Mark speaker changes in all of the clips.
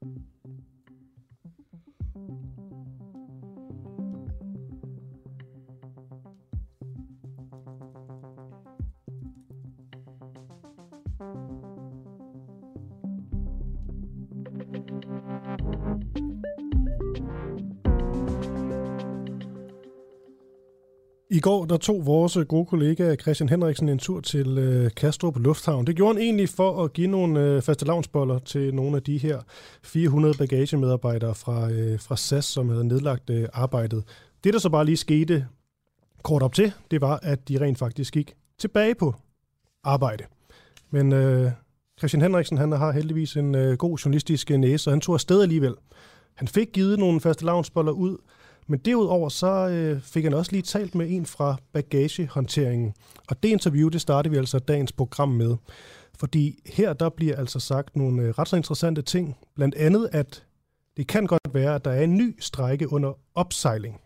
Speaker 1: Thank you. I går der tog vores gode kollega Christian Henriksen en tur til øh, Kastrup Lufthavn. Det gjorde han egentlig for at give nogle øh, faste lavnsboller til nogle af de her 400 bagagemedarbejdere fra, øh, fra SAS, som havde nedlagt øh, arbejdet. Det, der så bare lige skete kort op til, det var, at de rent faktisk gik tilbage på arbejde. Men øh, Christian Henriksen han har heldigvis en øh, god journalistisk næse, og han tog afsted alligevel. Han fik givet nogle faste lavnsboller ud, men derudover så øh, fik han også lige talt med en fra bagagehåndteringen. Og det interview, det startede vi altså dagens program med. Fordi her der bliver altså sagt nogle øh, ret så interessante ting. Blandt andet, at det kan godt være, at der er en ny strække under opsejling.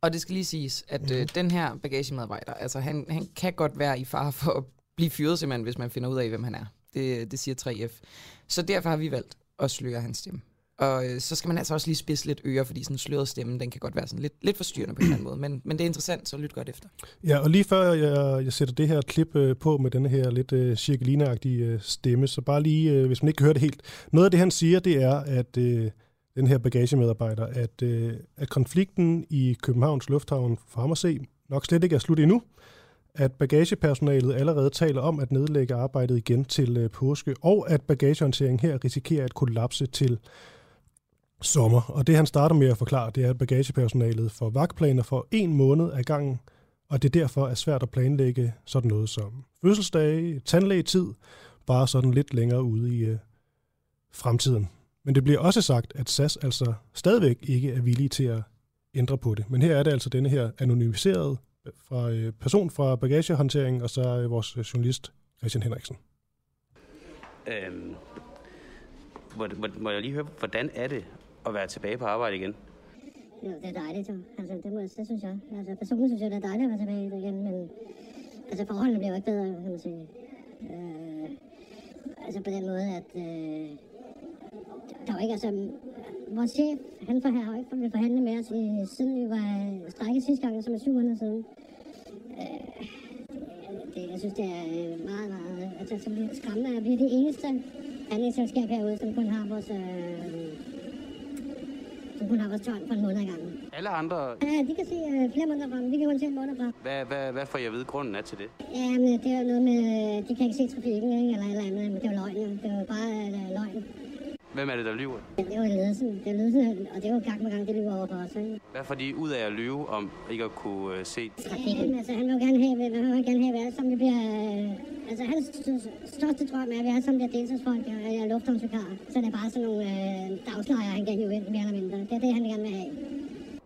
Speaker 2: Og det skal lige siges, at øh, den her bagagemedarbejder, altså han, han kan godt være i fare for at blive fyret simpelthen, hvis man finder ud af, hvem han er. Det, det siger 3F. Så derfor har vi valgt at sløre hans stemme. Og øh, så skal man altså også lige spidse lidt ører, fordi sådan en sløret stemme, den kan godt være sådan lidt, lidt forstyrrende på en eller anden måde. Men, men det er interessant, så lyt godt efter.
Speaker 1: Ja, og lige før jeg, jeg sætter det her klip øh, på med den her lidt øh, øh, stemme, så bare lige, øh, hvis man ikke kan høre det helt. Noget af det, han siger, det er, at øh, den her bagagemedarbejder, at, øh, at konflikten i Københavns Lufthavn for ham at se nok slet ikke er slut endnu at bagagepersonalet allerede taler om at nedlægge arbejdet igen til øh, påske, og at bagagehåndteringen her risikerer at kollapse til sommer. Og det han starter med at forklare, det er, at bagagepersonalet får vagtplaner for en måned ad gangen, og det derfor er svært at planlægge sådan noget som fødselsdage, tandlægetid, bare sådan lidt længere ude i øh, fremtiden. Men det bliver også sagt, at SAS altså stadigvæk ikke er villige til at ændre på det. Men her er det altså denne her anonymiserede fra, øh, person fra bagagehåndtering, og så øh, vores journalist Christian Henriksen. Øhm,
Speaker 3: må, må, må jeg lige høre, hvordan er det at være tilbage på arbejde igen?
Speaker 4: Jo, det er dejligt jo. Altså, det, må, det synes jeg. Altså, personligt synes jeg, det er dejligt at være tilbage igen, men altså, forholdene bliver jo ikke bedre, kan man sige. Øh, altså på den måde, at øh, der var ikke, altså, vores chef, han for, har ikke vil forhandle med os, i, siden vi var strækket sidste gang, altså som er syv måneder siden. Øh, det, jeg synes, det er øh, meget, meget, altså, så skræmmende, at blive det eneste handlingsselskab herude, som kun har vores, øh, som kun har vores tøj for en måned gangen.
Speaker 3: Alle andre?
Speaker 4: Ja, de kan se uh, flere måneder frem. Vi kan kun se en måned frem.
Speaker 3: Hvad, hvad, hvad får jeg ved grunden er til det?
Speaker 4: Ja, men det er noget med, de kan ikke se trafikken, ikke? eller eller andet, men det er jo løgn. Det er jo bare uh, løgn.
Speaker 3: Hvem er det, der lyver?
Speaker 4: Ja, det er jo ledelsen. Det er ledelsen, og det er jo gang med gang, det lyver over for os. Ikke?
Speaker 3: Hvad får de ud af at lyve om ikke at kunne uh, se?
Speaker 4: Trafikken, altså han vil gerne have, han vil gerne have, at sammen vi bliver... Uh, altså hans største drøm er, at vi alle sammen bliver deltidsfolk og er lufthavnsvikarer. Så det er bare sådan nogle uh, dagslejre, han kan hive ind, mere eller mindre. Det er det, han gerne vil have.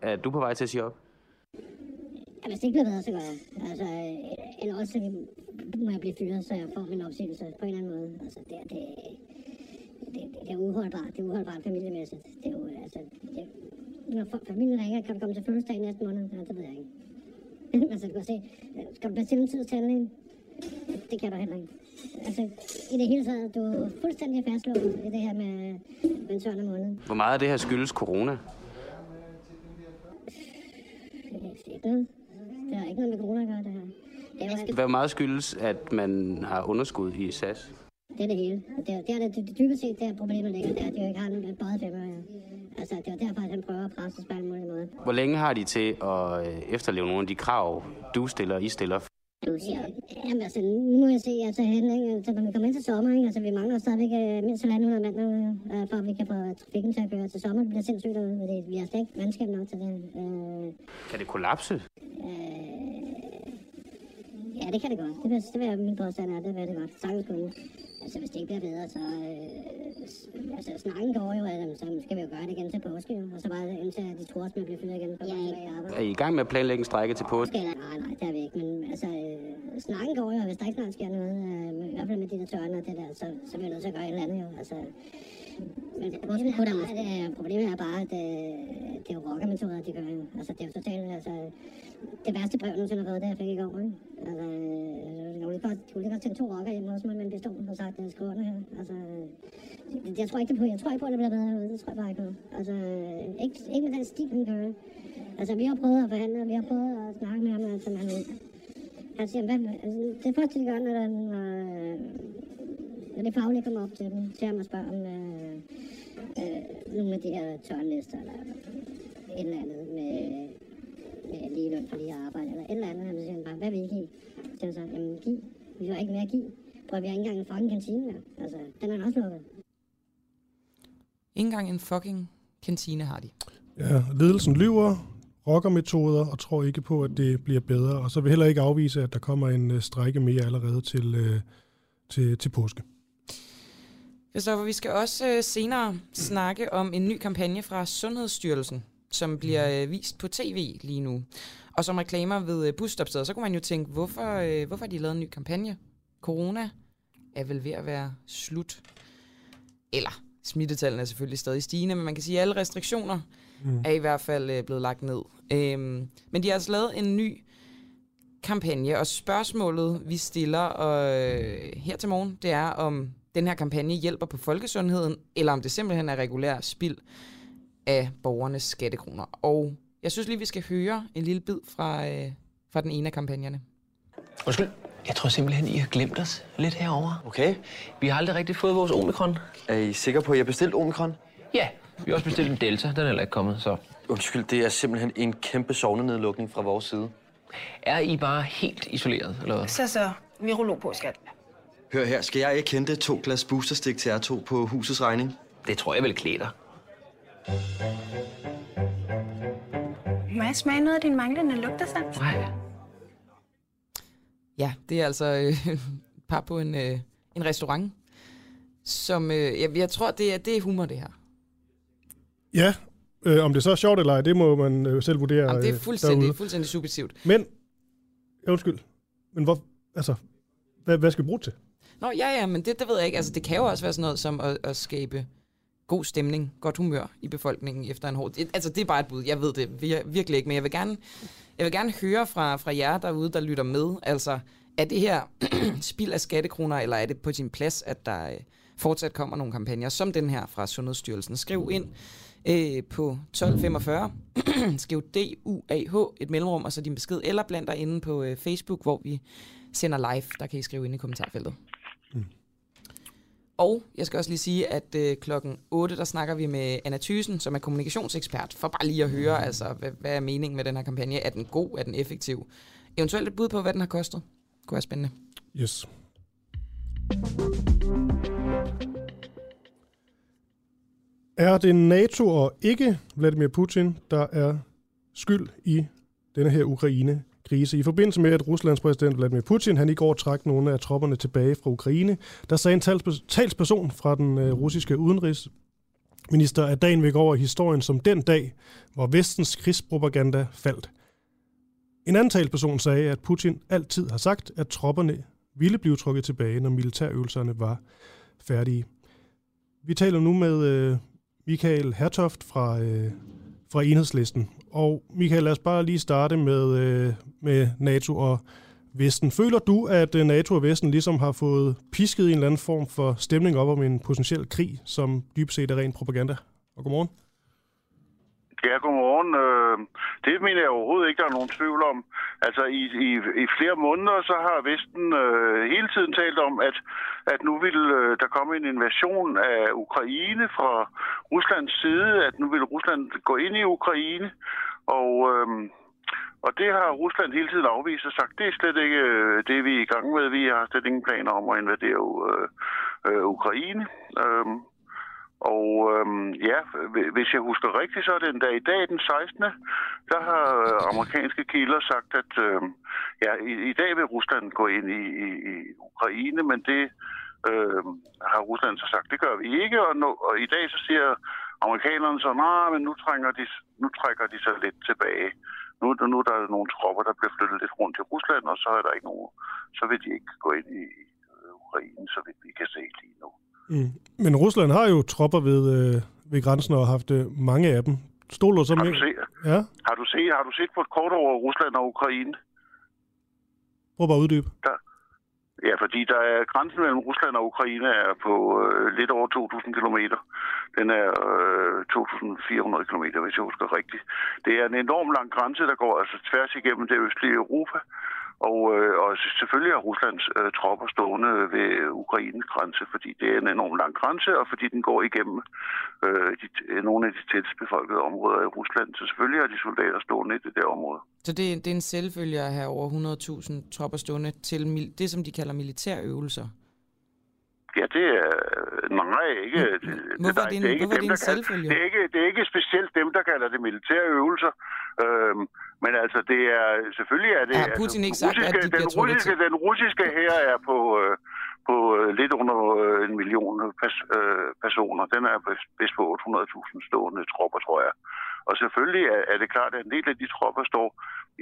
Speaker 3: Er du på vej til at sige op?
Speaker 4: Ja, hvis det ikke bliver bedre, så gør jeg. Altså, eller også så må jeg blive fyret, så jeg får min opsigelse på en eller anden måde. Altså, det, det, det, det er uholdbart. Det er uholdbart familiemæssigt. Det er jo, altså, det, når familien ringer, kan du komme til fødselsdag næste måned? Ja, det ved jeg ikke. altså, du kan se, skal du bestille en tid til? Det kan du heller ikke. Altså, i det hele taget, du er fuldstændig fastlåst i det her med, med en tørn måned.
Speaker 3: Hvor meget af det her skyldes corona?
Speaker 4: Det har ikke noget med corona at gøre, det her.
Speaker 3: Det er Hvor meget skyldes, at man har underskud i SAS?
Speaker 4: Det er det hele. Det er, det er det, dybest set, der problemet ligger, det er, at de jo ikke har en bøjet femmer. Ja. Altså, det er derfor, at han prøver at presse på en mulig måde.
Speaker 3: Hvor længe har de til at øh, efterleve nogle af de krav, du stiller, I stiller?
Speaker 4: Du siger, jamen altså, nu må jeg se, altså, hen, ikke? Altså, når vi kommer ind til sommer, ikke? altså, vi mangler stadigvæk uh, mindst 1.500 mand, uh, for at vi kan få trafikken til at køre til sommer. Det bliver sindssygt derude, fordi vi har slet ikke mandskab nok til det. Uh,
Speaker 3: kan det kollapse? Uh,
Speaker 4: ja, det kan det godt. Det vil, det vil min påstand er, det vil det godt. Sagtens kunne. Altså, hvis det ikke bliver bedre, så... Øh, altså, snakken går jo, at så skal vi jo gøre det igen til påske, jo. Og så bare indtil de tror, at vi bliver fyret igen. Ja,
Speaker 3: er I i gang med at planlægge en strække til påske?
Speaker 4: Nej, nej, det er vi ikke. Men altså, øh, snakken går jo, hvis der ikke snart sker noget, øh, i hvert fald med de der tørne og det der, så, så bliver vi nødt til at gøre et eller andet, jo. Altså, men det er, bare, det, problemet er bare, at det, det er jo rockermetoder, de gør. Altså, det er jo totalt, altså, det værste brev, nogensinde har fået, det jeg fik i går, ikke? Altså, jeg er lige godt, kunne lige godt tænke to rocker hjemme hos mig med en pistol og sagt, at jeg her. Altså, det, jeg tror ikke det på, jeg tror ikke på, at det bliver bedre herude. Det tror jeg bare ikke på. Altså, ikke, ikke med den stil, han gør. Altså, vi har prøvet at forhandle, vi har prøvet at snakke med ham, altså, han, han siger, hvad, altså, det første, de gør, når, den, øh, når det faglige kommer op til dem, til ham og spørger om øh, øh, nogle af de her tørnlister, eller et eller andet med, med lige løn for lige arbejde, eller et eller andet. Han siger han bare, hvad vil I give? Så jeg så, jamen giv. Vi har ikke mere at give. Prøv, vi har ikke engang en fucking kantine mere. Altså, den er han også lukket.
Speaker 2: Ikke engang en fucking kantine har de.
Speaker 1: Ja, ledelsen lyver, rockermetoder og tror ikke på, at det bliver bedre. Og så vil heller ikke afvise, at der kommer en uh, strække mere allerede til, uh, til, til påske.
Speaker 2: Christoffer, vi skal også øh, senere snakke om en ny kampagne fra Sundhedsstyrelsen, som bliver øh, vist på tv lige nu. Og som reklamer ved øh, busstopstedet, så kunne man jo tænke, hvorfor, øh, hvorfor har de lavet en ny kampagne? Corona er vel ved at være slut. Eller smittetallene er selvfølgelig stadig stigende, men man kan sige, at alle restriktioner mm. er i hvert fald øh, blevet lagt ned. Øhm, men de har altså lavet en ny kampagne, og spørgsmålet, vi stiller og, øh, her til morgen, det er, om den her kampagne hjælper på folkesundheden, eller om det simpelthen er regulær spild af borgernes skattekroner. Og jeg synes lige, vi skal høre en lille bid fra, øh, fra den ene af kampagnerne.
Speaker 5: Undskyld, jeg tror simpelthen, I har glemt os lidt herover.
Speaker 6: Okay.
Speaker 5: Vi har aldrig rigtig fået vores omikron.
Speaker 6: Er I sikre på, at jeg bestilt omikron?
Speaker 5: Ja, vi har også bestilt en delta. Den er heller ikke kommet, så...
Speaker 6: Undskyld, det er simpelthen en kæmpe sovnenedlukning fra vores side.
Speaker 5: Er I bare helt isoleret, eller hvad?
Speaker 7: Så så, virolog på, skat.
Speaker 6: Hør her, skal jeg ikke hente to glas boosterstik til R2 på husets regning?
Speaker 5: Det tror jeg vel klæder.
Speaker 7: Må jeg smage noget af din manglende lugtesans?
Speaker 5: Nej.
Speaker 2: Ja, det er altså øh, et par på en, øh, en restaurant, som, øh, jeg, jeg tror, det er, det er humor, det her.
Speaker 1: Ja, øh, om det så er sjovt eller ej, det må man øh, selv vurdere
Speaker 2: Jamen, det er
Speaker 1: øh,
Speaker 2: fuldstændig,
Speaker 1: derude.
Speaker 2: fuldstændig subjektivt.
Speaker 1: Men, ja, undskyld, men hvor, altså, hvad, hvad skal vi bruge det til?
Speaker 2: Nå, ja, ja, men det, det ved jeg ikke. Altså, det kan jo også være sådan noget som at, at skabe god stemning, godt humør i befolkningen efter en hård... Altså, det er bare et bud. Jeg ved det vir- virkelig ikke, men jeg vil gerne, jeg vil gerne høre fra, fra jer derude, der lytter med. Altså, er det her spild af skattekroner, eller er det på sin plads, at der øh, fortsat kommer nogle kampagner, som den her fra Sundhedsstyrelsen? Skriv ind øh, på 1245. Skriv D-U-A-H, et mellemrum, og så din besked, eller bland dig inde på øh, Facebook, hvor vi sender live. Der kan I skrive ind i kommentarfeltet. Og jeg skal også lige sige, at øh, klokken 8, der snakker vi med Anna Thysen, som er kommunikationsekspert, for bare lige at høre, altså, hvad, hvad er meningen med den her kampagne? Er den god? Er den effektiv? Eventuelt et bud på, hvad den har kostet. Det kunne være spændende.
Speaker 1: Yes. Er det NATO og ikke Vladimir Putin, der er skyld i denne her krise. I forbindelse med, at Ruslands præsident Vladimir Putin han i går trak nogle af tropperne tilbage fra Ukraine, der sagde en talsperson fra den øh, russiske udenrigsminister, at dagen vil gå over historien som den dag, hvor vestens krigspropaganda faldt. En anden talsperson sagde, at Putin altid har sagt, at tropperne ville blive trukket tilbage, når militærøvelserne var færdige. Vi taler nu med øh, Michael Hertoft fra, øh, fra Enhedslisten. Og Michael, lad os bare lige starte med, øh, med NATO og Vesten. Føler du, at øh, NATO og Vesten ligesom har fået pisket en eller anden form for stemning op om en potentiel krig, som dybest set er ren propaganda? Og godmorgen.
Speaker 8: Ja, godmorgen. Øh, Det mener jeg overhovedet ikke, der er nogen tvivl om. Altså, i, i, i flere måneder, så har Vesten øh, hele tiden talt om, at, at nu vil øh, der komme en invasion af Ukraine fra Ruslands side, at nu vil Rusland gå ind i Ukraine, og... Øh, og det har Rusland hele tiden afvist og sagt, det er slet ikke øh, det, vi er i gang med. Vi har slet ingen planer om at invadere øh, øh, Ukraine. Øhm, og øhm, ja, hvis jeg husker rigtigt, så er det endda i dag, den 16. Der har øh, amerikanske kilder sagt, at øhm, ja, i, i dag vil Rusland gå ind i, i, i Ukraine, men det øh, har Rusland så sagt, det gør vi ikke. Og, nu, og i dag så siger amerikanerne så, nej, men nu, trænger de, nu trækker de sig lidt tilbage. Nu, nu der- er der nogle tropper, der bliver flyttet lidt rundt til Rusland, og så er der ikke nogen, så vil de ikke gå ind i øh, Ukraine, så vidt vi kan se lige nu.
Speaker 1: Mm. Men Rusland har jo tropper ved, øh, ved grænsen og har haft øh, mange af dem. Stoler så
Speaker 8: Har du, set,
Speaker 1: Ja,
Speaker 8: har, du set, har du set på et kort over Rusland og Ukraine?
Speaker 1: prøv bare at uddybe.
Speaker 8: Ja, fordi der er grænsen mellem Rusland og Ukraine er på øh, lidt over 2.000 kilometer. Den er øh, 2.400 kilometer, hvis jeg husker rigtigt. Det er en enorm lang grænse, der går altså tværs igennem det østlige Europa. Og, øh, og selvfølgelig er Ruslands øh, tropper stående ved Ukraines grænse, fordi det er en enorm lang grænse, og fordi den går igennem øh, de, øh, nogle af de tættest befolkede områder i Rusland. Så selvfølgelig har de soldater stående i det der område.
Speaker 2: Så det, det er en selvfølge at have over 100.000 tropper stående til det, som de kalder militærøvelser?
Speaker 8: Ja, det er... Nej, ikke...
Speaker 2: Det, hvorfor er det det er ikke dem, det en selvfølge?
Speaker 8: det, er ikke, det er ikke specielt dem, der kalder det militære øvelser. Øhm, men altså, det er... Selvfølgelig er det...
Speaker 2: Har Putin
Speaker 8: altså,
Speaker 2: ikke sagt,
Speaker 8: russiske,
Speaker 2: at de
Speaker 8: den, russiske, den russiske her er på... Øh, på øh, lidt under øh, en million pers, øh, personer. Den er bedst på 800.000 stående tropper, tror jeg. Og selvfølgelig er, er det klart, at en del af de tropper står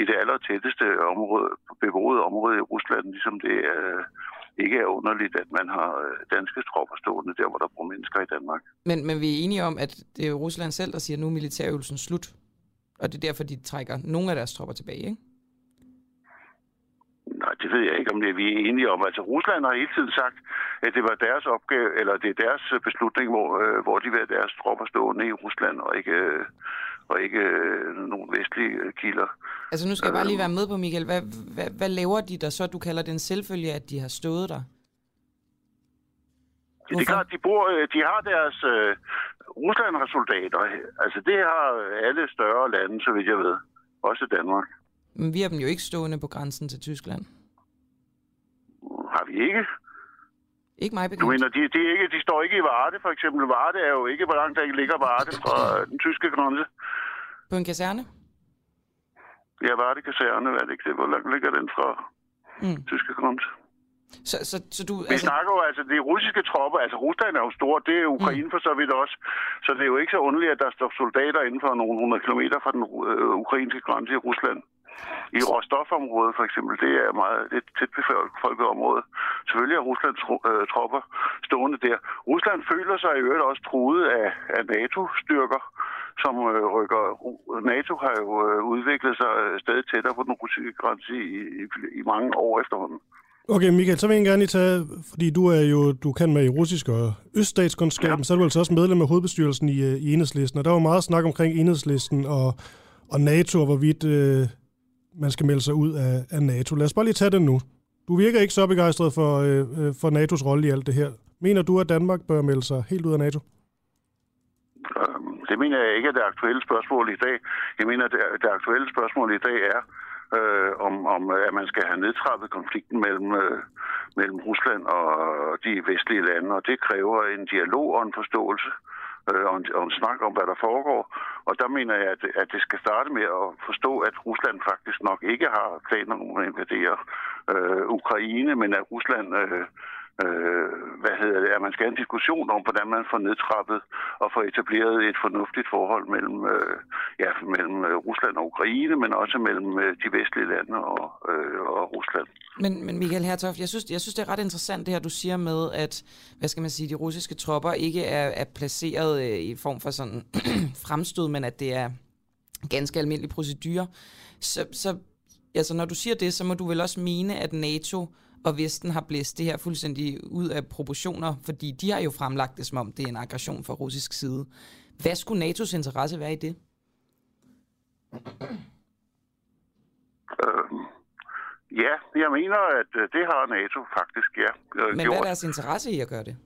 Speaker 8: i det aller tætteste område, beboede område i Rusland, ligesom det øh, ikke er underligt, at man har øh, danske tropper stående der, hvor der bor mennesker i Danmark.
Speaker 2: Men, men vi er enige om, at det er Rusland selv, der siger, at nu er militærøvelsen slut. Og det er derfor, de trækker nogle af deres tropper tilbage, ikke?
Speaker 8: Nej, det ved jeg ikke, om det vi er enige om. Altså, Rusland har hele tiden sagt, at det var deres opgave, eller det er deres beslutning, hvor, øh, hvor de vil have deres tropper stående i Rusland, og ikke, øh, og ikke øh, nogen vestlige øh, kilder.
Speaker 2: Altså, nu skal jeg bare lige være med på, Michael. Hvad, hvad, hvad laver de der så? Du kalder det en selvfølge, at de har stået der?
Speaker 8: Ja, det er klart, de, bor, øh, de har deres... Øh, Rusland har soldater. Altså, det har alle større lande, så vidt jeg ved. Også Danmark.
Speaker 2: Men vi har dem jo ikke stående på grænsen til Tyskland.
Speaker 8: Har vi ikke?
Speaker 2: Ikke mig bekendt.
Speaker 8: Du mener, de, de, ikke, de står ikke i Varde, for eksempel. Varde er jo ikke, hvor langt der ligger Varde fra den tyske grænse.
Speaker 2: På en kaserne?
Speaker 8: Ja, Varde kaserne, hvad er det ikke det? Hvor langt ligger den fra mm. tyske grænse?
Speaker 2: Så, så, så du,
Speaker 8: Vi altså... snakker jo altså, de russiske tropper, altså Rusland er jo stor, det er Ukraine mm. for så vidt også, så det er jo ikke så underligt, at der står soldater inden for nogle hundrede kilometer fra den øh, ukrainske grænse i Rusland. I Rostov-området for eksempel, det er meget det er tæt befolket område. Selvfølgelig er Ruslands øh, tropper stående der. Rusland føler sig i øvrigt også truet af, af NATO-styrker, som øh, rykker. NATO har jo øh, udviklet sig stadig tættere på den russiske grænse i, i, i mange år efterhånden.
Speaker 1: Okay, Michael, så vil jeg gerne lige tage, fordi du er jo, du kan med i russisk og øststatskundskab, ja. så er du altså også medlem af hovedbestyrelsen i, i enhedslisten, og der var meget snak omkring enhedslisten og, og NATO, og hvorvidt øh, man skal melde sig ud af, af NATO. Lad os bare lige tage det nu. Du virker ikke så begejstret for, øh, øh, for NATO's rolle i alt det her. Mener du, at Danmark bør melde sig helt ud af NATO?
Speaker 8: Øhm, det mener jeg ikke er det aktuelle spørgsmål i dag. Jeg mener, at det aktuelle spørgsmål i dag er, øh, om, om at man skal have nedtrappet konflikten mellem, øh, mellem Rusland og de vestlige lande, og det kræver en dialog og en forståelse øh, Øh, og, en, og en snak om, hvad der foregår. Og der mener jeg, at, at det skal starte med at forstå, at Rusland faktisk nok ikke har planer om at invadere øh, Ukraine, men at Rusland øh, øh, hvad hedder det, at man skal have en diskussion om, hvordan man får nedtrappet og får etableret et fornuftigt forhold mellem, øh, ja, mellem øh, Rusland og Ukraine, men også mellem øh, de vestlige lande og, øh, og Rusland.
Speaker 2: Men, men Michael Hertoft, jeg synes, jeg synes, det er ret interessant det her, du siger med, at hvad skal man sige, de russiske tropper ikke er, er placeret øh, i form for sådan fremstød, men at det er ganske almindelig procedure. Så, så altså, når du siger det, så må du vel også mene, at NATO og Vesten har blæst det her fuldstændig ud af proportioner, fordi de har jo fremlagt det, som om det er en aggression fra russisk side. Hvad skulle NATO's interesse være i det?
Speaker 8: Øhm, ja, jeg mener, at øh, det har NATO faktisk, ja.
Speaker 2: Men gjort. hvad er deres interesse i at gøre det?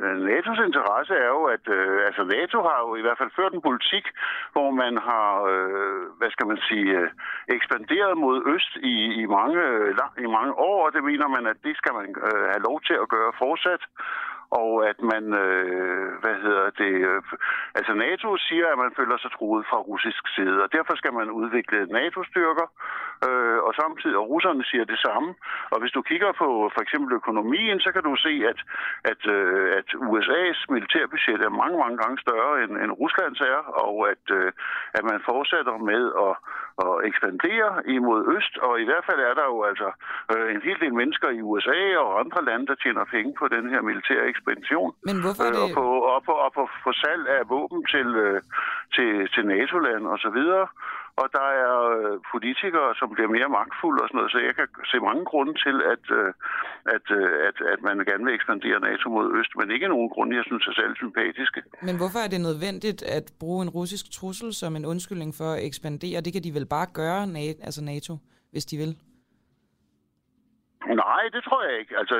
Speaker 8: Øh, NATO's interesse er jo, at øh, altså NATO har jo i hvert fald ført en politik, hvor man har, øh, hvad skal man sige, øh, ekspanderet mod øst i, i, mange, lang, i mange år, og det mener man, at det skal man øh, have lov til at gøre fortsat og at man, øh, hvad hedder det, øh, altså NATO siger, at man føler sig truet fra russisk side, og derfor skal man udvikle NATO-styrker, øh, og samtidig, og russerne siger det samme. Og hvis du kigger på for eksempel økonomien, så kan du se, at, at, øh, at USA's militærbudget er mange, mange gange større end, end Ruslands er, og at, øh, at man fortsætter med at, at ekspandere imod øst, og i hvert fald er der jo altså øh, en hel del mennesker i USA og andre lande, der tjener penge på den her militære ekspedition.
Speaker 2: Men hvorfor
Speaker 8: Øh, og
Speaker 2: det...
Speaker 8: på, og på, og på, på salg af våben til, øh, til, til NATO-land og så videre. Og der er øh, politikere, som bliver mere magtfulde og sådan noget, så jeg kan se mange grunde til, at, øh, at, øh, at, at man gerne vil ekspandere NATO mod øst, men ikke nogen grunde, jeg synes er særlig sympatiske.
Speaker 2: Men hvorfor er det nødvendigt at bruge en russisk trussel som en undskyldning for at ekspandere? Det kan de vel bare gøre, altså NATO, hvis de vil?
Speaker 8: Nej, det tror jeg ikke. Altså,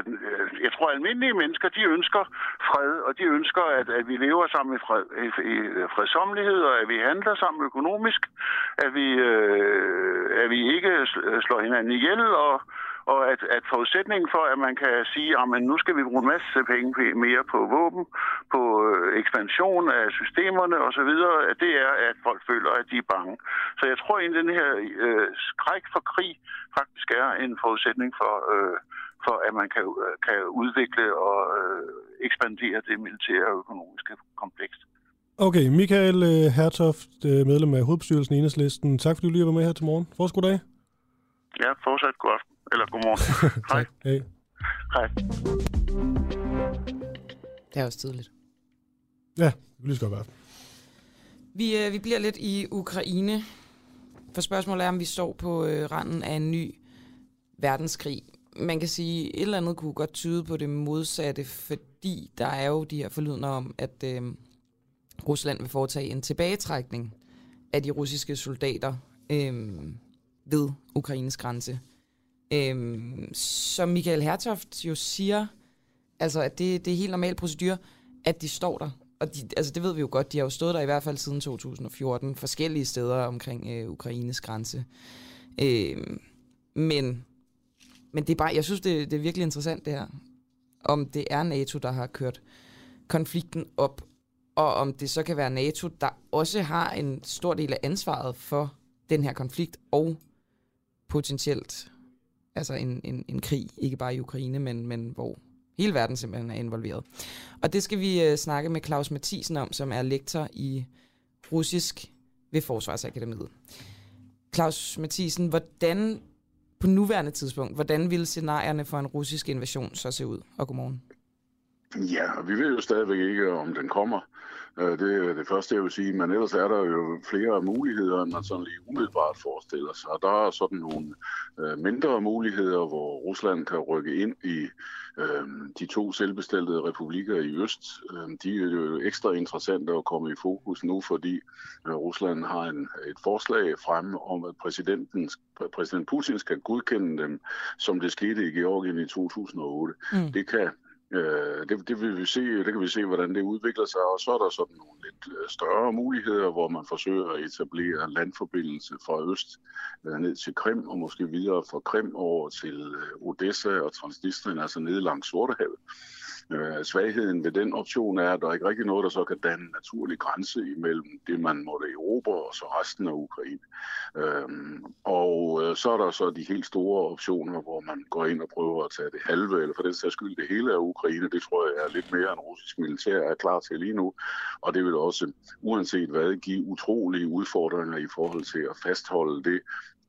Speaker 8: jeg tror, at almindelige mennesker, de ønsker fred, og de ønsker, at, at vi lever sammen i, fred, i, i fredsommelighed, og at vi handler sammen økonomisk, at vi, øh, at vi ikke øh, slår hinanden ihjel, og, og at, at forudsætningen for, at man kan sige, at nu skal vi bruge en masse penge mere på våben, på øh, ekspansion af systemerne osv., at det er, at folk føler, at de er bange. Så jeg tror egentlig, at den her øh, skræk for krig faktisk er en forudsætning for, øh, for at man kan, øh, kan udvikle og øh, ekspandere det militære og økonomiske kompleks.
Speaker 1: Okay, Michael øh, Hertoft, øh, medlem af hovedbestyrelsen i Enhedslisten. Tak fordi du lige var med her til morgen. Fortsat god dag.
Speaker 8: Ja, fortsat god aften. Eller godmorgen. Hej.
Speaker 1: Tak. Hej.
Speaker 8: Hej.
Speaker 2: Det er også tidligt.
Speaker 1: Ja, det kan lige så godt være.
Speaker 2: Vi, øh, vi bliver lidt i Ukraine, for spørgsmålet er, om vi står på øh, randen af en ny verdenskrig. Man kan sige, at et eller andet kunne godt tyde på det modsatte, fordi der er jo de her forlydende om, at øh, Rusland vil foretage en tilbagetrækning af de russiske soldater øh, ved Ukraines grænse. Øh, som Michael Hertoft jo siger, altså at det, det er helt normal procedure, at de står der. Og de, altså det ved vi jo godt, de har jo stået der i hvert fald siden 2014, forskellige steder omkring øh, Ukraines grænse. Øh, men, men det er bare, jeg synes, det, det er virkelig interessant det her. Om det er NATO, der har kørt konflikten op, og om det så kan være NATO, der også har en stor del af ansvaret for den her konflikt, og potentielt altså en, en, en krig, ikke bare i Ukraine, men, men hvor hele verden simpelthen er involveret. Og det skal vi øh, snakke med Claus Mathisen om, som er lektor i russisk ved Forsvarsakademiet. Claus Mathisen, hvordan på nuværende tidspunkt, hvordan ville scenarierne for en russisk invasion så se ud? Og godmorgen.
Speaker 9: Ja, og vi ved jo stadigvæk ikke, om den kommer. Øh, Det er det første, jeg vil sige. Men ellers er der jo flere muligheder, end man sådan lige umiddelbart forestiller sig. Og der er sådan nogle øh, mindre muligheder, hvor Rusland kan rykke ind i øh, de to selvbestaltede republikker i øst. De er jo ekstra interessante at komme i fokus nu, fordi Rusland har en, et forslag fremme om, at præsidenten, præsident Putin skal godkende dem, som det skete i Georgien i 2008.
Speaker 2: Mm.
Speaker 9: Det kan Øh, det, det, vil vi se, det kan vi se, hvordan det udvikler sig, og så er der sådan nogle lidt øh, større muligheder, hvor man forsøger at etablere en landforbindelse fra øst øh, ned til Krim, og måske videre fra Krim over til øh, Odessa og Transnistrien, altså nede langs Sortehavet. Øh, svagheden ved den option er, at der er ikke rigtig noget, der så kan danne en naturlig grænse imellem det, man måtte erobre, og så resten af Ukraine. Øhm, og øh, så er der så de helt store optioner, hvor man går ind og prøver at tage det halve, eller for den sags skyld det hele af Ukraine. Det tror jeg er lidt mere end russisk militær er klar til lige nu. Og det vil også, uanset hvad, give utrolige udfordringer i forhold til at fastholde det,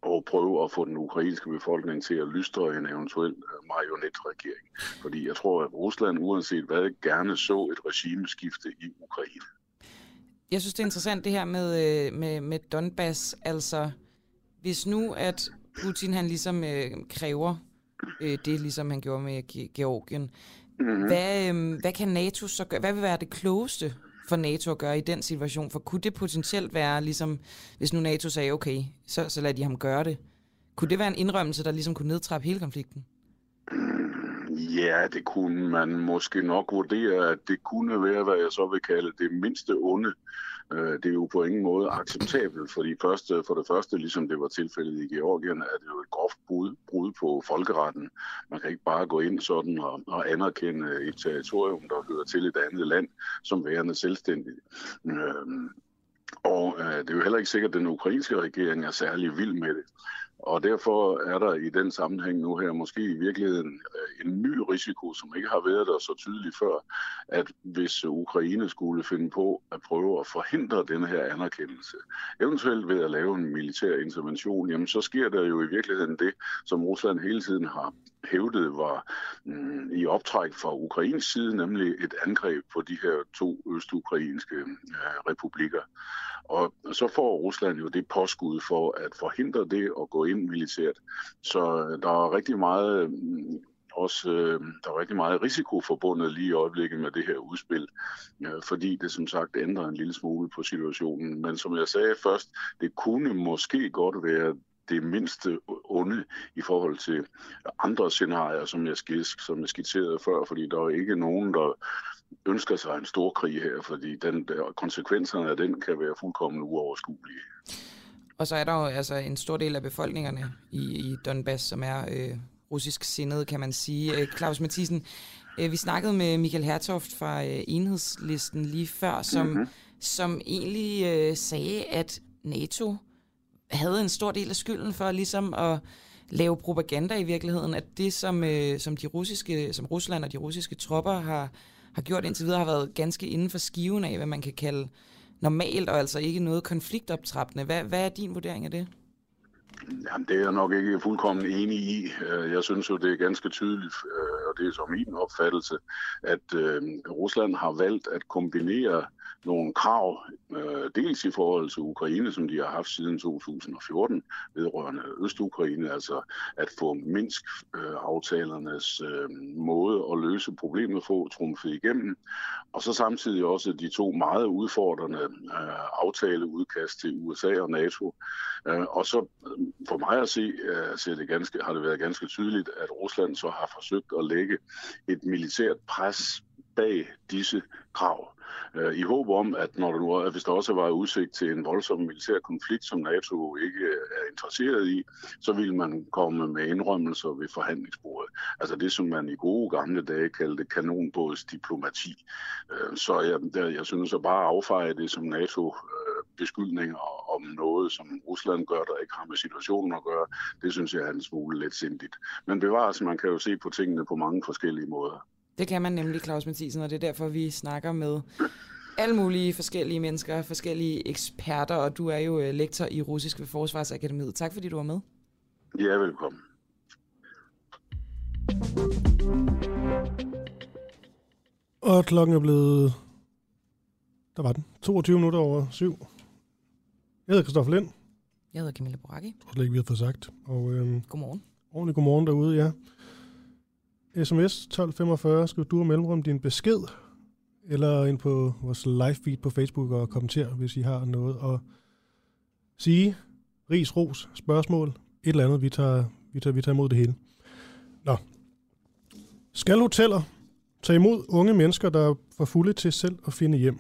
Speaker 9: og prøve at få den ukrainske befolkning til at lystre en eventuel øh, marionetregering. Fordi jeg tror, at Rusland, uanset hvad, gerne så et regimeskifte i Ukraine.
Speaker 2: Jeg synes, det er interessant det her med, øh, med, med Donbass. Altså, hvis nu at Putin han ligesom øh, kræver øh, det, ligesom han gjorde med Ge- Georgien,
Speaker 9: Mm-hmm.
Speaker 2: hvad, øh, hvad kan NATO så gøre? Hvad vil være det klogeste for NATO at gøre i den situation? For kunne det potentielt være ligesom, hvis nu NATO sagde, okay, så, så lader de ham gøre det. Kunne det være en indrømmelse, der ligesom kunne nedtrappe hele konflikten?
Speaker 9: Ja, det kunne man måske nok vurdere, at det kunne være, hvad jeg så vil kalde det mindste onde. Øh, Øh, Det er jo på ingen måde acceptabelt, fordi første, for det første, ligesom det var tilfældet i Georgien, er det jo et groft brud, brud på folkeretten. Man kan ikke bare gå ind sådan og, og anerkende et territorium, der hører til et andet land, som værende selvstændigt. Øhm, Og øh, det er jo heller ikke sikkert, at den ukrainske regering er særlig vild med det. Og derfor er der i den sammenhæng nu her måske i virkeligheden øh, en ny risiko, som ikke har været der så tydeligt før, at hvis Ukraine skulle finde på at prøve at forhindre den her anerkendelse, eventuelt ved at lave en militær intervention, jamen så sker der jo i virkeligheden det, som Rusland hele tiden har hævdede var mm, i optræk fra Ukrains side, nemlig et angreb på de her to østukrainske øh, republikker. Og så får Rusland jo det påskud for at forhindre det og gå ind militært. Så øh, der er rigtig meget mm, også øh, der er rigtig meget risiko forbundet lige i øjeblikket med det her udspil, øh, fordi det som sagt ændrer en lille smule på situationen. Men som jeg sagde først, det kunne måske godt være det mindste onde i forhold til andre scenarier, som jeg, skits, som jeg skitserede før, fordi der er ikke nogen, der ønsker sig en stor krig her, fordi den der, konsekvenserne af den kan være fuldkommen uoverskuelige.
Speaker 2: Og så er der jo altså en stor del af befolkningerne i, i Donbass, som er øh, russisk sindet, kan man sige. Øh, Claus Mathisen, øh, vi snakkede med Michael Hertoft fra øh, enhedslisten lige før, som, mm-hmm. som egentlig øh, sagde, at NATO havde en stor del af skylden for ligesom at lave propaganda i virkeligheden, at det, som, øh, som, de russiske, som Rusland og de russiske tropper har, har gjort indtil videre, har været ganske inden for skiven af, hvad man kan kalde normalt, og altså ikke noget konfliktoptrappende. Hvad, hvad er din vurdering af det?
Speaker 9: Jamen, det er jeg nok ikke fuldkommen enig i. Øh, jeg synes jo, det er ganske tydeligt, øh, og det er så min opfattelse, at øh, Rusland har valgt at kombinere nogle krav, øh, dels i forhold til Ukraine, som de har haft siden 2014, vedrørende Øst-Ukraine, altså at få Minsk-aftalernes øh, øh, måde at løse problemet få trumfet igennem, og så samtidig også de to meget udfordrende øh, aftaleudkast til USA og NATO. Øh, og så øh, for mig at se, øh, ser det ganske, har det været ganske tydeligt, at Rusland så har forsøgt at lægge et militært pres bag disse krav. Øh, I håb om, at når der nu, hvis der også var udsigt til en voldsom militær konflikt, som NATO ikke øh, er interesseret i, så vil man komme med indrømmelser ved forhandlingsbordet. Altså det, som man i gode gamle dage kaldte kanonbådsdiplomati. Øh, så jeg, der, jeg synes at bare affeje det som NATO øh, beskyldninger om noget, som Rusland gør, der ikke har med situationen at gøre, det synes jeg er en smule let sindigt. Men bevares, man kan jo se på tingene på mange forskellige måder.
Speaker 2: Det kan man nemlig, Claus Mathisen, og det er derfor, vi snakker med alle mulige forskellige mennesker, forskellige eksperter, og du er jo øh, lektor i russisk ved Forsvarsakademiet. Tak fordi du var med.
Speaker 9: Ja, velkommen.
Speaker 1: Og klokken er blevet... Der var den. 22 minutter over syv. Jeg hedder Christoffer Lind.
Speaker 2: Jeg hedder Camilla Boracchi.
Speaker 1: Og det ikke, vi har fået sagt. Og, øhm,
Speaker 2: godmorgen.
Speaker 1: Ordentlig godmorgen derude, ja. SMS 1245, skriv du og mellemrum din besked, eller ind på vores live feed på Facebook og kommenter, hvis I har noget at sige. Ris, ros, spørgsmål, et eller andet. Vi tager, vi tager, vi tager imod det hele. Nå. Skal hoteller tage imod unge mennesker, der er for fulde til selv at finde hjem?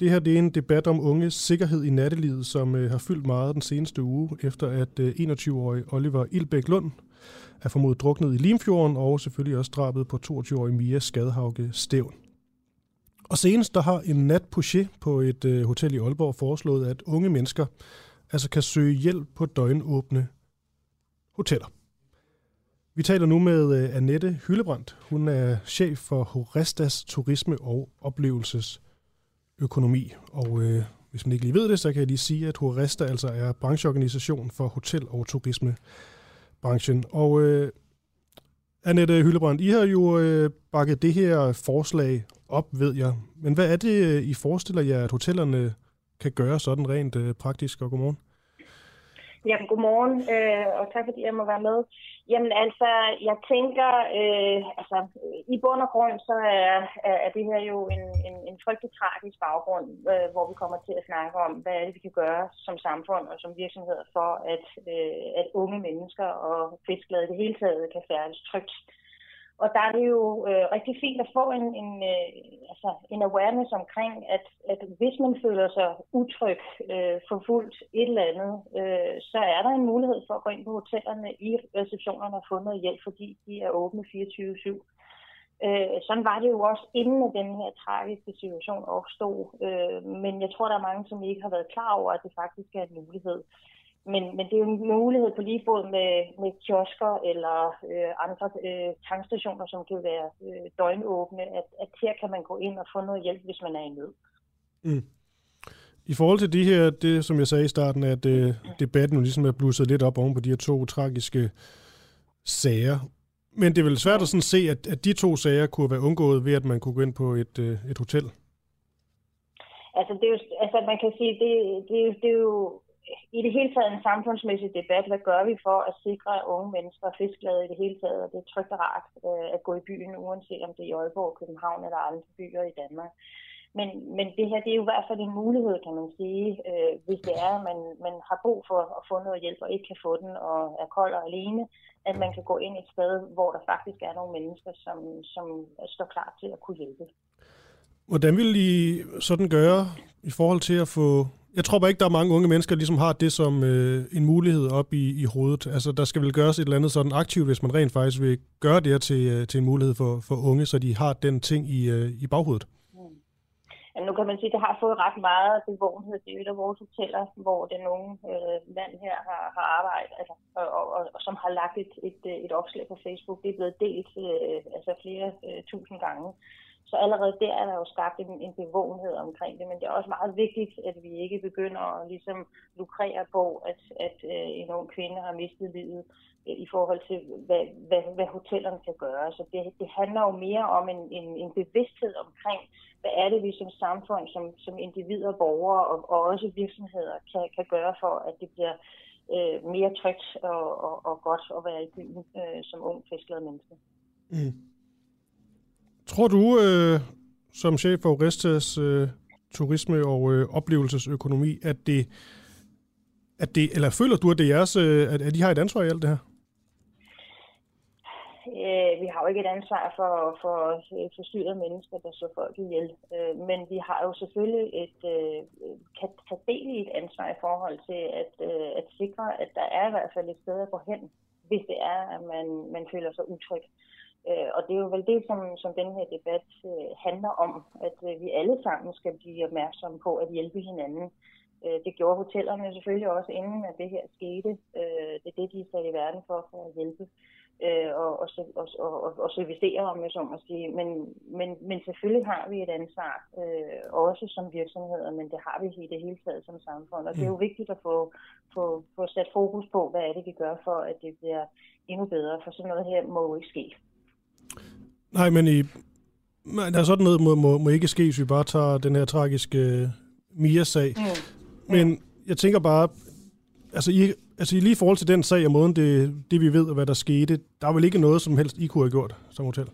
Speaker 1: Det her det er en debat om unges sikkerhed i nattelivet, som øh, har fyldt meget den seneste uge, efter at øh, 21-årige Oliver Ilbæk Lund er formodet druknet i Limfjorden, og selvfølgelig også drabet på 22-årig Mia Skadhauke Stævn. Og senest der har en nat på et øh, hotel i Aalborg foreslået, at unge mennesker altså kan søge hjælp på døgnåbne hoteller. Vi taler nu med øh, Annette Hyllebrandt. Hun er chef for Horestas Turisme og Oplevelsesøkonomi. Og øh, hvis man ikke lige ved det, så kan jeg lige sige, at Horesta altså er brancheorganisation for hotel- og turisme branchen. Og øh, Annette Hyllebrand, I har jo øh, bakket det her forslag op, ved jeg. Men hvad er det, øh, I forestiller jer, at hotellerne kan gøre sådan rent øh, praktisk? Og godmorgen.
Speaker 10: Jamen, godmorgen, øh, og tak fordi jeg må være med. Jamen altså, jeg tænker, øh, altså i bund og grund, så er, er det her jo en, en, en frygtelig tragisk baggrund, øh, hvor vi kommer til at snakke om, hvad er det, vi kan gøre som samfund og som virksomheder for, at, øh, at unge mennesker og fisklade i det hele taget kan færdes trygt og der er det jo øh, rigtig fint at få en, en, øh, altså en awareness omkring, at, at hvis man føler sig utryg, øh, forfulgt et eller andet, øh, så er der en mulighed for at gå ind på hotellerne i receptionerne og få noget hjælp, fordi de er åbne 24-7. Øh, sådan var det jo også inden den her tragiske situation opstod, øh, men jeg tror, der er mange, som ikke har været klar over, at det faktisk er en mulighed men, men det er jo en mulighed på lige fod med, med kiosker eller øh, andre øh, tankstationer, som kan være øh, døgnåbne, at, at her kan man gå ind og få noget hjælp, hvis man er i nød.
Speaker 1: Mm. I forhold til de her, det som jeg sagde i starten, at øh, debatten jo ligesom er blusset lidt op oven på de her to tragiske sager. Men det er vel svært at sådan se, at, at de to sager kunne være undgået ved, at man kunne gå ind på et, øh, et hotel?
Speaker 10: Altså, det er jo, altså man kan sige, det, det, det er jo i det hele taget en samfundsmæssig debat. Hvad gør vi for at sikre, at unge mennesker er i det hele taget? Og det er trygt og rart øh, at gå i byen, uanset om det er i Aalborg, København eller andre byer i Danmark. Men, men det her det er jo i hvert fald en mulighed, kan man sige, øh, hvis det er, at man, man har brug for at få noget hjælp og ikke kan få den og er kold og alene, at man kan gå ind et sted, hvor der faktisk er nogle mennesker, som, som står klar til at kunne hjælpe.
Speaker 1: Hvordan vil I sådan gøre i forhold til at få... Jeg tror bare ikke, der er mange unge mennesker, der ligesom har det som øh, en mulighed op i, i hovedet. Altså, der skal vel gøres et eller andet sådan aktivt, hvis man rent faktisk vil gøre det her til, øh, til en mulighed for, for unge, så de har den ting i, øh, i baghovedet.
Speaker 10: Jamen, nu kan man sige, at det har fået ret meget bevågenhed. Det er et af vores hoteller, hvor den unge øh, mand her har, har arbejdet, altså, og, og, og, og som har lagt et, et, øh, et opslag på Facebook. Det er blevet delt øh, altså flere øh, tusind gange. Så allerede der er der jo skabt en, en bevågenhed omkring det, men det er også meget vigtigt, at vi ikke begynder at ligesom lukrere på, at, at øh, en ung kvinde har mistet livet øh, i forhold til, hvad, hvad, hvad hotellerne kan gøre. Så det, det handler jo mere om en, en, en bevidsthed omkring, hvad er det, vi som samfund, som, som individer, borgere og, og også virksomheder kan, kan gøre for, at det bliver øh, mere trygt og, og, og godt at være i byen øh, som ung, fiskede menneske.
Speaker 1: Mm. Tror du, øh, som chef for Orestas øh, turisme- og øh, oplevelsesøkonomi, at det, at det, eller føler du, at det er jeres, øh, at, at I har et ansvar i alt det her?
Speaker 10: Øh, vi har jo ikke et ansvar for, for øh, forstyrrede mennesker, der så folk ihjel. Øh, men vi har jo selvfølgelig et, øh, kan tage del i et ansvar i forhold til at, øh, at sikre, at der er i hvert fald et sted at gå hen, hvis det er, at man, man føler sig utryg. Øh, og det er jo vel det, som, som den her debat øh, handler om, at øh, vi alle sammen skal blive opmærksomme på at hjælpe hinanden. Øh, det gjorde hotellerne selvfølgelig også, inden at det her skete. Øh, det er det, de er sat i verden for, for at hjælpe øh, og, og, og, og, og servicere, om jeg så må sige. Men, men, men selvfølgelig har vi et ansvar, øh, også som virksomheder, men det har vi i det hele taget som samfund. Og det er jo vigtigt at få, få, få sat fokus på, hvad er det, vi gør for, at det bliver endnu bedre, for sådan noget her må jo ikke ske.
Speaker 1: Nej, men i, der er sådan noget, må, må, må ikke ske, hvis vi bare tager den her tragiske uh, Mia-sag. Mm. Men jeg tænker bare, altså, I, altså lige i forhold til den sag og måden, det, det vi ved, og hvad der skete, der er vel ikke noget, som helst I kunne have gjort som hotel?
Speaker 10: Nej,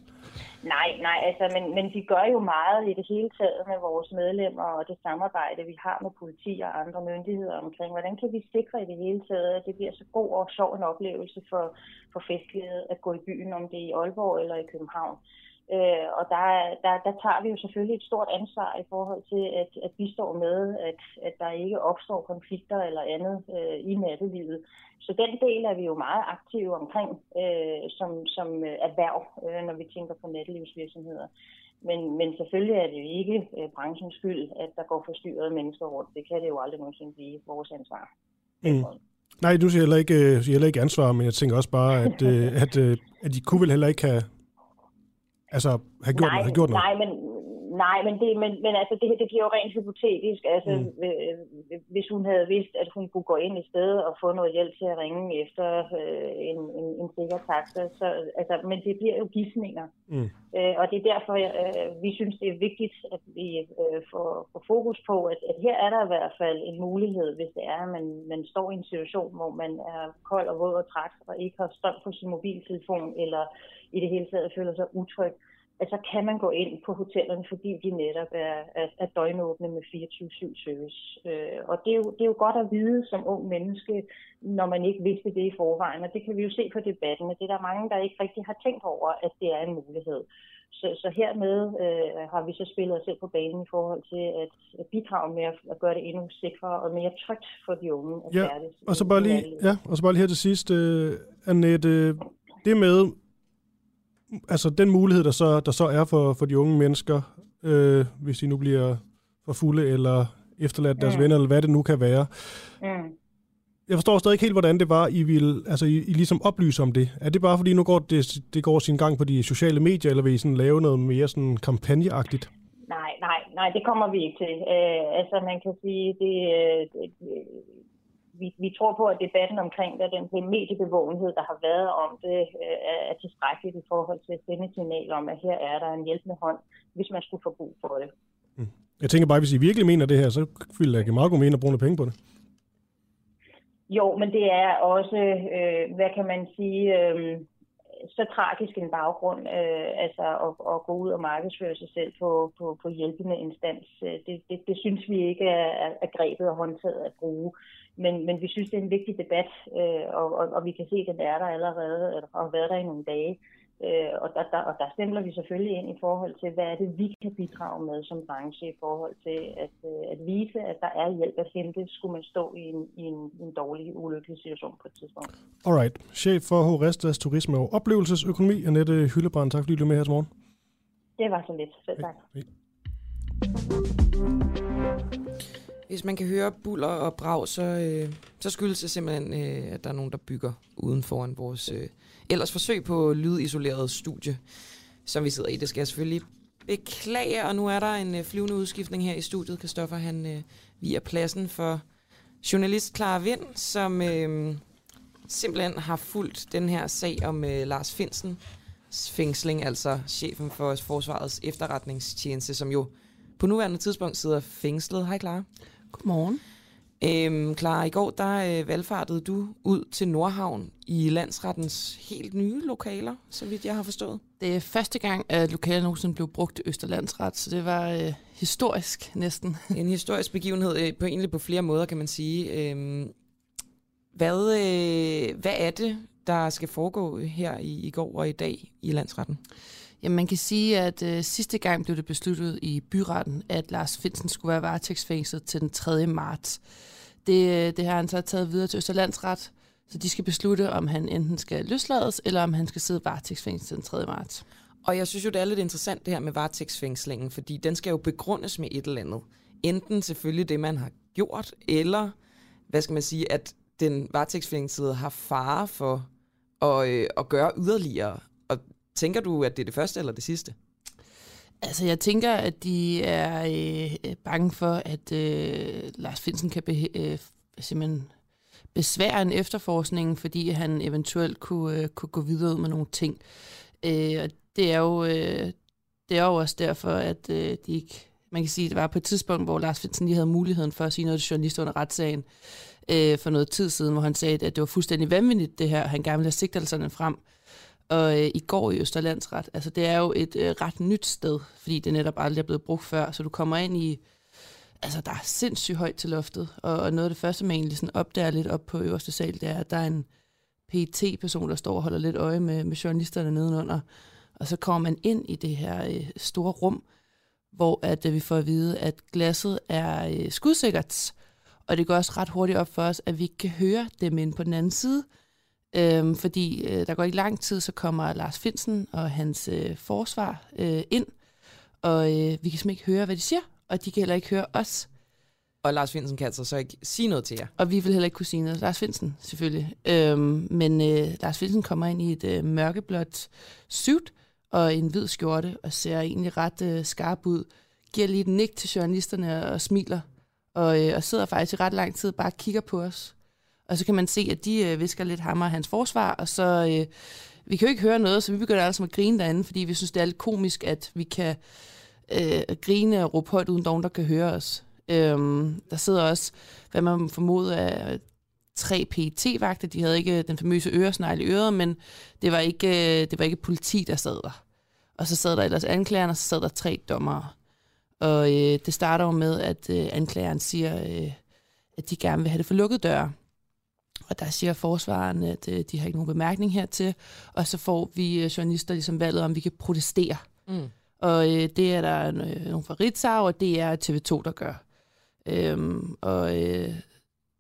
Speaker 10: nej, nej, altså, men, men vi gør jo meget i det hele taget med vores medlemmer og det samarbejde, vi har med politi og andre myndigheder omkring, hvordan kan vi sikre i det hele taget, at det bliver så god og sjov en oplevelse for, for festlighed at gå i byen, om det er i Aalborg eller i København. Øh, og der, der, der tager vi jo selvfølgelig et stort ansvar i forhold til, at, at vi står med, at, at der ikke opstår konflikter eller andet øh, i nattelivet. Så den del er vi jo meget aktive omkring øh, som, som erhverv, øh, når vi tænker på nattelivsvirksomheder. Men, men selvfølgelig er det jo ikke øh, branchens skyld, at der går forstyrrede mennesker rundt. Det kan det jo aldrig nogensinde blive vores ansvar.
Speaker 1: Mm. Nej, du siger heller ikke, øh, siger heller ikke ansvar, men jeg tænker også bare, at, øh, at, øh, at de kunne vel heller ikke have, altså, have gjort,
Speaker 10: nej,
Speaker 1: have gjort noget.
Speaker 10: Nej, men, Nej, men, det, men, men altså, det, det bliver jo rent hypotetisk. Altså, mm. øh, hvis hun havde vidst, at hun kunne gå ind i stedet og få noget hjælp til at ringe efter øh, en, en, en sikker taxa, så, altså, men det bliver jo gidsninger. Mm. Øh, og det er derfor, øh, vi synes, det er vigtigt, at vi øh, får, får fokus på, at, at her er der i hvert fald en mulighed, hvis det er, at man, man står i en situation, hvor man er kold og våd og træt, og ikke har strøm på sin mobiltelefon, eller i det hele taget føler sig utryg at så kan man gå ind på hotellerne, fordi de netop er, er, er døgnåbne med 24-7 service. Øh, og det er, jo, det er jo godt at vide som ung menneske, når man ikke vidste det i forvejen. Og det kan vi jo se på debatten, at det er der mange, der ikke rigtig har tænkt over, at det er en mulighed. Så, så hermed øh, har vi så spillet os selv på banen i forhold til at, at bidrage med at, at gøre det endnu sikrere og mere trygt for de unge at
Speaker 1: ja, Og så bare lige, ja, og så bare lige her til sidst, øh, Annette, det med, altså den mulighed, der så, der så er for, for de unge mennesker, øh, hvis de nu bliver for fulde eller efterladt deres mm. venner, eller hvad det nu kan være. Mm. jeg forstår stadig ikke helt, hvordan det var, I ville altså, I, I ligesom oplyse om det. Er det bare, fordi nu går det, det går sin gang på de sociale medier, eller vil I sådan lave noget mere sådan kampagneagtigt?
Speaker 10: Nej, nej, nej, det kommer vi ikke til. Øh, altså, man kan sige, det, øh, det, vi, vi tror på, at debatten omkring det, den, den mediebevågenhed, der har været om det, øh, er tilstrækkeligt i forhold til at sende signal om, at her er der en hjælpende hånd, hvis man skulle få brug for det.
Speaker 1: Jeg tænker bare, hvis I virkelig mener det her, så ville det give meget god mening at bruge noget penge på det.
Speaker 10: Jo, men det er også, øh, hvad kan man sige, øh, så tragisk en baggrund, øh, altså at, at gå ud og markedsføre sig selv på, på, på hjælpende instans. Øh, det, det, det synes vi ikke er, er grebet og håndtaget at bruge. Men, men vi synes, det er en vigtig debat, øh, og, og, og vi kan se, at den er der allerede, og har været der i nogle dage. Øh, og, der, der, og der stempler vi selvfølgelig ind i forhold til, hvad er det, vi kan bidrage med som branche i forhold til at, øh, at vise, at der er hjælp at hente, skulle man stå i en, i en, en dårlig, ulykkelig situation på et tidspunkt.
Speaker 1: Alright. Chef for Horestas Turisme og Oplevelsesøkonomi, Annette Hyllebrand. Tak fordi du med her til morgen.
Speaker 10: Det var så lidt. Selv tak.
Speaker 1: Hej.
Speaker 2: Hvis man kan høre buller og brag, så, øh, så skyldes det simpelthen, øh, at der er nogen, der bygger uden foran vores øh, ellers forsøg på lydisoleret studie, som vi sidder i. Det skal jeg selvfølgelig beklage, og nu er der en øh, flyvende udskiftning her i studiet. Kristoffer, han øh, via pladsen for journalist Clara Vind, som øh, simpelthen har fulgt den her sag om øh, Lars Finsen fængsling, altså chefen for Forsvarets efterretningstjeneste, som jo på nuværende tidspunkt sidder fængslet. Hej Clara.
Speaker 11: Godmorgen.
Speaker 2: Øhm, Clara, i går der øh, valgfartede du ud til Nordhavn i landsrettens helt nye lokaler, så vidt jeg har forstået.
Speaker 11: Det er første gang, at lokalet nogensinde blev brugt i Østerlandsret, så det var øh, historisk næsten.
Speaker 2: En historisk begivenhed, øh, på egentlig på flere måder, kan man sige. Øhm, hvad, øh, hvad er det, der skal foregå her i, i går og i dag i landsretten?
Speaker 11: Jamen, man kan sige, at øh, sidste gang blev det besluttet i byretten, at Lars Finsen skulle være varetægtsfængslet til den 3. marts. Det, øh, det har han så taget videre til Østerlandsret, så de skal beslutte, om han enten skal løslades, eller om han skal sidde varetægtsfængslet til den 3. marts.
Speaker 2: Og jeg synes jo, det er lidt interessant det her med varetægtsfængslingen, fordi den skal jo begrundes med et eller andet. Enten selvfølgelig det, man har gjort, eller, hvad skal man sige, at den varetægtsfængslede har fare for at, øh, at gøre yderligere. Tænker du, at det er det første eller det sidste?
Speaker 11: Altså, jeg tænker, at de er øh, bange for, at øh, Lars Finsen kan be- øh, simpelthen besvære en efterforskning, fordi han eventuelt kunne, øh, kunne gå videre ud med nogle ting. Øh, og det er jo øh, det er jo også derfor, at øh, de ikke... Man kan sige, at det var på et tidspunkt, hvor Lars Finsen lige havde muligheden for at sige noget til journalister under retssagen øh, for noget tid siden, hvor han sagde, at det var fuldstændig vanvittigt, det her. Han gerne ville have sigtelserne frem. Og øh, i går i Østerlandsret, altså det er jo et øh, ret nyt sted, fordi det netop aldrig er blevet brugt før, så du kommer ind i, altså der er sindssygt højt til loftet, og, og noget af det første, man egentlig sådan opdager lidt op på øverste sal, det er, at der er en pet person der står og holder lidt øje med, med journalisterne nedenunder, og så kommer man ind i det her øh, store rum, hvor at, øh, vi får at vide, at glasset er øh, skudsikkert, og det går også ret hurtigt op for os, at vi ikke kan høre dem ind på den anden side, Øhm, fordi øh, der går ikke lang tid, så kommer Lars Finsen og hans øh, forsvar øh, ind, og øh, vi kan simpelthen ikke høre, hvad de siger, og de kan heller ikke høre os.
Speaker 2: Og Lars Finsen kan altså så ikke sige noget til jer?
Speaker 11: Og vi vil heller ikke kunne sige noget. Lars Finsen, selvfølgelig. Øhm, men øh, Lars Finsen kommer ind i et øh, mørkeblåt suit og en hvid skjorte, og ser egentlig ret øh, skarp ud. Giver lige et nik til journalisterne og smiler, og, øh, og sidder faktisk i ret lang tid og bare kigger på os. Og så kan man se, at de øh, visker lidt ham og hans forsvar, og så... Øh, vi kan jo ikke høre noget, så vi begynder altså at grine derinde, fordi vi synes, det er lidt komisk, at vi kan øh, grine og råbe højt, uden nogen, der kan høre os. Øhm, der sidder også, hvad man formoder er tre pt vagter De havde ikke den famøse øresnegl i øret, men det var ikke, øh, det var ikke politi, der sad der. Og så sad der ellers anklageren, og så sad der tre dommere. Og øh, det starter jo med, at øh, anklageren siger, øh, at de gerne vil have det for lukket døre. Og der siger forsvaren, at øh, de har ikke nogen bemærkning hertil, og så får vi øh, journalister ligesom valget, om vi kan protestere.
Speaker 2: Mm.
Speaker 11: Og øh, det er der øh, nogle fra Ritzau, og det er TV2, der gør. Øhm, og øh,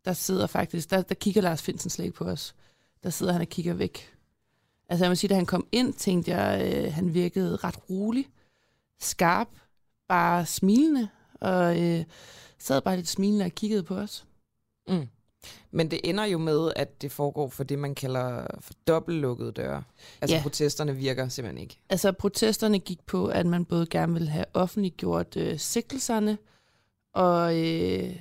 Speaker 11: der sidder faktisk, der, der kigger Lars Finsen slet ikke på os. Der sidder han og kigger væk. Altså jeg må sige, da han kom ind, tænkte jeg, øh, han virkede ret rolig, skarp, bare smilende, og øh, sad bare lidt smilende og kiggede på os.
Speaker 2: Mm. Men det ender jo med, at det foregår for det, man kalder for dobbeltlukkede døre. Altså
Speaker 11: Ja.
Speaker 2: protesterne virker simpelthen ikke.
Speaker 11: Altså protesterne gik på, at man både gerne ville have offentliggjort øh, sigtelserne, og, øh,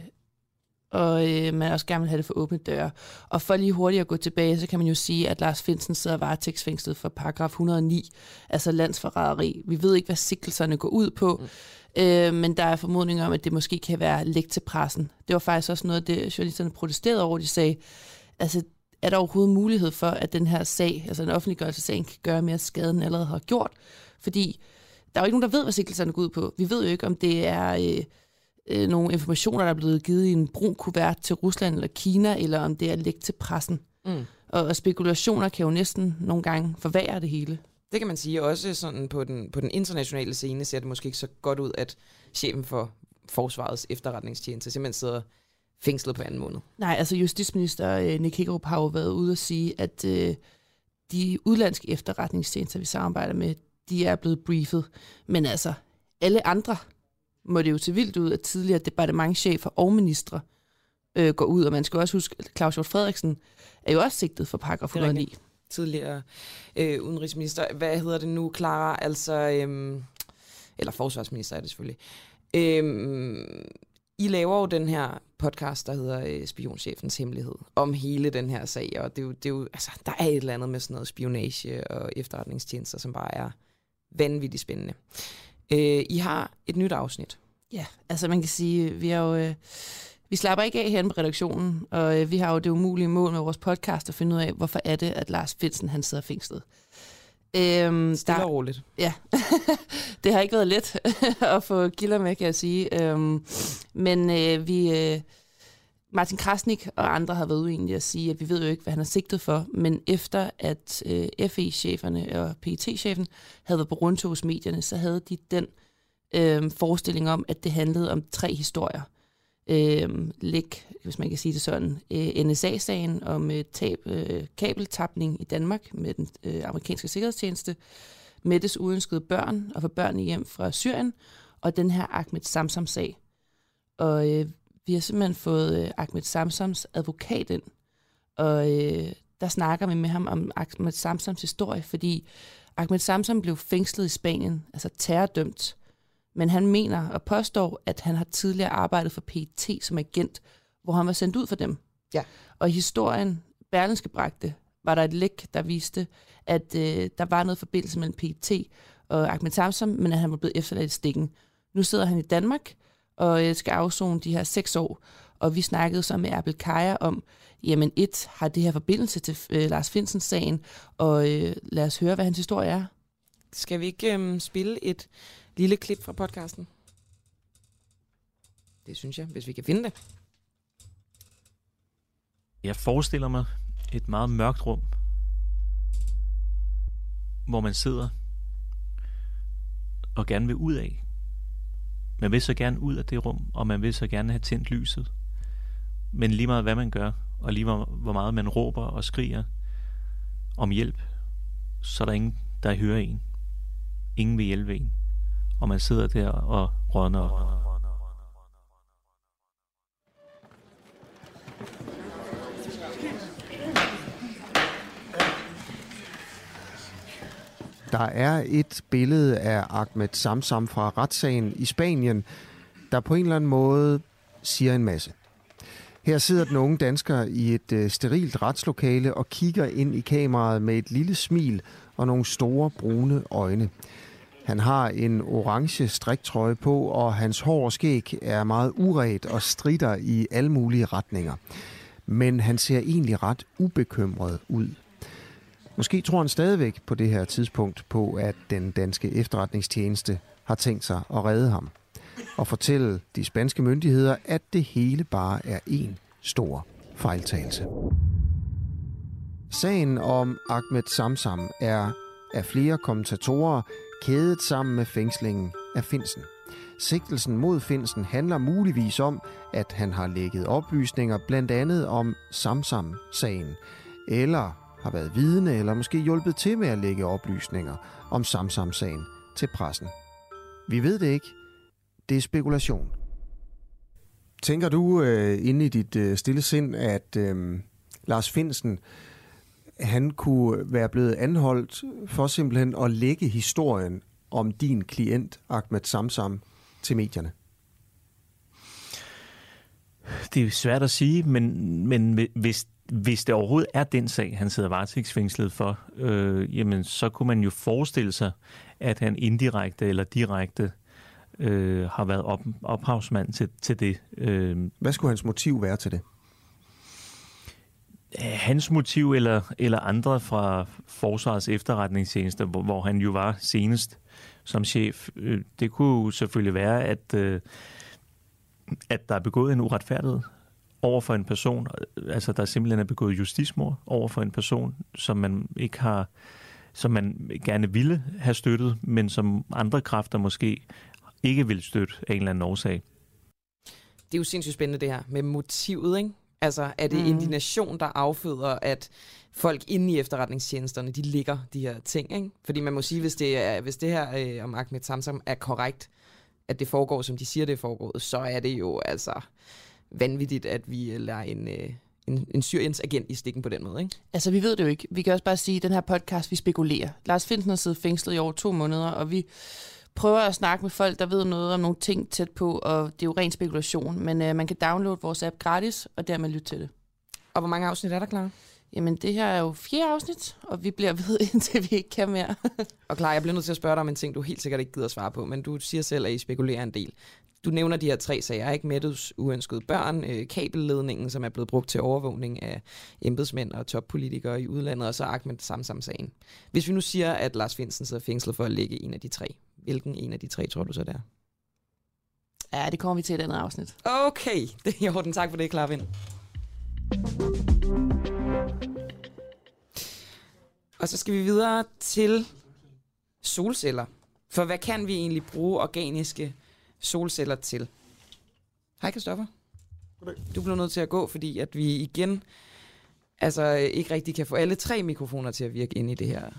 Speaker 11: og øh, man også gerne vil have det for åbne døre. Og for lige hurtigt at gå tilbage, så kan man jo sige, at Lars Finsen sidder varetægtsfængslet for paragraf 109, altså landsforræderi. Vi ved ikke, hvad sigtelserne går ud på, mm. Øh, men der er formodninger om, at det måske kan være lægt til pressen. Det var faktisk også noget af det, journalisterne protesterede over. De sagde, altså er der overhovedet mulighed for, at den her sag, altså en offentliggørelsessag, kan gøre mere skade, end allerede har gjort? Fordi der er jo ikke nogen, der ved, hvad sigtelserne går ud på. Vi ved jo ikke, om det er øh, øh, nogle informationer, der er blevet givet i en brun kuvert til Rusland eller Kina, eller om det er lægt til pressen.
Speaker 2: Mm.
Speaker 11: Og, og spekulationer kan jo næsten nogle gange forværre det hele.
Speaker 2: Det kan man sige. Også sådan på den, på den internationale scene ser det måske ikke så godt ud, at chefen for Forsvarets efterretningstjeneste simpelthen sidder fængslet på anden måned.
Speaker 11: Nej, altså justitsminister øh, Nick Hækkerup har jo været ude at sige, at øh, de udlandske efterretningstjenester, vi samarbejder med, de er blevet briefet. Men altså, alle andre må det jo til vildt ud, at tidligere departementchefer og ministre øh, går ud. Og man skal også huske, at Claus Hjort Frederiksen er jo også sigtet for paragraf
Speaker 2: Det er
Speaker 11: 109.
Speaker 2: Tidligere øh, udenrigsminister. Hvad hedder det nu, Clara? Altså, øhm, eller forsvarsminister er det selvfølgelig. Øhm, I laver jo den her podcast, der hedder øh, Spionchefens Hemmelighed, om hele den her sag, og det er jo, det er jo, altså, der er et eller andet med sådan noget spionage og efterretningstjenester, som bare er vanvittigt spændende. Øh, I har et nyt afsnit.
Speaker 11: Ja, altså man kan sige, vi er jo... Øh, vi slapper ikke af herinde på redaktionen, og øh, vi har jo det umulige mål med vores podcast at finde ud af, hvorfor er det, at Lars Finsen han sidder fængslet. Øhm,
Speaker 2: Stille og roligt.
Speaker 11: Ja, det har ikke været let at få kilder med, kan jeg sige. Øhm, men øh, vi, øh, Martin Krasnik og andre har været uenige at sige, at vi ved jo ikke, hvad han er sigtet for, men efter at øh, FE-cheferne og PET-chefen havde været på rundtog hos medierne, så havde de den øh, forestilling om, at det handlede om tre historier. Øh, lægge, hvis man kan sige det sådan, øh, NSA-sagen om øh, tab, øh, kabeltapning i Danmark med den øh, amerikanske sikkerhedstjeneste, Mettes uønskede børn og få børn hjem fra Syrien, og den her Ahmed Samsam-sag. Og øh, vi har simpelthen fået øh, Ahmed Samsams advokat ind, og øh, der snakker vi med ham om Ahmed Samsams historie, fordi Ahmed Samsam blev fængslet i Spanien, altså terrordømt, men han mener og påstår, at han har tidligere arbejdet for PET som agent, hvor han var sendt ud for dem.
Speaker 2: Ja.
Speaker 11: Og i historien, Berlinske bragte, var der et læk, der viste, at øh, der var noget forbindelse mellem PET og Ahmed Samsam, men at han var blevet efterladt i stikken. Nu sidder han i Danmark og øh, skal afzone de her seks år, og vi snakkede så med Abel Kaja om, jamen et, har det her forbindelse til øh, Lars Finsens sagen, og øh, lad os høre, hvad hans historie er.
Speaker 2: Skal vi ikke øhm, spille et lille klip fra podcasten? Det synes jeg, hvis vi kan finde det.
Speaker 12: Jeg forestiller mig et meget mørkt rum, hvor man sidder og gerne vil ud af. Man vil så gerne ud af det rum, og man vil så gerne have tændt lyset. Men lige meget hvad man gør, og lige meget hvor meget man råber og skriger om hjælp, så er der ingen, der hører en. Ingen vil hjælpe en. Og man sidder der og rådner op.
Speaker 13: Der er et billede af Ahmed Samsam fra retssagen i Spanien, der på en eller anden måde siger en masse. Her sidder den unge dansker i et øh, sterilt retslokale og kigger ind i kameraet med et lille smil og nogle store brune øjne. Han har en orange striktrøje på, og hans hår og skæg er meget uret og strider i alle mulige retninger. Men han ser egentlig ret ubekymret ud. Måske tror han stadigvæk på det her tidspunkt på, at den danske efterretningstjeneste har tænkt sig at redde ham. Og fortælle de spanske myndigheder, at det hele bare er en stor fejltagelse. Sagen om Ahmed Samsam er af flere kommentatorer kædet sammen med fængslingen af Finsen. Sigtelsen mod Finsen handler muligvis om, at han har lægget oplysninger blandt andet om Samsam-sagen, eller har været vidne eller måske hjulpet til med at lægge oplysninger om Samsam-sagen til pressen. Vi ved det ikke. Det er spekulation. Tænker du øh, inde i dit øh, stille sind, at øh, Lars Finsen han kunne være blevet anholdt for simpelthen at lægge historien om din klient Ahmed Samsam til medierne?
Speaker 12: Det er svært at sige, men, men hvis, hvis det overhovedet er den sag, han sidder varetægtsfængslet for, øh, jamen så kunne man jo forestille sig, at han indirekte eller direkte øh, har været op, ophavsmand til, til det. Øh,
Speaker 13: Hvad skulle hans motiv være til det?
Speaker 12: Hans motiv eller, eller andre fra Forsvarets efterretningstjeneste, hvor, hvor han jo var senest som chef, øh, det kunne selvfølgelig være, at, øh, at der er begået en uretfærdighed over for en person, altså der simpelthen er begået justismord over for en person, som man ikke har, som man gerne ville have støttet, men som andre kræfter måske ikke vil støtte af en eller anden årsag.
Speaker 2: Det er jo sindssygt spændende det her med motivet, ikke? Altså, er det mm. indignation, der afføder, at folk inde i efterretningstjenesterne, de ligger de her ting, ikke? Fordi man må sige, hvis det, er, hvis det her øh, om Ahmed Samsam er korrekt, at det foregår, som de siger, det er foregået, så er det jo altså vanvittigt, at vi lader en, øh, en, en syriens agent i stikken på den måde, ikke?
Speaker 11: Altså, vi ved det jo ikke. Vi kan også bare sige, at den her podcast, vi spekulerer. Lars Finsen har siddet fængslet i over to måneder, og vi prøver at snakke med folk, der ved noget om nogle ting tæt på, og det er jo ren spekulation. Men øh, man kan downloade vores app gratis, og dermed lytte til det.
Speaker 2: Og hvor mange afsnit er der klar?
Speaker 11: Jamen, det her er jo fire afsnit, og vi bliver ved, indtil vi ikke kan mere.
Speaker 2: og klar, jeg bliver nødt til at spørge dig om en ting, du helt sikkert ikke gider at svare på, men du siger selv, at I spekulerer en del. Du nævner de her tre sager, ikke? Mettes uønskede børn, øh, kabelledningen, som er blevet brugt til overvågning af embedsmænd og toppolitikere i udlandet, og så Ahmed Samsam-sagen. Hvis vi nu siger, at Lars Finsen sidder fængslet for at ligge en af de tre, hvilken en af de tre tror du så der?
Speaker 11: Ja, det kommer vi til i et andet afsnit.
Speaker 2: Okay, det er i orden. Tak for det, Klarvind. Og så skal vi videre til solceller. For hvad kan vi egentlig bruge organiske solceller til? Hej, Kristoffer. Du blev nødt til at gå, fordi at vi igen altså ikke rigtig kan få alle tre mikrofoner til at virke ind i det her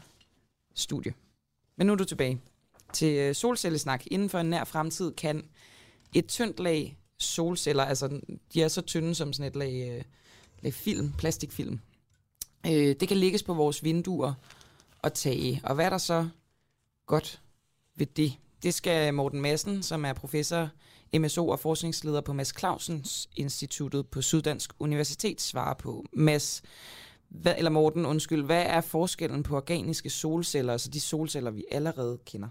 Speaker 2: studie. Men nu er du tilbage til øh, solcellesnak. Inden for en nær fremtid kan et tyndt lag solceller, altså de er så tynde som sådan et lag, øh, lag film, plastikfilm, øh, det kan lægges på vores vinduer og tage. Og hvad er der så godt ved det? Det skal Morten Madsen, som er professor, MSO og forskningsleder på Mads Clausens Instituttet på Syddansk Universitet, svare på. Mads, hvad, eller Morten, undskyld, hvad er forskellen på organiske solceller, altså de solceller, vi allerede kender?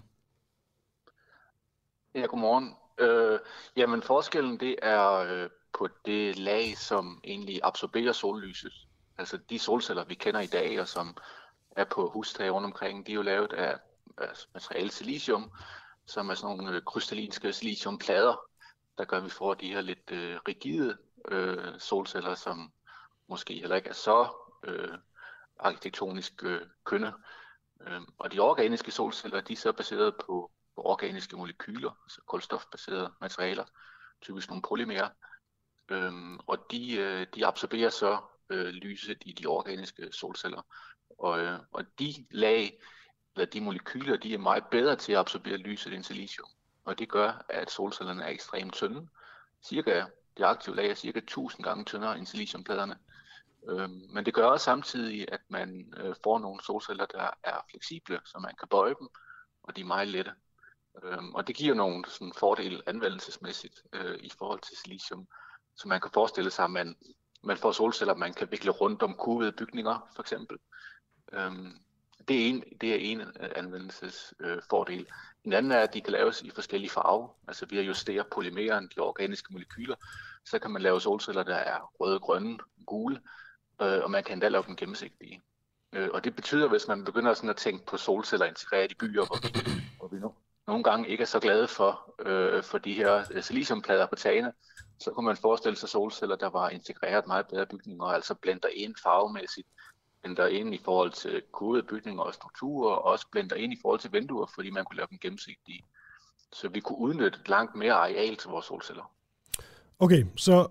Speaker 14: Ja, godmorgen. Øh, jamen forskellen det er øh, på det lag, som egentlig absorberer sollyset. Altså de solceller, vi kender i dag, og som er på hustage rundt omkring, de er jo lavet af, altså, materiale silicium, som er sådan nogle øh, krystallinske siliciumplader, der gør, at vi får de her lidt øh, rigide øh, solceller, som måske heller ikke er så øh, arkitektonisk øh, kønne. Øh, og de organiske solceller, de er så baseret på organiske molekyler, altså kulstofbaserede materialer, typisk nogle polymerer. Øhm, og de, øh, de absorberer så øh, lyset i de organiske solceller. Og, øh, og de lag, eller de molekyler, de er meget bedre til at absorbere lyset end silicium. Og det gør, at solcellerne er ekstremt tynde. Cirka, det aktive lag er cirka 1000 gange tyndere end siliciumpladerne. Øhm, men det gør også samtidig, at man øh, får nogle solceller, der er fleksible, så man kan bøje dem, og de er meget lette. Øhm, og det giver nogle sådan, fordele anvendelsesmæssigt øh, i forhold til silicium. Så man kan forestille sig, at man, man får solceller, man kan vikle rundt om kurvede bygninger, for eksempel. Øhm, det, er en, det er en øh, anvendelsesfordel. Øh, en anden er, at de kan laves i forskellige farver. Altså ved at justere polymeren, de organiske molekyler, så kan man lave solceller, der er røde, grønne, gule, øh, og man kan endda lave dem gennemsigtige. Øh, og det betyder, hvis man begynder sådan at tænke på solceller integreret i byer, hvor vi, hvor vi nu nogle gange ikke er så glade for, øh, for de her øh, siliciumplader på tagene, så kunne man forestille sig solceller, der var integreret meget bedre bygninger, altså blender ind farvemæssigt, blender ind i forhold til kodede bygninger og strukturer, og også blender ind i forhold til vinduer, fordi man kunne lave dem gennemsigtige. Så vi kunne udnytte langt mere areal til vores solceller.
Speaker 1: Okay, så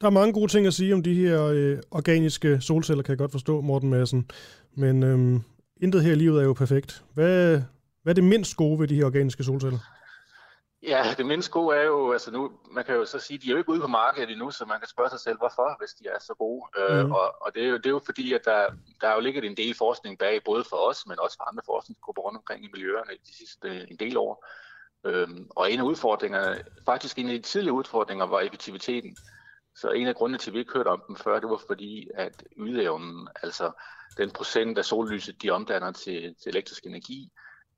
Speaker 1: der er mange gode ting at sige om de her øh, organiske solceller, kan jeg godt forstå, Morten Madsen. Men øh, intet her i livet er jo perfekt. Hvad, hvad er det mindst gode ved de her organiske solceller?
Speaker 14: Ja, det mindst gode er jo, altså nu, man kan jo så sige, de er jo ikke ude på markedet endnu, så man kan spørge sig selv, hvorfor, hvis de er så gode. Mm. Øh, og og det, er jo, det er jo fordi, at der, der er jo ligget en del forskning bag, både for os, men også for andre forskningsgrupper rundt omkring i miljøerne de sidste øh, en del år. Øhm, og en af udfordringerne, faktisk en af de tidlige udfordringer, var effektiviteten. Så en af grundene til, at vi ikke hørte om dem før, det var fordi, at ydeevnen, altså den procent af sollyset, de omdanner til, til elektrisk energi,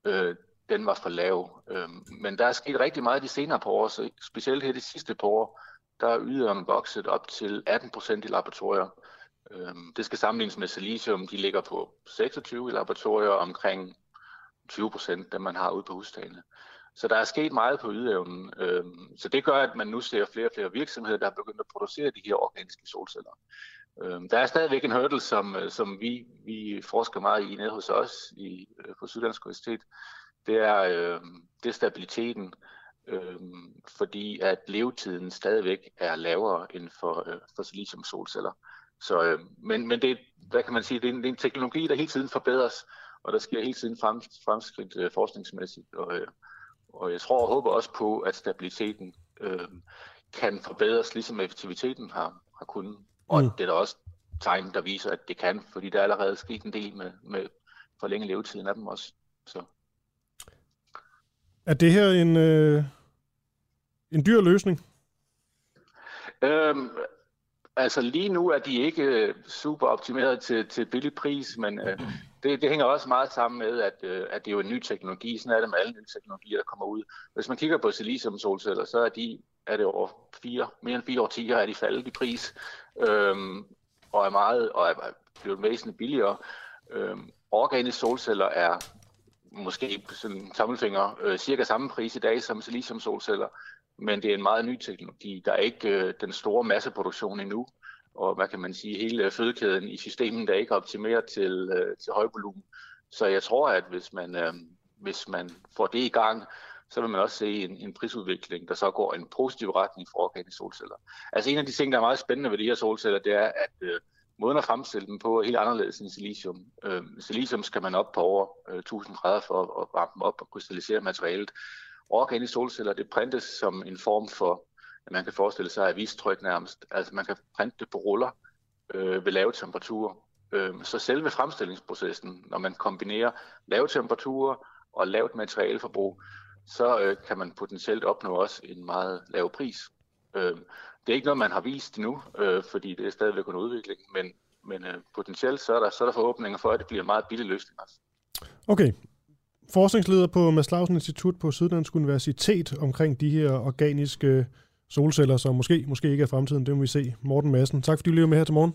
Speaker 14: øh, den var for lav. Øh, men der er sket rigtig meget de senere par år, så specielt her de sidste par år, der er yderen vokset op til 18 procent i laboratorier. Øh, det skal sammenlignes med silicium, de ligger på 26 i laboratorier, omkring 20 procent, dem man har ude på husstagene. Så der er sket meget på ydeevnen. Øh, så det gør, at man nu ser flere og flere virksomheder, der er begyndt at producere de her organiske solceller. Øh, der er stadigvæk en hurdle, som, øh, som vi, vi forsker meget i nede hos os i, øh, på Syddansk Universitet. Det er, øh, det er stabiliteten, øh, fordi at levetiden stadigvæk er lavere end for, øh, for silicium solceller. Så, øh, men, men det, hvad kan man sige, det er, en, det er en teknologi, der hele tiden forbedres, og der sker hele tiden frem, fremskridt øh, forskningsmæssigt. Og, øh, og jeg tror og håber også på, at stabiliteten øh, kan forbedres, ligesom effektiviteten har, har kunnet. Og mm. det er der også tegn, der viser, at det kan, fordi der er allerede sket en del med, med forlænge levetiden af dem også. Så.
Speaker 1: Er det her en, øh, en dyr løsning?
Speaker 14: Øhm, altså lige nu er de ikke øh, super optimeret til, til billig pris, men øh, det, det hænger også meget sammen med, at, øh, at det er jo en ny teknologi. Sådan er det med alle nye teknologier, der kommer ud. Hvis man kigger på silicium solceller, så er de er det over fire, mere end fire årtier, er de faldet i pris, øh, og er meget, og er blevet væsentligt billigere. Øh, organiske solceller er måske sådan sammelfinger øh, cirka samme pris i dag som silicium solceller, men det er en meget ny teknologi. Der er ikke øh, den store masseproduktion endnu, og hvad kan man sige, hele fødekæden i systemet er ikke optimeret til, øh, til høj volumen. Så jeg tror, at hvis man, øh, hvis man får det i gang, så vil man også se en, en prisudvikling, der så går en positiv retning for organiske solceller. Altså en af de ting, der er meget spændende ved de her solceller, det er, at øh, måden at fremstille dem på er helt anderledes end silicium. Øh, silicium skal man op på over øh, 1000 grader for at varme dem op og krystallisere materialet. Organiske solceller, det printes som en form for, at man kan forestille sig avistryk nærmest. Altså man kan printe det på ruller øh, ved lave temperaturer. Øh, så selve fremstillingsprocessen, når man kombinerer lave temperaturer og lavt materialeforbrug, så øh, kan man potentielt opnå også en meget lav pris. Øh, det er ikke noget, man har vist nu, øh, fordi det er stadigvæk en udvikling, men, men øh, potentielt så er, der, så er der forhåbninger for, at det bliver en meget billig løsning også.
Speaker 1: Okay. Forskningsleder på Mads Lausen Institut på Syddansk Universitet omkring de her organiske solceller, som måske, måske ikke er fremtiden. Det må vi se. Morten Madsen, tak fordi du lever med her til morgen.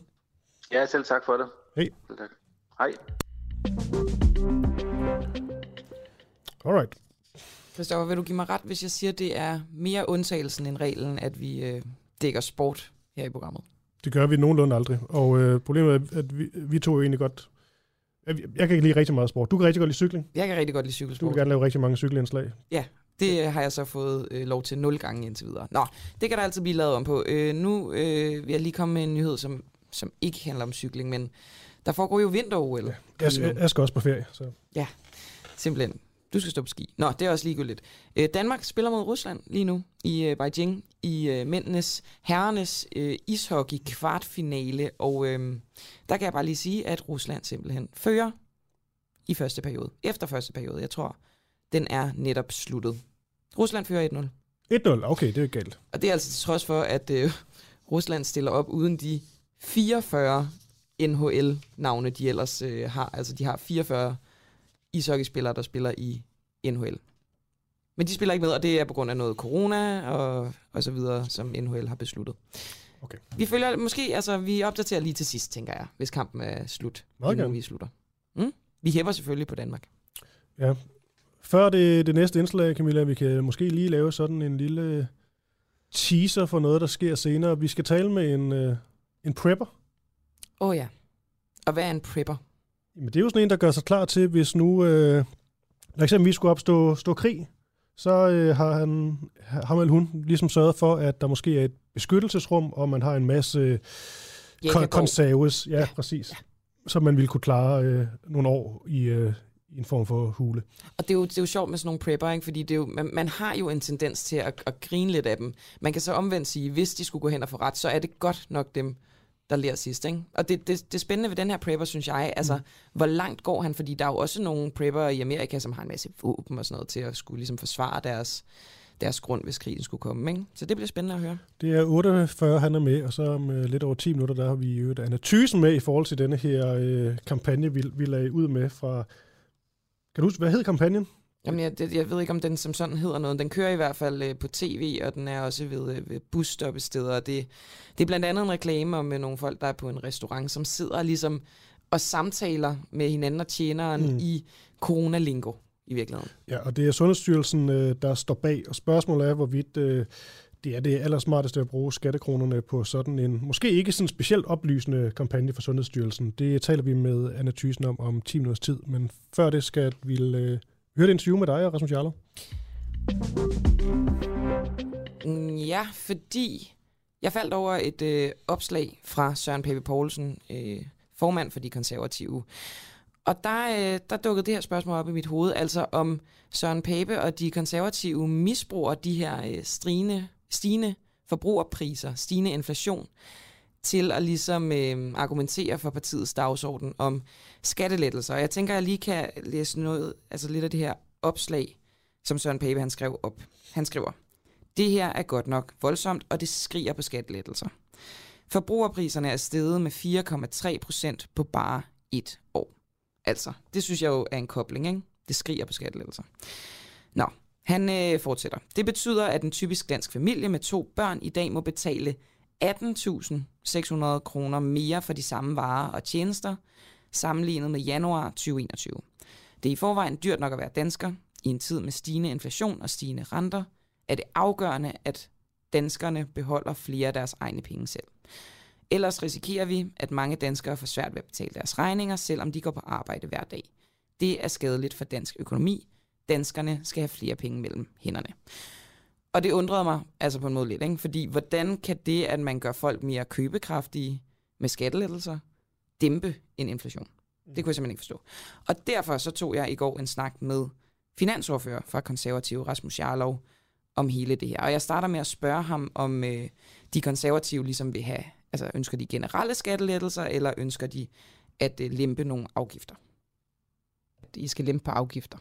Speaker 14: Ja, selv tak for det.
Speaker 1: Hej.
Speaker 14: Tak. Hej.
Speaker 1: Alright.
Speaker 2: Christoffer, vil du give mig ret, hvis jeg siger, at det er mere undtagelsen end reglen, at vi øh, dækker sport her i programmet?
Speaker 1: Det gør vi nogenlunde aldrig. Og øh, problemet er, at vi, vi to egentlig godt... Jeg kan ikke lide rigtig meget sport. Du kan rigtig godt lide cykling.
Speaker 2: Jeg kan rigtig godt lide cykelsport.
Speaker 1: Du vil gerne lave rigtig mange cykelindslag.
Speaker 2: Ja, det har jeg så fået øh, lov til nul gange indtil videre. Nå, det kan der altid blive lavet om på. Øh, nu øh, vil jeg lige komme med en nyhed, som, som ikke handler om cykling, men der foregår jo vinter-OL. Ja,
Speaker 1: jeg, jeg skal også på ferie. Så.
Speaker 2: Ja, simpelthen. Du skal stå på ski. Nå, det er også ligegyldigt. Øh, Danmark spiller mod Rusland lige nu i øh, Beijing i øh, mændenes, herrenes øh, ishockey kvartfinale. Og øh, der kan jeg bare lige sige, at Rusland simpelthen fører i første periode. Efter første periode, jeg tror, den er netop sluttet. Rusland fører
Speaker 1: 1-0. 1-0, okay, det er galt.
Speaker 2: Og det er altså til trods for, at øh, Rusland stiller op uden de 44 NHL-navne, de ellers øh, har. Altså, de har 44 ishockeyspillere, der spiller i NHL. Men de spiller ikke med, og det er på grund af noget corona og, og så videre, som NHL har besluttet.
Speaker 1: Okay.
Speaker 2: Vi følger måske, altså vi opdaterer lige til sidst, tænker jeg, hvis kampen er slut.
Speaker 1: Meget
Speaker 2: gerne. vi slutter. Mm? Vi hæpper selvfølgelig på Danmark.
Speaker 1: Ja. Før det, det næste indslag, Camilla, vi kan måske lige lave sådan en lille teaser for noget, der sker senere. Vi skal tale med en, øh, en prepper.
Speaker 2: Åh oh, ja. Og hvad er en prepper?
Speaker 1: Jamen, det er jo sådan en, der gør sig klar til, hvis nu, øh, for eksempel vi skulle opstå stå krig, så øh, har han, ham eller hun ligesom sørget for, at der måske er et beskyttelsesrum, og man har en masse kon- konserves, ja, ja, præcis, ja. som man ville kunne klare øh, nogle år i, øh, i en form for hule.
Speaker 2: Og det er jo, det er jo sjovt med sådan nogle prepper, ikke? fordi det er jo, man, man har jo en tendens til at, at grine lidt af dem. Man kan så omvendt sige, hvis de skulle gå hen og få ret, så er det godt nok dem, der lærer sidst. Ikke? Og det, det, det spændende ved den her prepper, synes jeg, altså, mm. hvor langt går han? Fordi der er jo også nogle prepper i Amerika, som har en masse våben og sådan noget til at skulle ligesom forsvare deres, deres grund, hvis krigen skulle komme. Ikke? Så det bliver spændende at høre.
Speaker 1: Det er 48, han er med, og så om øh, lidt over 10 minutter, der har vi jo Anna Thysen med i forhold til denne her øh, kampagne, vi, vi lagde ud med fra... Kan du huske, hvad hed kampagnen?
Speaker 2: Jamen, jeg, det, jeg ved ikke, om den som sådan hedder noget. Den kører i hvert fald øh, på tv, og den er også ved, øh, ved busstoppesteder. Det, det er blandt andet en reklame om øh, nogle folk, der er på en restaurant, som sidder ligesom og samtaler med hinanden og tjeneren mm. i coronalingo i virkeligheden.
Speaker 1: Ja, og det er Sundhedsstyrelsen, øh, der står bag, og spørgsmålet er, hvorvidt øh, det er det allersmarteste at bruge skattekronerne på sådan en, måske ikke sådan specielt oplysende kampagne for Sundhedsstyrelsen. Det taler vi med Anna Thysen om om 10 minutters tid, men før det skal vi øh, et interview med dig, Rasmus Jarlov.
Speaker 2: Mm, ja, fordi jeg faldt over et øh, opslag fra Søren Pape Poulsen, øh, formand for de konservative. Og der, øh, der dukkede det her spørgsmål op i mit hoved, altså om Søren Pape og de konservative misbruger de her øh, strine, stigende forbrugerpriser, stigende inflation, til at ligesom øh, argumentere for partiets dagsorden om skattelettelser. Og jeg tænker, at jeg lige kan læse noget, altså lidt af det her opslag, som Søren Pape han skrev op. Han skriver, det her er godt nok voldsomt, og det skriger på skattelettelser. Forbrugerpriserne er steget med 4,3 procent på bare et år. Altså, det synes jeg jo er en kobling, ikke? Det skriger på skattelettelser. Nå, han øh, fortsætter. Det betyder, at en typisk dansk familie med to børn i dag må betale 18.600 kroner mere for de samme varer og tjenester, sammenlignet med januar 2021. Det er i forvejen dyrt nok at være dansker. I en tid med stigende inflation og stigende renter, er det afgørende, at danskerne beholder flere af deres egne penge selv. Ellers risikerer vi, at mange danskere får svært ved at betale deres regninger, selvom de går på arbejde hver dag. Det er skadeligt for dansk økonomi. Danskerne skal have flere penge mellem hænderne. Og det undrede mig altså på en måde lidt, ikke? fordi hvordan kan det, at man gør folk mere købekraftige med skattelettelser, dæmpe en inflation? Det kunne jeg simpelthen ikke forstå. Og derfor så tog jeg i går en snak med finansordfører fra konservative Rasmus Jarlov om hele det her. Og jeg starter med at spørge ham, om øh, de konservative ligesom vil have, altså ønsker de generelle skattelettelser, eller ønsker de at øh, lempe nogle afgifter? At I skal lempe på afgifter.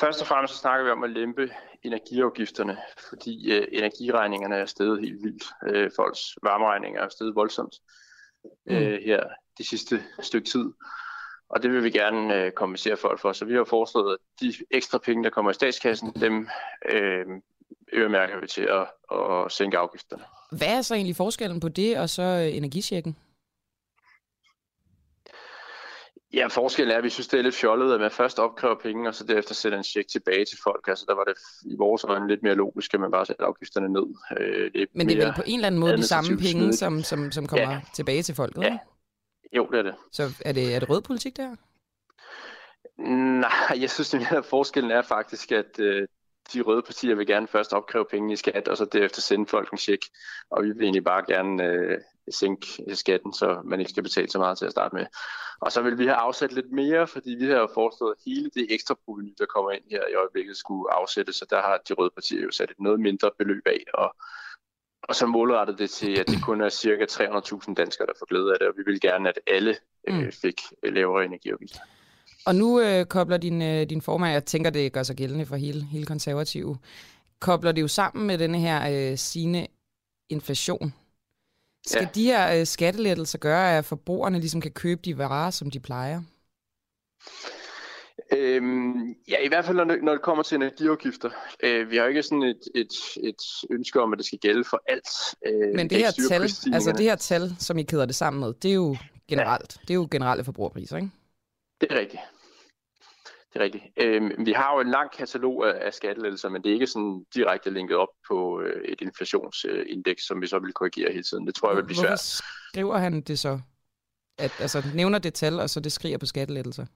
Speaker 15: Først og fremmest så snakker vi om at lempe energiafgifterne, fordi øh, energiregningerne er steget helt vildt. Øh, folks varmeregninger er steget voldsomt øh, her de sidste stykke tid. Og det vil vi gerne øh, kompensere folk for. Så vi har foreslået, at de ekstra penge, der kommer i statskassen, dem øh, øremærker vi til at, at sænke afgifterne.
Speaker 2: Hvad er så egentlig forskellen på det og så øh, energichecken?
Speaker 15: Ja, forskellen er, at vi synes, det er lidt fjollet, at man først opkræver penge, og så derefter sætter en check tilbage til folk. Altså, der var det i vores øjne lidt mere logisk, at man bare sætter afgifterne ned. Øh, det
Speaker 2: Men det er vel på en eller anden måde de samme penge,
Speaker 15: smidigt.
Speaker 2: som, som, som kommer ja. tilbage til folket?
Speaker 15: Ja. Jo, det er det.
Speaker 2: Så er det, er det rød politik der?
Speaker 15: Nej, jeg synes, at forskellen er faktisk, at øh, de røde partier vil gerne først opkræve penge i skat, og så derefter sende folk en check. Og vi vil egentlig bare gerne øh, sænke skatten, så man ikke skal betale så meget til at starte med. Og så vil vi have afsat lidt mere, fordi vi har jo foreslået, at hele det ekstra proveny, der kommer ind her i øjeblikket, skulle afsættes, så der har de røde partier jo sat et noget mindre beløb af, og og så målrettet det til, at det kun er cirka 300.000 danskere, der får glæde af det, og vi vil gerne, at alle øh, fik lavere energiafgifter.
Speaker 2: Og nu øh, kobler din, øh, din formand, jeg tænker, det gør sig gældende for hele, hele konservative, kobler det jo sammen med denne her øh, sine inflation. Skal ja. de her øh, skattelettelser gøre, at forbrugerne ligesom kan købe de varer, som de plejer?
Speaker 15: Øhm, ja, i hvert fald når det, når det kommer til energiafgifter. Øh, vi har jo ikke sådan et, et, et ønske om, at det skal gælde for alt. Øh,
Speaker 2: Men det her, tal, altså det her tal, som I kæder det sammen med, det er jo generelt. Ja. Det er jo generelle forbrugerpriser, ikke?
Speaker 15: Det er rigtigt. Det er rigtigt. Øhm, vi har jo en lang katalog af, af skattelettelser, men det er ikke sådan direkte linket op på øh, et inflationsindeks, som vi så vil korrigere hele tiden. Det tror jeg vil blive
Speaker 2: Hvorfor
Speaker 15: svært.
Speaker 2: skriver han det så? At, altså nævner det tal, og så det skriger på skattelettelser?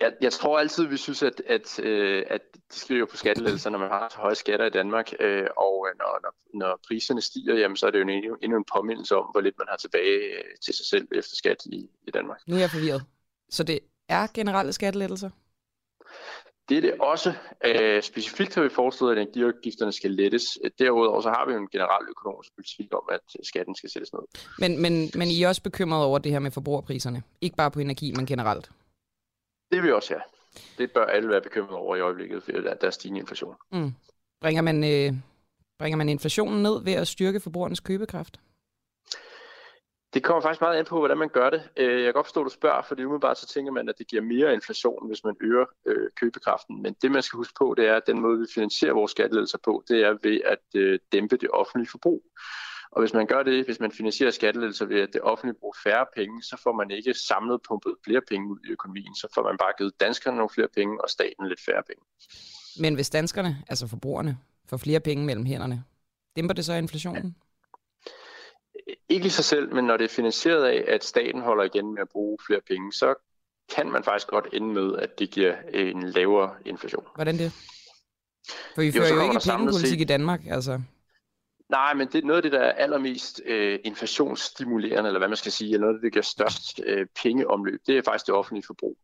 Speaker 15: Jeg, jeg tror altid, vi synes, at, at, øh, at de skriver på skattelettelser, når man har så høje skatter i Danmark, øh, og øh, når, når, når priserne stiger, jamen, så er det jo en, endnu en påmindelse om, hvor lidt man har tilbage øh, til sig selv efter skat i, i Danmark.
Speaker 2: Nu er jeg forvirret. Så det er generelle skattelettelser?
Speaker 15: Det er det også. Øh, specifikt har vi foreslået, at energiafgifterne skal lettes. Derudover så har vi jo en generel økonomisk politik om, at skatten skal sættes ned.
Speaker 2: Men, men, men I er også bekymrede over det her med forbrugerpriserne? Ikke bare på energi, men generelt?
Speaker 15: Det er vi også, ja. Det bør alle være bekymret over i øjeblikket, for der er stigende inflation.
Speaker 2: Mm. Bringer, man, øh, bringer man inflationen ned ved at styrke forbrugernes købekraft?
Speaker 15: Det kommer faktisk meget an på, hvordan man gør det. Øh, jeg kan godt forstå, at du spørger, fordi umiddelbart så tænker man, at det giver mere inflation, hvis man øger øh, købekraften. Men det, man skal huske på, det er, at den måde, vi finansierer vores skattelettelser på, det er ved at øh, dæmpe det offentlige forbrug. Og hvis man gør det, hvis man finansierer skattelettelser ved, at det offentlige bruger færre penge, så får man ikke samlet pumpet flere penge ud i økonomien. Så får man bare givet danskerne nogle flere penge, og staten lidt færre penge.
Speaker 2: Men hvis danskerne, altså forbrugerne, får flere penge mellem hænderne, dæmper det så inflationen?
Speaker 15: Ikke i sig selv, men når det er finansieret af, at staten holder igen med at bruge flere penge, så kan man faktisk godt ende med, at det giver en lavere inflation.
Speaker 2: Hvordan det? For vi fører jo, jo ikke pengepolitik set... i Danmark, altså.
Speaker 15: Nej, men det er noget af det, der er allermest øh, inflationsstimulerende, eller hvad man skal sige, eller noget af det, der giver størst øh, pengeomløb, det er faktisk det offentlige forbrug.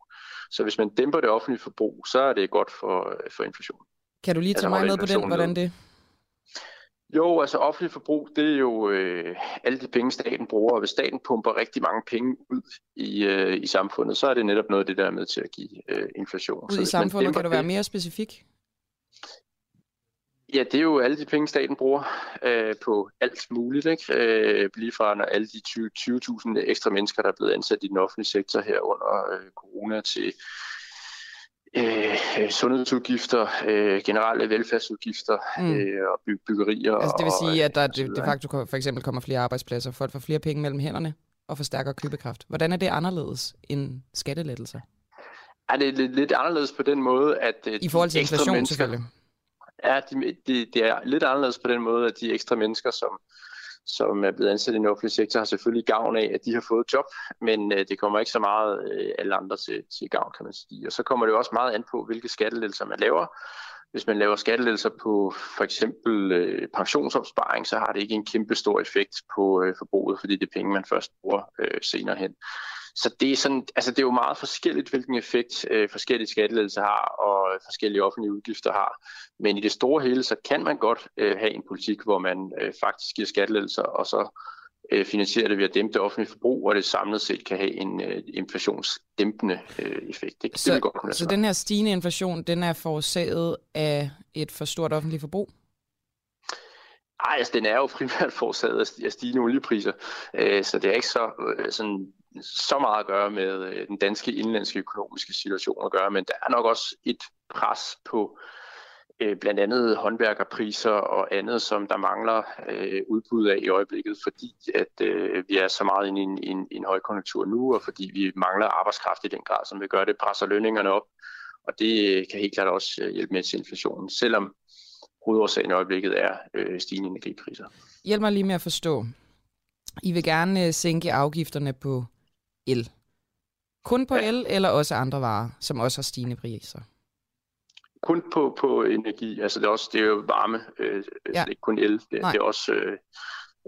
Speaker 15: Så hvis man dæmper det offentlige forbrug, så er det godt for, for inflationen.
Speaker 2: Kan du lige tage altså, mig med på den, hvordan det?
Speaker 15: Jo, altså offentlig forbrug, det er jo øh, alle de penge, staten bruger, og hvis staten pumper rigtig mange penge ud i, øh, i samfundet, så er det netop noget af det, der er med til at give øh, inflation.
Speaker 2: Ud så i samfundet, kan du være mere specifik?
Speaker 15: Ja, det er jo alle de penge, staten bruger øh, på alt muligt. Ikke? Øh, lige fra når alle de 20.000 ekstra mennesker, der er blevet ansat i den offentlige sektor her under øh, corona, til øh, sundhedsudgifter, øh, generelle velfærdsudgifter mm. øh, og by- byggerier.
Speaker 2: Altså det vil sige,
Speaker 15: og,
Speaker 2: at der de, de facto for eksempel kommer flere arbejdspladser, folk får flere penge mellem hænderne og forstærker købekraft. Hvordan er det anderledes end skattelettelser?
Speaker 15: Er det lidt, lidt anderledes på den måde, at
Speaker 2: øh, I forhold til inflation selvfølgelig?
Speaker 15: Ja, det de, de er lidt anderledes på den måde, at de ekstra mennesker, som, som er blevet ansat i den offentlige sektor, har selvfølgelig gavn af, at de har fået job, men øh, det kommer ikke så meget øh, alle andre til, til gavn, kan man sige. Og så kommer det jo også meget an på, hvilke skattelettelser man laver. Hvis man laver skattelettelser på for eksempel øh, pensionsopsparing, så har det ikke en kæmpe stor effekt på øh, forbruget, fordi det er penge, man først bruger øh, senere hen. Så det er, sådan, altså det er jo meget forskelligt, hvilken effekt øh, forskellige skattelettelser har og forskellige offentlige udgifter har. Men i det store hele, så kan man godt øh, have en politik, hvor man øh, faktisk giver skattelettelser, og så øh, finansierer det ved at dæmpe det offentlige forbrug, og det samlet set kan have en øh, inflationsdæmpende øh, effekt. Det,
Speaker 2: så,
Speaker 15: det godt kunne
Speaker 2: så den her stigende inflation, den er forårsaget af et for stort offentligt forbrug?
Speaker 15: Nej, altså den er jo primært forårsaget af stigende oliepriser, øh, så det er ikke så øh, sådan så meget at gøre med øh, den danske indlandske økonomiske situation at gøre, men der er nok også et pres på øh, blandt andet håndværkerpriser og andet, som der mangler øh, udbud af i øjeblikket, fordi at øh, vi er så meget inde i en, en, en højkonjunktur nu, og fordi vi mangler arbejdskraft i den grad, som vi gør det, presser lønningerne op, og det øh, kan helt klart også øh, hjælpe med til inflationen, selvom hovedårsagen i øjeblikket er øh, stigende energipriser.
Speaker 2: Hjælp mig lige med at forstå. I vil gerne sænke afgifterne på el. Kun på ja. el, eller også andre varer, som også har stigende priser?
Speaker 15: Kun på, på energi. Altså det er, også, det er jo varme, øh, ja. så det er ikke kun el. Det, det er også øh,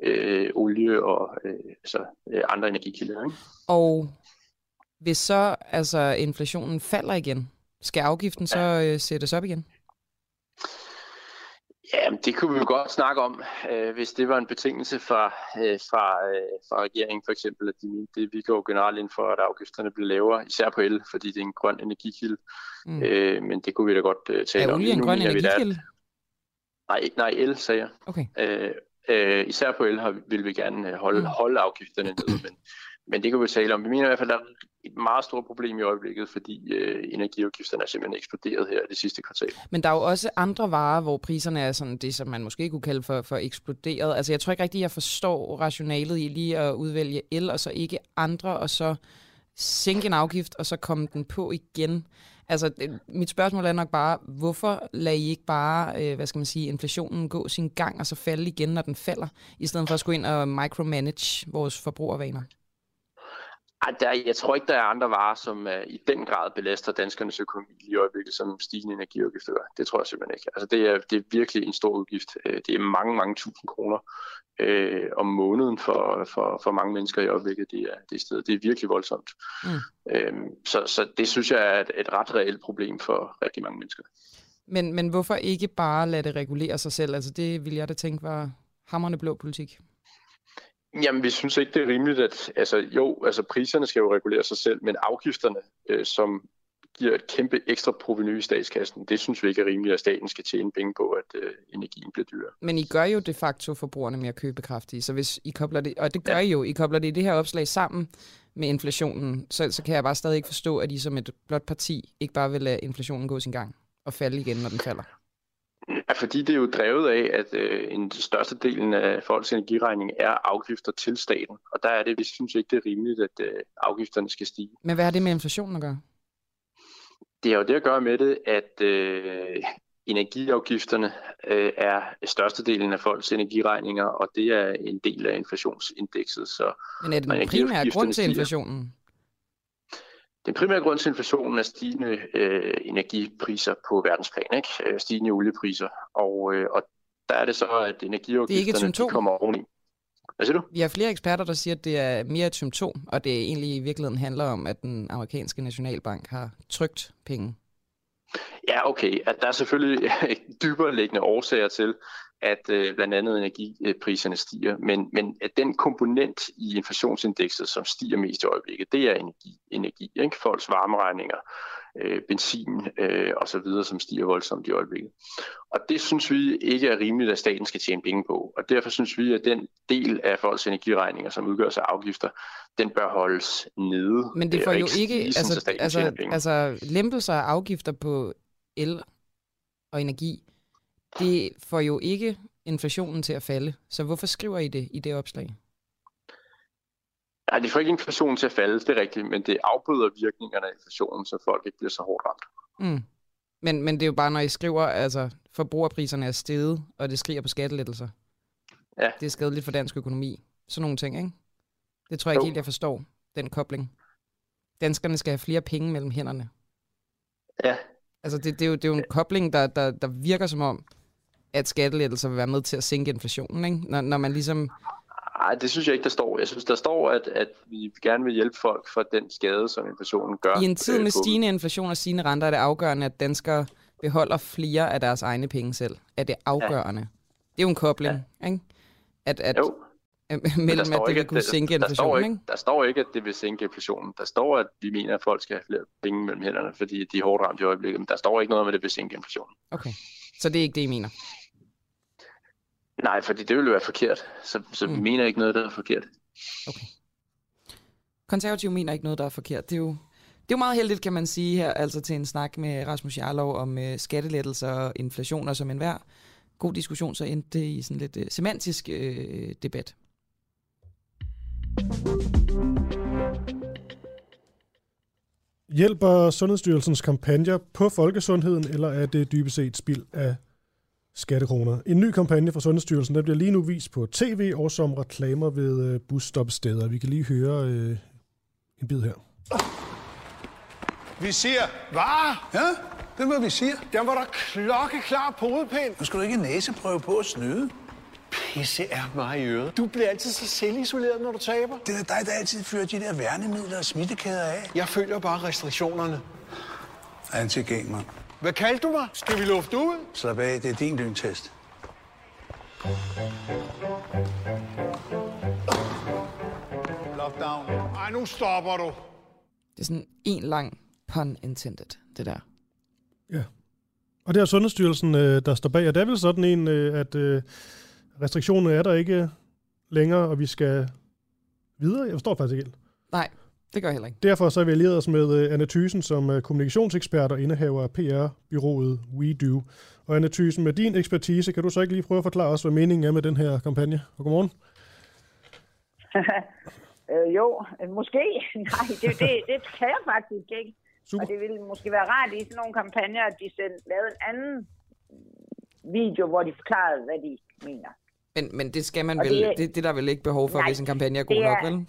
Speaker 15: øh, olie og øh, altså, øh, andre energikilder. Ikke?
Speaker 2: Og hvis så altså, inflationen falder igen, skal afgiften så øh, sættes op igen?
Speaker 15: Ja, det kunne vi jo godt snakke om, øh, hvis det var en betingelse fra, øh, fra, øh, fra regeringen for eksempel, at de, det, vi går generelt ind for, at afgifterne bliver lavere, især på el, fordi det er en grøn energikilde. Mm. Øh, men det kunne vi da godt øh, tale
Speaker 2: om.
Speaker 15: Er
Speaker 2: olie en grøn energikilde?
Speaker 15: Nej, nej, el, sagde jeg.
Speaker 2: Okay.
Speaker 15: Øh, øh, især på el har, vil vi gerne øh, holde, mm. holde afgifterne nede, men, men det kan vi tale om. Vi mener i hvert fald, at der er et meget stort problem i øjeblikket, fordi øh, energiafgifterne er simpelthen eksploderet her det sidste kvartal.
Speaker 2: Men der er jo også andre varer, hvor priserne er sådan det, som man måske kunne kalde for, for eksploderet. Altså jeg tror ikke rigtigt, jeg forstår rationalet i lige at udvælge el, og så ikke andre, og så sænke en afgift, og så komme den på igen. Altså, det, mit spørgsmål er nok bare, hvorfor lader I ikke bare, øh, hvad skal man sige, inflationen gå sin gang, og så falde igen, når den falder, i stedet for at skulle ind og micromanage vores forbrugervaner?
Speaker 15: Ej, der, jeg tror ikke, der er andre varer, som uh, i den grad belaster danskernes økonomi i øjeblikket, som stigende energiafgifter gør. Det tror jeg simpelthen ikke. Altså, det, er, det er virkelig en stor udgift. Uh, det er mange, mange tusind kroner uh, om måneden for, for, for mange mennesker i øjeblikket. Det er, det sted. Det er virkelig voldsomt. Mm. Uh, så, så det synes jeg er et, et ret reelt problem for rigtig mange mennesker.
Speaker 2: Men, men hvorfor ikke bare lade det regulere sig selv? Altså det ville jeg da tænke var hammerne blå politik.
Speaker 15: Jamen, vi synes ikke, det er rimeligt, at altså, jo, altså priserne skal jo regulere sig selv, men afgifterne, øh, som giver et kæmpe ekstra proveny i statskassen, det synes vi ikke er rimeligt, at staten skal tjene penge på, at øh, energien bliver dyrere.
Speaker 2: Men I gør jo de facto forbrugerne mere købekraftige, så hvis I kobler det, og det gør ja. I jo, I kobler det i det her opslag sammen med inflationen, så, så kan jeg bare stadig ikke forstå, at I som et blot parti ikke bare vil lade inflationen gå sin gang og falde igen, når den falder.
Speaker 15: Ja, fordi det er jo drevet af, at øh, en største del af folks energiregning er afgifter til staten. Og der er det, vi synes ikke, det er rimeligt, at øh, afgifterne skal stige.
Speaker 2: Men hvad har det med inflationen at gøre?
Speaker 15: Det har jo det at gøre med det, at øh, energiafgifterne øh, er størstedelen af folks energiregninger, og det er en del af inflationsindekset. Så
Speaker 2: Men er det den primære grund til inflationen? Stiger.
Speaker 15: Den primære grund til inflationen er stigende øh, energipriser på verdensplan, ikke? Øh, stigende oliepriser. Og, øh, og der er det så, at energiafgifterne de kommer oveni. Hvad siger du?
Speaker 2: Vi har flere eksperter, der siger, at det er mere et symptom, og det egentlig i virkeligheden handler om, at den amerikanske nationalbank har trygt penge.
Speaker 15: Ja, okay. At der er selvfølgelig dybere liggende årsager til, at øh, blandt andet energipriserne stiger, men, men at den komponent i inflationsindekset, som stiger mest i øjeblikket, det er energi. energi ikke? Folks varmeregninger, øh, benzin øh, og så videre, som stiger voldsomt i øjeblikket. Og det synes vi ikke er rimeligt, at staten skal tjene penge på. Og derfor synes vi, at den del af folks energiregninger, som udgøres af afgifter, den bør holdes nede.
Speaker 2: Men det får jo ikke, altså, altså, altså lempelser af afgifter på el og energi, det får jo ikke inflationen til at falde. Så hvorfor skriver I det i det opslag?
Speaker 15: Nej, det får ikke inflationen til at falde, det er rigtigt, men det afbryder virkningerne af inflationen, så folk ikke bliver så hårdt ramt.
Speaker 2: Mm. Men, men det er jo bare, når I skriver, altså forbrugerpriserne er steget, og det skriger på skattelettelser.
Speaker 15: Ja.
Speaker 2: Det er skadeligt for dansk økonomi. Sådan nogle ting, ikke? Det tror jeg jo. ikke helt, jeg forstår, den kobling. Danskerne skal have flere penge mellem hænderne.
Speaker 15: Ja.
Speaker 2: Altså, det, det, er, jo, det er jo en kobling, der, der, der virker som om, at skattelettelser vil være med til at sænke inflationen, ikke? Når, når man ligesom...
Speaker 15: Nej, det synes jeg ikke, der står. Jeg synes, der står, at, at vi gerne vil hjælpe folk for den skade, som inflationen gør.
Speaker 2: I en tid med stigende inflation og stigende renter er det afgørende, at danskere beholder flere af deres egne penge selv. Er det afgørende? Ja. Det er jo en kobling, ja. ikke? At, at,
Speaker 15: jo.
Speaker 2: mellem, at det vil kunne sænke inflationen,
Speaker 15: der står, ikke, der står ikke, at det vil sænke inflationen. Der står, at vi mener, at folk skal have flere penge mellem hænderne, fordi de er hårdt ramt i øjeblikket. Men der står ikke noget om, at det vil sænke inflationen.
Speaker 2: Okay, så det er ikke det, I mener?
Speaker 15: Nej, fordi det ville være forkert. Så, så mm. vi mener ikke noget, der er forkert.
Speaker 2: Okay. Konservative mener ikke noget, der er forkert. Det er jo, det er jo meget heldigt, kan man sige her, altså til en snak med Rasmus Jarlov om uh, skattelettelser og inflation og som enhver god diskussion, så endte det i sådan lidt uh, semantisk uh, debat.
Speaker 1: Hjælper Sundhedsstyrelsens kampagner på folkesundheden, eller er det dybest set spild af skattekroner. En ny kampagne fra Sundhedsstyrelsen, der bliver lige nu vist på tv og som reklamer ved øh, busstopsteder. Vi kan lige høre øh, en bid her.
Speaker 16: Vi siger, hvad? Ja, det er, hvad vi siger. Den var der klokkeklar på hovedpæn. Nu skal du ikke næseprøve på at snyde. Pisse er mig i øret. Du bliver altid så selvisoleret, når du taber. Det er dig, der altid fører de der værnemidler og smittekæder af. Jeg følger bare restriktionerne. Antigen, mand. Hvad kaldte du mig? Skal vi lufte ud? Slap af, det er din lyntest. Lockdown. Ej, nu stopper du.
Speaker 2: Det er sådan en lang pun intended, det der.
Speaker 1: Ja. Og det er Sundhedsstyrelsen, øh, der står bag, og det er vel sådan en, øh, at øh, restriktionerne er der ikke længere, og vi skal videre. Jeg forstår faktisk ikke helt.
Speaker 2: Nej, det gør jeg heller ikke.
Speaker 1: Derfor så har vi allieret os med uh, Anna Thysen som uh, kommunikationsekspert og indehaver af PR-byrået WeDo. Og Anna Thysen, med din ekspertise, kan du så ikke lige prøve at forklare os, hvad meningen er med den her kampagne? Og godmorgen.
Speaker 17: øh, jo, måske. Nej, det, det, det kan jeg faktisk ikke. Super. Og det ville måske være rart i sådan nogle kampagner, at de sendte, lavede en anden video, hvor de forklarede, hvad de mener.
Speaker 2: Men, men det skal man og vel, det, det, det er der vel ikke behov for, nej, hvis en kampagne er god nok, vel?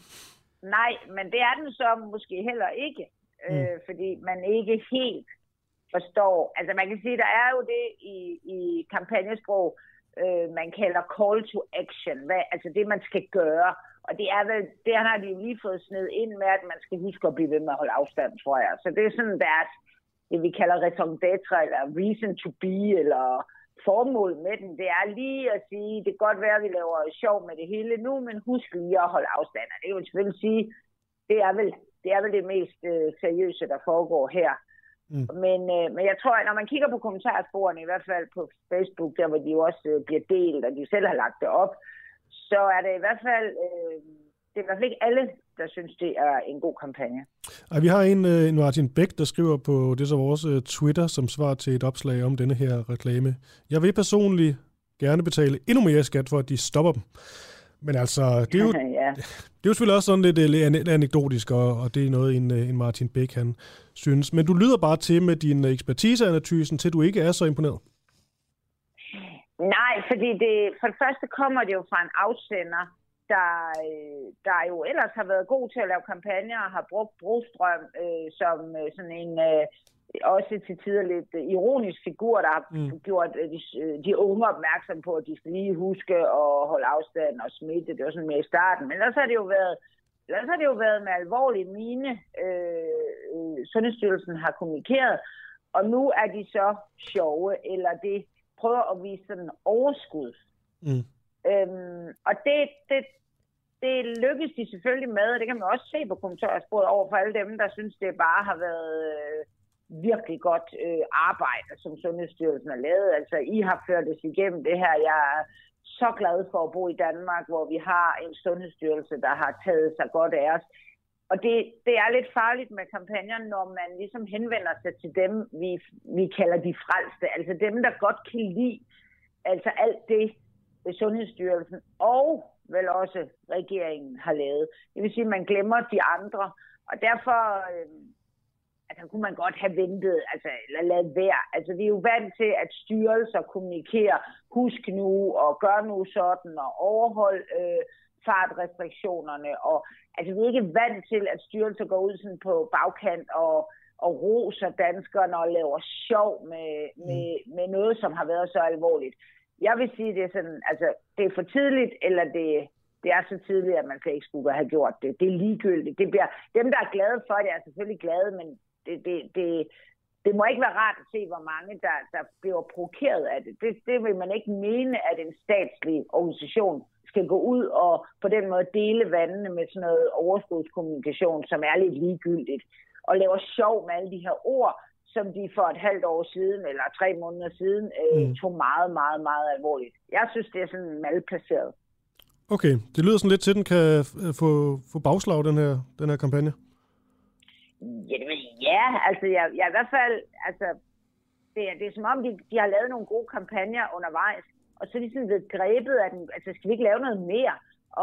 Speaker 17: Nej, men det er den så måske heller ikke, mm. øh, fordi man ikke helt forstår. Altså man kan sige, der er jo det i, i kampagnesprog, øh, man kalder call to action, hvad, altså det man skal gøre. Og det er vel, det har de jo lige fået sned ind med, at man skal huske at blive ved med at holde afstand, tror jeg. Så det er sådan deres, det vi kalder raison d'etre, eller reason to be, eller formål med den, det er lige at sige, det kan godt være, at vi laver sjov med det hele nu, men husk lige at holde afstand. Og det vil selvfølgelig sige, det er vel det, er vel det mest øh, seriøse, der foregår her. Mm. Men, øh, men jeg tror, at når man kigger på kommentarsporene, i hvert fald på Facebook, der hvor de jo også øh, bliver delt, og de selv har lagt det op, så er det i hvert fald, øh, det er i hvert fald ikke alle, der synes, det er en god kampagne.
Speaker 1: Ej, vi har en, øh, en Martin Bæk, der skriver på det så vores øh, Twitter, som svar til et opslag om denne her reklame. Jeg vil personligt gerne betale endnu mere skat for, at de stopper dem. Men altså, det er jo, ja. det er jo selvfølgelig også sådan lidt, øh, lidt anekdotisk, og, og det er noget, en, en Martin Bæk han synes. Men du lyder bare til med din ekspertiseanalysen, til du ikke er så imponeret.
Speaker 17: Nej, fordi det, for det første kommer det jo fra en afsender, der, øh, der jo ellers har været god til at lave kampagner og har brugt Brostrøm øh, som øh, sådan en øh, også til tider lidt øh, ironisk figur, der har mm. gjort øh, de, øh, de unge opmærksom på, at de skal lige huske at holde afstand og smitte. Det var sådan mere i starten. Men ellers har det jo været Ellers har det jo været med alvorlige mine, øh, Sundhedsstyrelsen har kommunikeret, og nu er de så sjove, eller det prøver at vise sådan overskud. Mm. Øhm, og det, det, det lykkedes de selvfølgelig med, og det kan man også se på kommentarsporet over for alle dem, der synes, det bare har været øh, virkelig godt øh, arbejde, som Sundhedsstyrelsen har lavet. Altså, I har ført os igennem det her. Jeg er så glad for at bo i Danmark, hvor vi har en sundhedsstyrelse, der har taget sig godt af os. Og det, det er lidt farligt med kampagner, når man ligesom henvender sig til dem, vi, vi kalder de frelste. Altså dem, der godt kan lide altså alt det, Sundhedsstyrelsen og vel også regeringen har lavet. Det vil sige, at man glemmer de andre. Og derfor øh, altså, kunne man godt have ventet, altså, eller lavet være. Altså, vi er jo vant til, at styrelser kommunikerer, husk nu og gør nu sådan, og overhold øh, fartrestriktionerne. Og, altså, vi er ikke vant til, at styrelser går ud sådan på bagkant og, og roser danskerne og laver sjov med, med, med noget, som har været så alvorligt. Jeg vil sige, det er sådan, altså, det er for tidligt, eller det, det er så tidligt, at man slet ikke skulle have gjort det. Det er ligegyldigt. Det bliver, dem, der er glade for det, er selvfølgelig glade, men det, det, det, det må ikke være rart at se, hvor mange, der, der bliver provokeret af det. det. Det vil man ikke mene, at en statslig organisation skal gå ud og på den måde dele vandene med sådan noget overskudskommunikation, som er lidt ligegyldigt, og laver sjov med alle de her ord, som de for et halvt år siden, eller tre måneder siden, øh, mm. tog meget, meget, meget alvorligt. Jeg synes, det er sådan malplaceret.
Speaker 1: Okay, det lyder sådan lidt til, at den kan få, få bagslag, den her, den her kampagne.
Speaker 17: Ja, ja altså jeg, jeg i hvert fald, altså, det, er, det er som om, de, de har lavet nogle gode kampagner undervejs, og så er de sådan blevet grebet af den, altså skal vi ikke lave noget mere,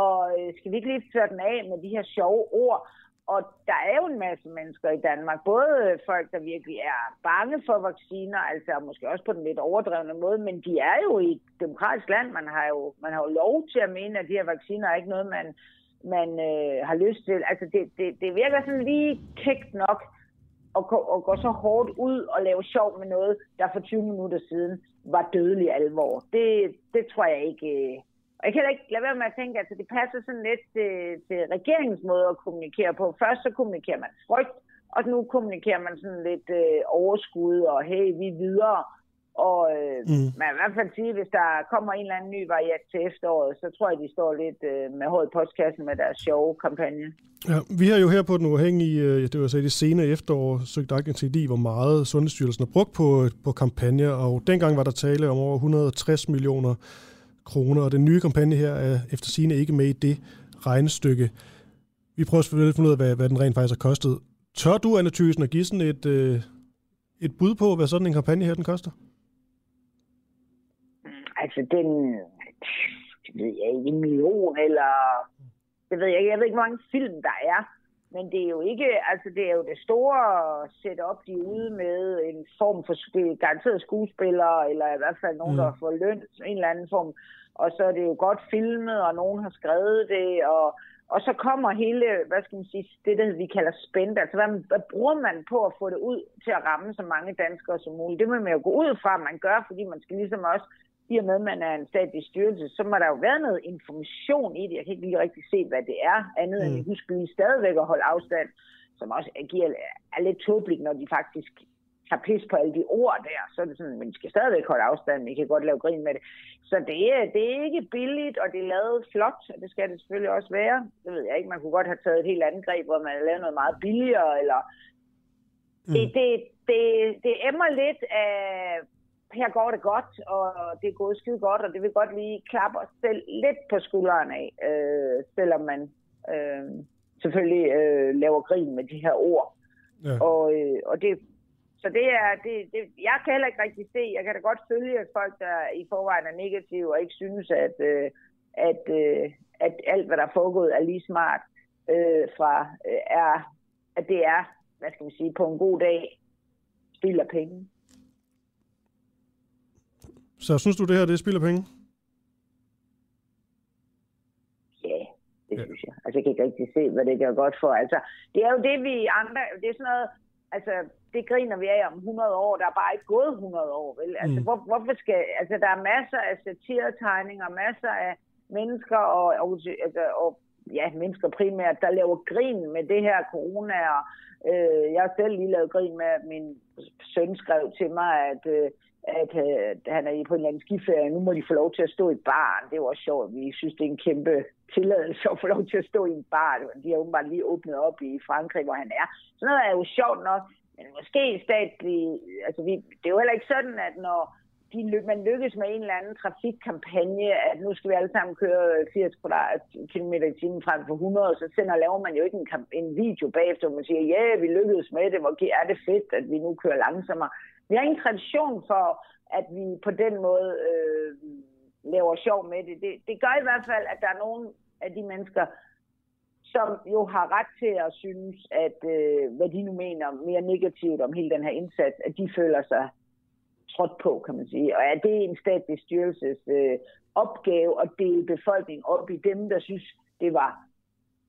Speaker 17: og øh, skal vi ikke lige føre den af med de her sjove ord, og der er jo en masse mennesker i Danmark, både folk, der virkelig er bange for vacciner, altså måske også på den lidt overdrevne måde, men de er jo i et demokratisk land. Man har jo, man har jo lov til at mene, at de her vacciner er ikke noget, man, man øh, har lyst til. Altså det, det, det virker sådan lige kægt nok at gå, at gå så hårdt ud og lave sjov med noget, der for 20 minutter siden var dødelig alvor. Det, det tror jeg ikke øh, jeg kan ikke lade være med at tænke, at altså, det passer sådan lidt til, til regeringens måde at kommunikere på. Først så kommunikerer man frygt, og nu kommunikerer man sådan lidt øh, overskud, og hey, vi er videre. Og øh, mm. man kan i hvert fald sige, at hvis der kommer en eller anden ny variant til efteråret, så tror jeg, de står lidt øh, med hårdt i postkassen med deres sjove kampagne.
Speaker 1: Ja, vi har jo her på den uafhængige, øh, det var så i det senere efterår, søgt aktindsigt i, hvor meget Sundhedsstyrelsen har brugt på, på kampagner, og dengang var der tale om over 160 millioner kroner, og den nye kampagne her er efter sine ikke med i det regnestykke. Vi prøver selvfølgelig at finde ud af, hvad, hvad den rent faktisk har kostet. Tør du, Anna Thysen, at give sådan et, øh, et bud på, hvad sådan en kampagne her den koster?
Speaker 17: Altså, den, det ved jeg ikke, en million, eller det ved jeg ikke, jeg ved ikke, hvor mange film der er. Men det er jo ikke, altså det er jo det store setup, de er ude med en form for garanteret skuespillere, eller i hvert fald nogen, mm. der får løn, en eller anden form og så er det jo godt filmet, og nogen har skrevet det, og, og så kommer hele, hvad skal man sige, det der vi kalder spændt, altså hvad, hvad bruger man på at få det ud til at ramme så mange danskere som muligt? Det må man jo gå ud fra, at man gør, fordi man skal ligesom også, i og med, at man er en statlig styrelse, så må der jo være noget information i det. Jeg kan ikke lige rigtig se, hvad det er, andet mm. end at huske lige stadigvæk at holde afstand, som også giver, er lidt tåbeligt, når de faktisk tager pis på alle de ord der, så er det sådan, men vi skal stadigvæk holde afstand, vi kan godt lave grin med det. Så det er, det er ikke billigt, og det er lavet flot, og det skal det selvfølgelig også være. Det ved jeg ikke, man kunne godt have taget et helt andet greb, hvor man har lavet noget meget billigere, eller... Mm. Det, det, det, det emmer lidt af, her går det godt, og det er gået skide godt, og det vil godt lige klappe os selv lidt på skulderen af, øh, selvom man øh, selvfølgelig øh, laver grin med de her ord. Ja. Og, øh, og det, så det er, det, det, jeg kan heller ikke rigtig se, jeg kan da godt følge at folk, der i forvejen er negative og ikke synes, at, øh, at, øh, at alt, hvad der er foregået, er lige smart, øh, fra, øh, er, at det er, hvad skal man sige, på en god dag, spilder penge.
Speaker 1: Så synes du, det her det spilder penge?
Speaker 17: Ja, det ja. synes jeg. Altså, jeg kan ikke rigtig se, hvad det gør godt for. Altså, det er jo det, vi andre... Det er sådan noget... Altså, det griner vi af om 100 år. Der er bare ikke gået 100 år, vel? Altså, mm. hvor, hvorfor skal... Altså, der er masser af satiretegninger, masser af mennesker og, og, altså, og ja, mennesker primært, der laver grin med det her corona. Og, øh, jeg har selv lige lavet grin med, at min søn skrev til mig, at, øh, at øh, han er på en eller anden skiferie. Nu må de få lov til at stå i baren. Det var også sjovt. Vi synes, det er en kæmpe tilladelse at få lov til at stå i en bar. De har åbenbart lige åbnet op i Frankrig, hvor han er. Sådan noget er jo sjovt nok. Men måske statlig... altså vi, det er jo heller ikke sådan, at når de, man lykkes med en eller anden trafikkampagne, at nu skal vi alle sammen køre 80 km i timen frem for 100, så sender laver man jo ikke en, en video bagefter, hvor man siger, ja, yeah, vi lykkedes med det, hvor er det fedt, at vi nu kører langsommere. Vi har ingen tradition for, at vi på den måde øh, laver sjov med det. det. Det gør i hvert fald, at der er nogle af de mennesker, som jo har ret til at synes, at øh, hvad de nu mener mere negativt om hele den her indsats, at de føler sig trådt på, kan man sige. Og er det en statlig styrelses øh, opgave at dele befolkningen op i dem, der synes, det var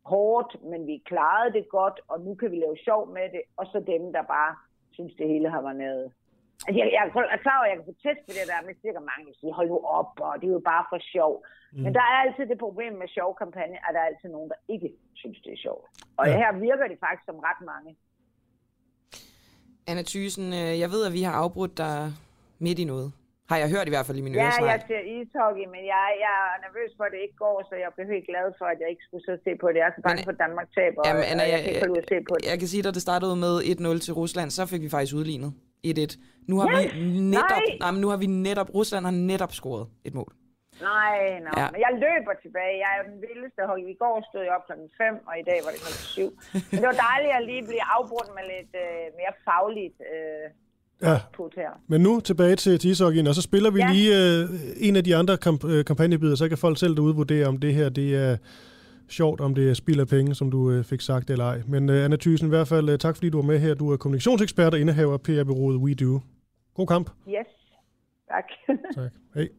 Speaker 17: hårdt, men vi klarede det godt, og nu kan vi lave sjov med det, og så dem, der bare synes, det hele har været. Altså, jeg, jeg er klar over, at jeg kan få test på det der, men sikkert mange vil sige, hold nu op, og det er jo bare for sjov. Mm. Men der er altid det problem med sjov kampagne, at der er altid nogen, der ikke synes, det er sjovt. Og ja. her virker det faktisk som ret mange.
Speaker 2: Anna Thysen, øh, jeg ved, at vi har afbrudt dig midt i noget. Har jeg hørt i hvert fald i min
Speaker 17: Ja,
Speaker 2: øresnegl.
Speaker 17: jeg ser ishockey, men jeg, jeg er nervøs for, at det ikke går, så jeg blev helt glad for, at jeg ikke skulle så se på det. Jeg er så bange for, at Danmark taber,
Speaker 2: Jamen, Anna,
Speaker 17: og jeg,
Speaker 2: jeg,
Speaker 17: kan ikke ud at se på det.
Speaker 2: jeg kan sige, at da det startede med 1-0 til Rusland, så fik vi faktisk udlignet 1-1. Nu har
Speaker 17: Yes!
Speaker 2: vi netop,
Speaker 17: Nej!
Speaker 2: nej, men nu har vi netop, Rusland har netop scoret et mål.
Speaker 17: Nej, nej,
Speaker 2: Ja.
Speaker 17: ja. men jeg løber tilbage. Jeg er den vildeste hold. I går stod jeg op kl. 5, og i dag var det kl. 7. Men det var dejligt at lige blive afbrudt med lidt øh, mere fagligt øh,
Speaker 1: Ja.
Speaker 17: put her.
Speaker 1: Men nu tilbage til, til ishockeyen, og så spiller vi
Speaker 17: Ja.
Speaker 1: lige øh, en af de andre kamp- øh, kampagnebider, så kan folk selv derude vurdere, om det her det er sjovt, om det er spild af penge, som du øh, fik sagt eller ej. Men øh, Anna Thyssen, i hvert fald øh, tak, fordi du var med her. Du er kommunikationsekspert og indehaver af PR-byrået WeDo. God kamp.
Speaker 17: Yes, tak.
Speaker 1: Tak. Hej.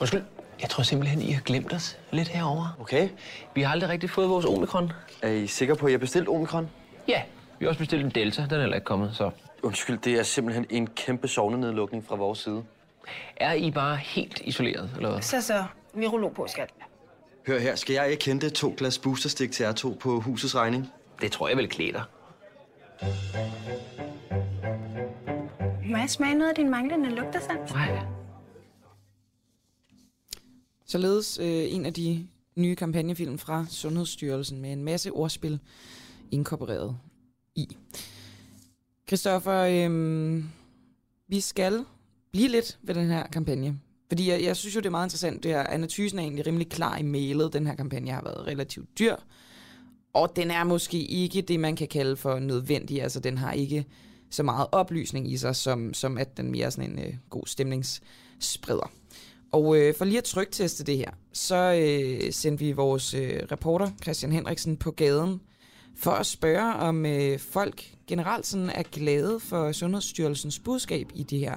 Speaker 5: Undskyld, jeg tror simpelthen, I har glemt os lidt herover. Okay. Vi har aldrig rigtig fået vores omikron.
Speaker 6: Er I sikre på, at I har bestilt omikron?
Speaker 5: Ja, vi har også bestilt en delta. Den er heller ikke kommet, så...
Speaker 6: Undskyld, det er simpelthen en kæmpe sovnenedlukning fra vores side.
Speaker 5: Er I bare helt isoleret, eller hvad?
Speaker 7: Så så, virolog på, skat.
Speaker 6: Hør her, skal jeg ikke hente to glas boosterstik til R2 på husets regning?
Speaker 5: Det tror jeg vel klæder.
Speaker 7: Må jeg smage noget af din manglende lugtesans?
Speaker 5: Nej.
Speaker 2: Således øh, en af de nye kampagnefilm fra Sundhedsstyrelsen med en masse ordspil inkorporeret i. Christoffer, øh, vi skal blive lidt ved den her kampagne. Fordi jeg, jeg synes jo, det er meget interessant. Det er, Anna Thysen er egentlig rimelig klar i mailet. Den her kampagne har været relativt dyr. Og den er måske ikke det, man kan kalde for nødvendig. Altså, den har ikke så meget oplysning i sig, som, som at den mere er sådan en øh, god stemningsspreder. Og øh, for lige at trygteste det her, så øh, sendte vi vores øh, reporter Christian Henriksen på gaden for at spørge, om øh, folk generelt sådan er glade for Sundhedsstyrelsens budskab i de her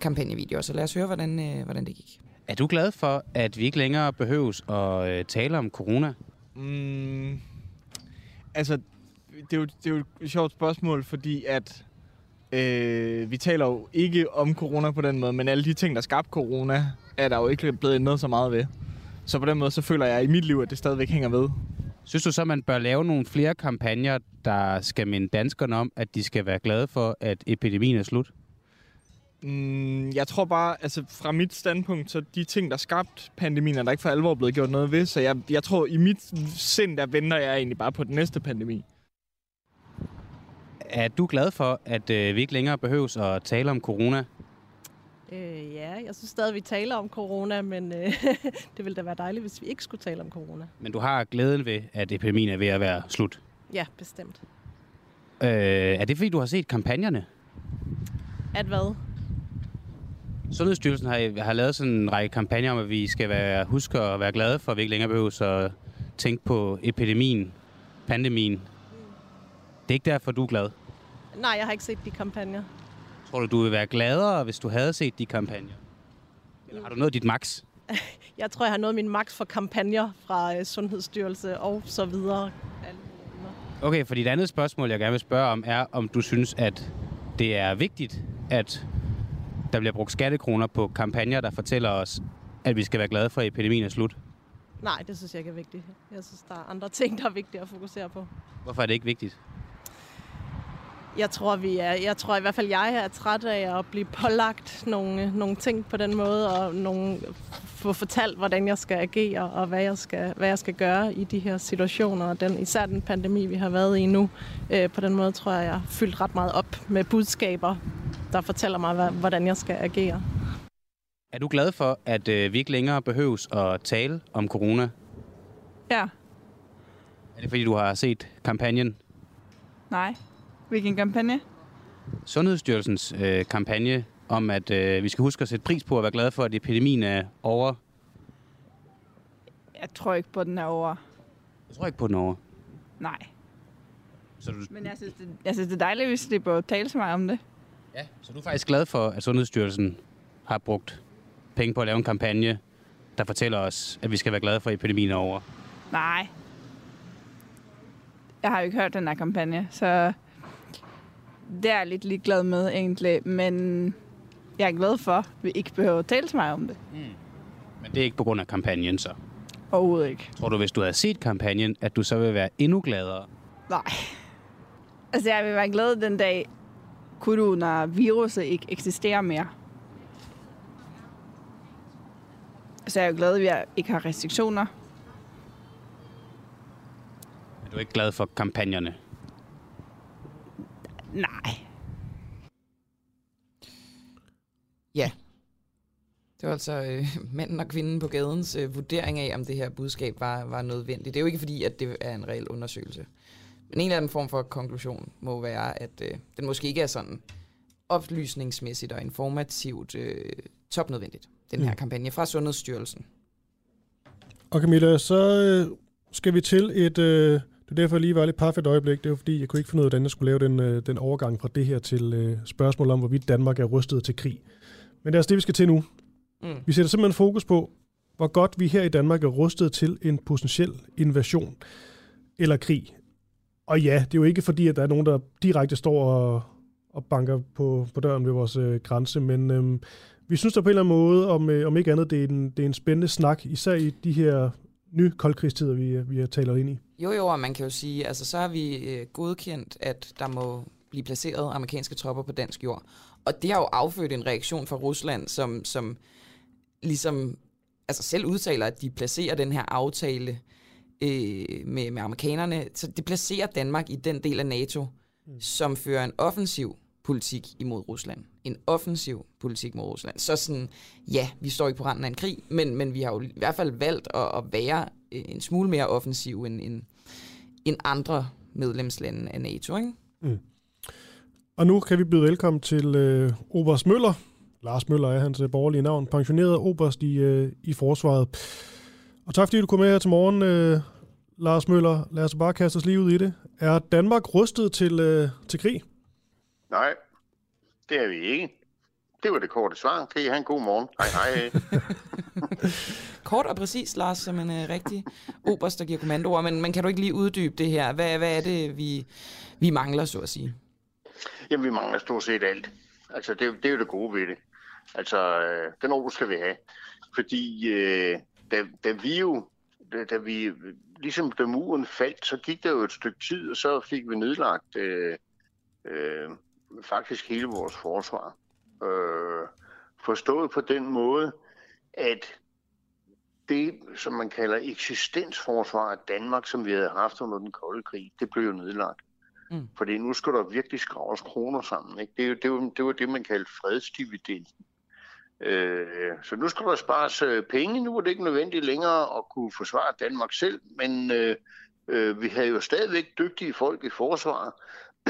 Speaker 2: kampagnevideoer. Så lad os høre, hvordan, øh, hvordan det gik.
Speaker 18: Er du glad for, at vi ikke længere behøves at øh, tale om corona?
Speaker 19: Mm, altså, det er, jo, det er jo et sjovt spørgsmål, fordi at øh, vi taler jo ikke om corona på den måde, men alle de ting, der skabte corona, er der jo ikke blevet ændret så meget ved. Så på den måde, så føler jeg i mit liv, at det stadigvæk hænger ved.
Speaker 18: Synes du så, man bør lave nogle flere kampagner, der skal minde danskerne om, at de skal være glade for, at epidemien er slut?
Speaker 19: Mm, jeg tror bare, altså fra mit standpunkt, så de ting, der skabte pandemien, er der ikke for alvor blevet gjort noget ved. Så jeg, jeg tror, i mit sind, der venter jeg egentlig bare på den næste pandemi.
Speaker 18: Er du glad for, at øh, vi ikke længere behøves at tale om corona?
Speaker 20: Øh, ja, jeg synes stadig, vi taler om corona, men øh, det ville da være dejligt, hvis vi ikke skulle tale om corona.
Speaker 18: Men du har glæden ved, at epidemien er ved at være slut.
Speaker 20: Ja, bestemt.
Speaker 18: Øh, er det fordi, du har set kampagnerne?
Speaker 20: At hvad?
Speaker 18: Sundhedsstyrelsen har, har lavet sådan en række kampagner om, at vi skal være, huske at være glade for, at vi ikke længere behøver at tænke på epidemien, pandemien. Det er ikke derfor, du er glad.
Speaker 20: Nej, jeg har ikke set de kampagner.
Speaker 18: Tror du, du vil være gladere, hvis du havde set de kampagner? Eller har du nået dit max?
Speaker 20: Jeg tror, jeg har nået min max for kampagner fra øh, Sundhedsstyrelse og så videre.
Speaker 18: Okay, for dit andet spørgsmål, jeg gerne vil spørge om, er, om du synes, at det er vigtigt, at der bliver brugt skattekroner på kampagner, der fortæller os, at vi skal være glade for, at epidemien er slut.
Speaker 20: Nej, det synes jeg ikke er vigtigt. Jeg synes, der er andre ting, der er vigtige at fokusere på.
Speaker 18: Hvorfor er det ikke vigtigt?
Speaker 20: Jeg tror, vi er, jeg tror i hvert fald, jeg er træt af at blive pålagt nogle, nogle ting på den måde, og nogle, få fortalt, hvordan jeg skal agere, og hvad jeg skal, hvad jeg skal gøre i de her situationer. Og den, især den pandemi, vi har været i nu. Øh, på den måde tror jeg, jeg har fyldt ret meget op med budskaber, der fortæller mig, hvad, hvordan jeg skal agere.
Speaker 18: Er du glad for, at øh, vi ikke længere behøves at tale om corona?
Speaker 21: Ja.
Speaker 18: Er det fordi, du har set kampagnen?
Speaker 21: Nej. Hvilken kampagne?
Speaker 18: Sundhedsstyrelsens øh, kampagne om, at øh, vi skal huske at sætte pris på at være glade for, at epidemien er over.
Speaker 21: Jeg tror ikke på, at den er over.
Speaker 18: Jeg tror ikke på, at den er over.
Speaker 21: Nej.
Speaker 18: Så du...
Speaker 21: Men jeg synes, det, jeg synes, det er dejligt, hvis det bør tale så meget om det.
Speaker 18: Ja, så du er faktisk glad for, at Sundhedsstyrelsen har brugt penge på at lave en kampagne, der fortæller os, at vi skal være glade for, at epidemien er over.
Speaker 21: Nej. Jeg har jo ikke hørt den her kampagne, så det er jeg lidt ligeglad med egentlig, men jeg er glad for, at vi ikke behøver at tale så meget om det.
Speaker 18: Mm. Men det er ikke på grund af kampagnen så?
Speaker 21: Overhovedet ikke.
Speaker 18: Tror du, hvis du havde set kampagnen, at du så vil være endnu gladere?
Speaker 21: Nej. Altså, jeg vil være glad den dag, coronaviruset ikke eksisterer mere. Så jeg er jo glad, at vi ikke har restriktioner.
Speaker 18: Er du ikke glad for kampagnerne?
Speaker 21: Nej.
Speaker 2: Ja. Det var altså øh, manden og kvinden på gadens øh, vurdering af, om det her budskab var, var nødvendigt. Det er jo ikke fordi, at det er en reel undersøgelse. Men en eller anden form for konklusion må være, at øh, den måske ikke er sådan oplysningsmæssigt og informativt øh, topnødvendigt, den her mm. kampagne fra Sundhedsstyrelsen.
Speaker 1: Og Camilla, så øh, skal vi til et... Øh, det er derfor, jeg lige var lidt parfait øjeblik. Det var fordi, jeg kunne ikke finde ud af, hvordan jeg skulle lave den, øh, den overgang fra det her til øh, spørgsmål om, hvorvidt Danmark er rustet til krig. Men det er altså det, vi skal til nu. Mm. Vi sætter simpelthen fokus på, hvor godt vi her i Danmark er rustet til en potentiel invasion eller krig. Og ja, det er jo ikke fordi, at der er nogen, der direkte står og, og banker på, på døren ved vores øh, grænse, men øh, vi synes der på en eller anden måde, om, øh, om ikke andet, det er, en, det er en spændende snak, især i de her nye koldkrigstider, vi, vi har taler ind i.
Speaker 2: Jo, jo, og man kan jo sige, altså så har vi øh, godkendt, at der må blive placeret amerikanske tropper på dansk jord. Og det har jo affødt en reaktion fra Rusland, som, som ligesom altså selv udtaler, at de placerer den her aftale øh, med, med amerikanerne. Så det placerer Danmark i den del af NATO, mm. som fører en offensiv politik imod Rusland. En offensiv politik mod Rusland. Så sådan, ja, vi står ikke på randen af en krig, men, men vi har jo i hvert fald valgt at, at være en smule mere offensiv end, end, end andre medlemslande af NATO. Ikke? Mm.
Speaker 1: Og nu kan vi byde velkommen til øh, Oberst Møller. Lars Møller er hans øh, borgerlige navn. Pensioneret Oberst i, øh, i forsvaret. Og tak fordi du kom med her til morgen, øh, Lars Møller. Lad os bare kaste os lige ud i det. Er Danmark rustet til, øh, til krig?
Speaker 22: Nej, det er vi ikke.
Speaker 23: Det var det korte svar. Kan I have en god morgen? Hej hej.
Speaker 2: Kort og præcis, Lars, som en uh, rigtig oberst, der giver kommandoer. Men, men kan du ikke lige uddybe det her? Hvad, hvad er det, vi, vi mangler, så at sige?
Speaker 23: Jamen, vi mangler stort set alt. Altså, det, det er jo det gode ved det. Altså, øh, den ro skal vi have. Fordi øh, da, da vi jo, da, da vi, ligesom da muren faldt, så gik der jo et stykke tid, og så fik vi nedlagt øh, øh, faktisk hele vores forsvar. Øh, forstået på den måde, at det, som man kalder eksistensforsvar af Danmark, som vi havde haft under den kolde krig, det blev jo nedlagt. Mm. Fordi nu skal der virkelig skraves kroner sammen. Ikke? Det, det, var, det var det, man kaldte fredsdividenden. Øh, så nu skal der spares øh, penge. Nu er det ikke nødvendigt længere at kunne forsvare Danmark selv, men øh, øh, vi havde jo stadigvæk dygtige folk i forsvaret,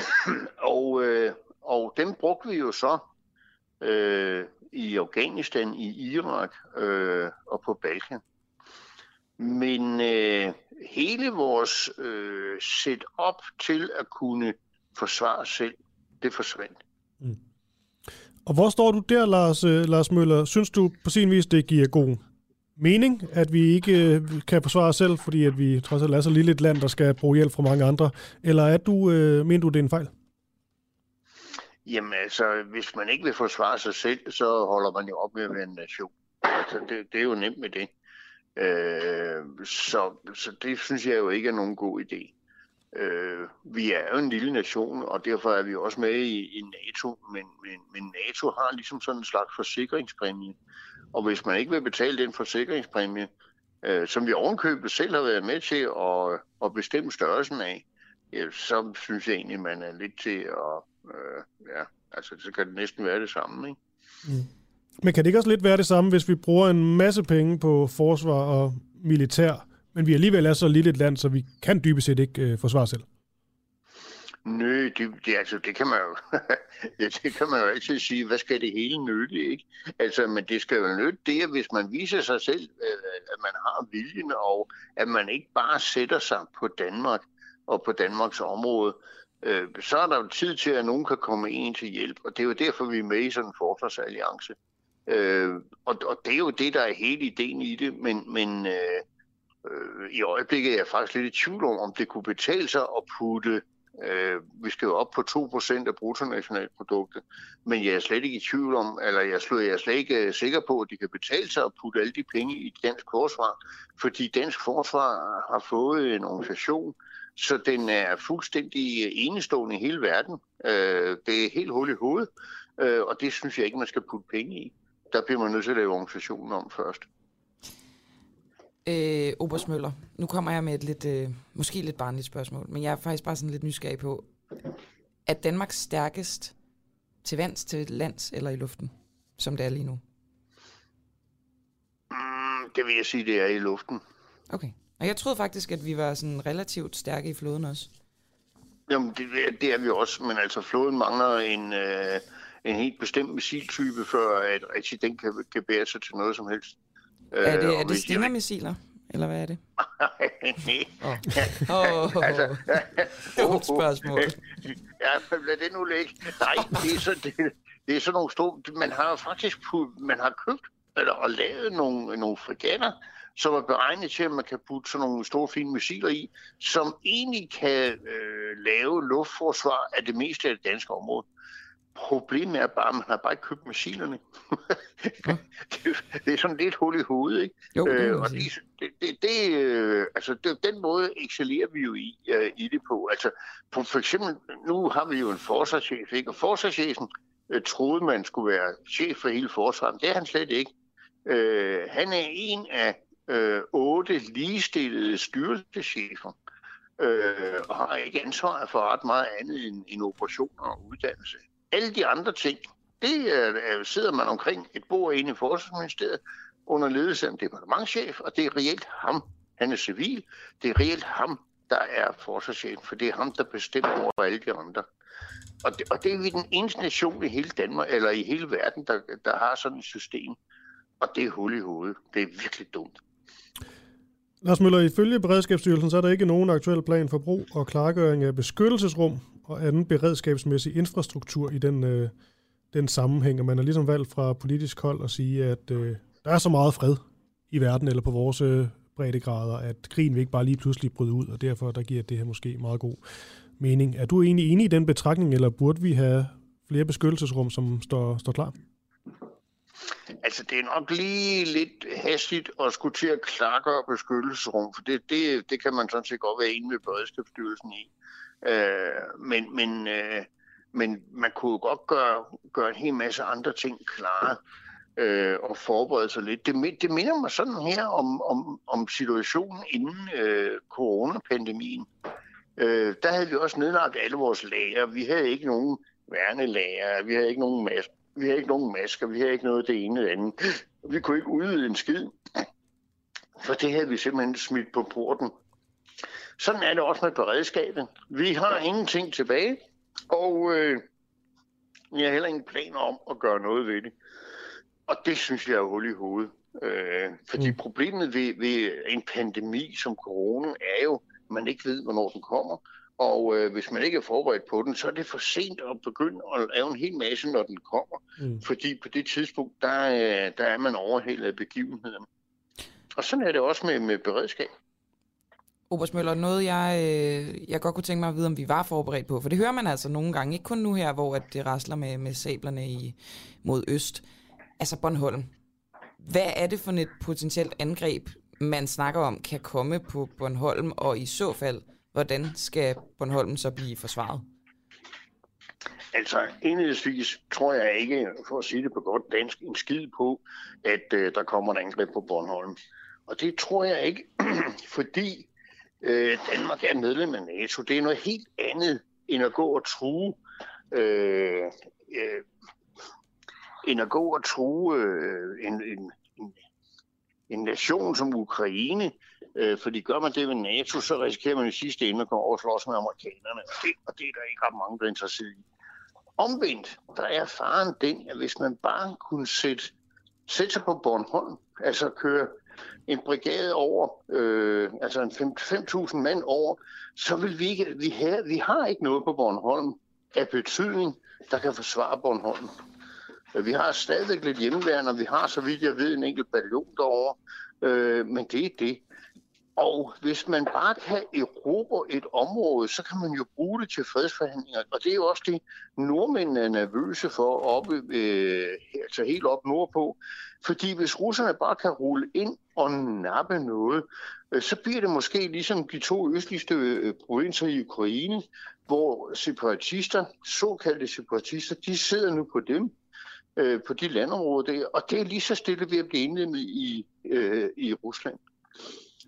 Speaker 23: og, øh, og dem brugte vi jo så øh, i Afghanistan, i Irak øh, og på Balkan. Men øh, hele vores øh, setup til at kunne forsvare os selv, det forsvandt. Mm.
Speaker 1: Og hvor står du der, Lars, øh, Lars Møller? Synes du på sin vis, det giver god mening, at vi ikke øh, kan forsvare os selv, fordi at vi trods alt er så lille et land, der skal bruge hjælp fra mange andre? Eller er du, øh, mener du, det er en fejl?
Speaker 23: Jamen altså, hvis man ikke vil forsvare sig selv, så holder man jo op med at være en nation. Altså, det, det er jo nemt med det. Øh, så, så det synes jeg jo ikke er nogen god idé. Øh, vi er jo en lille nation, og derfor er vi også med i, i NATO, men, men, men NATO har ligesom sådan en slags forsikringspræmie. Og hvis man ikke vil betale den forsikringspræmie, øh, som vi ovenkøbet selv har været med til at, at bestemme størrelsen af, ja, så synes jeg egentlig, man er lidt til at, øh, ja, altså så kan det næsten være det samme, ikke?
Speaker 1: Mm. Men kan det ikke også lidt være det samme, hvis vi bruger en masse penge på forsvar og militær, men vi alligevel er så lille et land, så vi kan dybest set ikke øh, forsvare selv?
Speaker 23: Nø, det, det, altså, det kan man jo, ja, det kan man jo altid sige, hvad skal det hele nytte, ikke? Altså, men det skal jo nytte det, at hvis man viser sig selv, at man har viljen, og at man ikke bare sætter sig på Danmark og på Danmarks område, øh, så er der jo tid til, at nogen kan komme ind til hjælp, og det er jo derfor, vi er med i sådan en forsvarsalliance. Øh, og, og det er jo det, der er hele ideen i det, men, men øh, øh, i øjeblikket er jeg faktisk lidt i tvivl om, om det kunne betale sig at putte Øh, vi skal jo op på 2% af bruttonationalproduktet, men jeg er slet ikke i tvivl om, eller jeg, slår, jeg er slet ikke øh, sikker på, at de kan betale sig at putte alle de penge i dansk forsvar, fordi dansk forsvar har fået en organisation, så den er fuldstændig enestående i hele verden. Øh, det er helt hul i hovedet, øh, og det synes jeg ikke, man skal putte penge i. Der bliver man nødt til at lave organisationen om først.
Speaker 2: Øh, Obers Møller, nu kommer jeg med et lidt, øh, måske lidt barnligt spørgsmål, men jeg er faktisk bare sådan lidt nysgerrig på, er Danmark stærkest til vands, til lands eller i luften, som det er lige nu?
Speaker 23: Mm, det vil jeg sige, det er i luften.
Speaker 2: Okay. Og jeg troede faktisk, at vi var sådan relativt stærke i floden også.
Speaker 23: Jamen, det, det er vi også, men altså floden mangler en, øh, en helt bestemt missiltype, før at rigtig den kan, kan bære sig til noget som helst.
Speaker 2: Er det, er det Stinger-missiler? Eller hvad er det? Åh, oh. oh. altså, Godt spørgsmål.
Speaker 23: Ja, lad det nu ligge. Nej, det er, så, det, det er sådan nogle store... Man har faktisk man har købt eller, og lavet nogle, nogle frigatter, som er beregnet til, at man kan putte sådan nogle store, fine missiler i, som egentlig kan øh, lave luftforsvar af det meste af det danske område. Problemet er bare, at man har bare ikke købt maskinerne. det, det er sådan lidt hul i hovedet, ikke?
Speaker 2: Jo, det
Speaker 23: øh, og det, det, det, det, øh, altså, det, den måde excellerer vi jo i, øh, i det på. Altså, på, for eksempel, nu har vi jo en forsvarschef, ikke? Og forsvarschefen øh, troede, man skulle være chef for hele forsvaret. Det er han slet ikke. Øh, han er en af øh, otte ligestillede styrelseschefer, øh, og har ikke ansvaret for ret meget andet end, end operationer og uddannelse. Alle de andre ting, det øh, øh, sidder man omkring et bord inde i Forsvarsministeriet under ledelse af en departementchef, og det er reelt ham. Han er civil. Det er reelt ham, der er forsvarschef, for det er ham, der bestemmer over alle de andre. Og det, og det er vi den eneste nation i hele Danmark, eller i hele verden, der, der har sådan et system. Og det er hul i hovedet. Det er virkelig dumt.
Speaker 1: Lars Møller, ifølge Beredskabsstyrelsen, så er der ikke nogen aktuel plan for brug og klargøring af beskyttelsesrum og anden beredskabsmæssig infrastruktur i den øh, den sammenhæng, og man har ligesom valgt fra politisk hold at sige, at øh, der er så meget fred i verden, eller på vores øh, breddegrader, at krigen vil ikke bare lige pludselig bryde ud, og derfor der giver det her måske meget god mening. Er du egentlig enig i den betragtning, eller burde vi have flere beskyttelsesrum, som står, står klar?
Speaker 23: Altså, det er nok lige lidt hastigt at skulle til at klargøre beskyttelsesrum, for det, det, det kan man sådan set godt være enig med Beredskabsstyrelsen i. Øh, men, men, øh, men man kunne jo godt gøre, gøre en hel masse andre ting klare øh, og forberede sig lidt. Det, det minder mig sådan her om, om, om situationen inden øh, coronapandemien. Øh, der havde vi også nedlagt alle vores lager. Vi havde ikke nogen værnelager, vi havde ikke nogen mas- vi havde ikke nogen masker, vi havde ikke noget det ene eller andet. Vi kunne ikke udvide en skid, for det havde vi simpelthen smidt på porten. Sådan er det også med beredskabet. Vi har ingenting tilbage, og øh, vi har heller ingen planer om at gøre noget ved det. Og det synes jeg er hul i hovedet. Øh, fordi mm. problemet ved, ved en pandemi som corona er jo, at man ikke ved, hvornår den kommer. Og øh, hvis man ikke er forberedt på den, så er det for sent at begynde at lave en hel masse, når den kommer. Mm. Fordi på det tidspunkt, der, øh, der er man overhældet af begivenheden. Og sådan er det også med, med beredskab.
Speaker 2: Obersmøller, noget jeg, øh, jeg godt kunne tænke mig at vide, om vi var forberedt på. For det hører man altså nogle gange, ikke kun nu her, hvor at det rasler med, med sablerne i, mod øst. Altså Bornholm. Hvad er det for et potentielt angreb, man snakker om, kan komme på Bornholm, og i så fald, hvordan skal Bornholm så blive forsvaret?
Speaker 23: Altså, indledningsvis tror jeg ikke, for at sige det på godt dansk, en skid på, at øh, der kommer et angreb på Bornholm. Og det tror jeg ikke, fordi øh, Danmark er medlem af NATO. Det er noget helt andet end at gå og true øh, øh, end at gå og true øh, en, en, en, en nation som Ukraine. Øh, fordi gør man det ved NATO, så risikerer man i sidste ende at komme over og slås med amerikanerne. Og det, og det er der ikke ret mange, der er interesseret i. Omvendt, der er faren den, at hvis man bare kunne sætte, sætte sig på Bornholm, altså køre en brigade over, øh, altså en 5.000 mand over, så vil vi ikke, vi, have, vi har ikke noget på Bornholm af betydning, der kan forsvare Bornholm. Øh, vi har stadigvæk lidt hjemmeværende, og vi har, så vidt jeg ved, en enkelt ballon derovre, øh, men det er det. Og hvis man bare kan erobre et område, så kan man jo bruge det til fredsforhandlinger. Og det er jo også det, nordmændene er nervøse for oppe, øh, altså helt op nordpå. Fordi hvis russerne bare kan rulle ind og nappe noget, øh, så bliver det måske ligesom de to østligste øh, provinser i Ukraine, hvor separatister, såkaldte separatister, de sidder nu på dem, øh, på de landområder der, og det er lige så stille ved at blive indlemmet i, øh, i Rusland.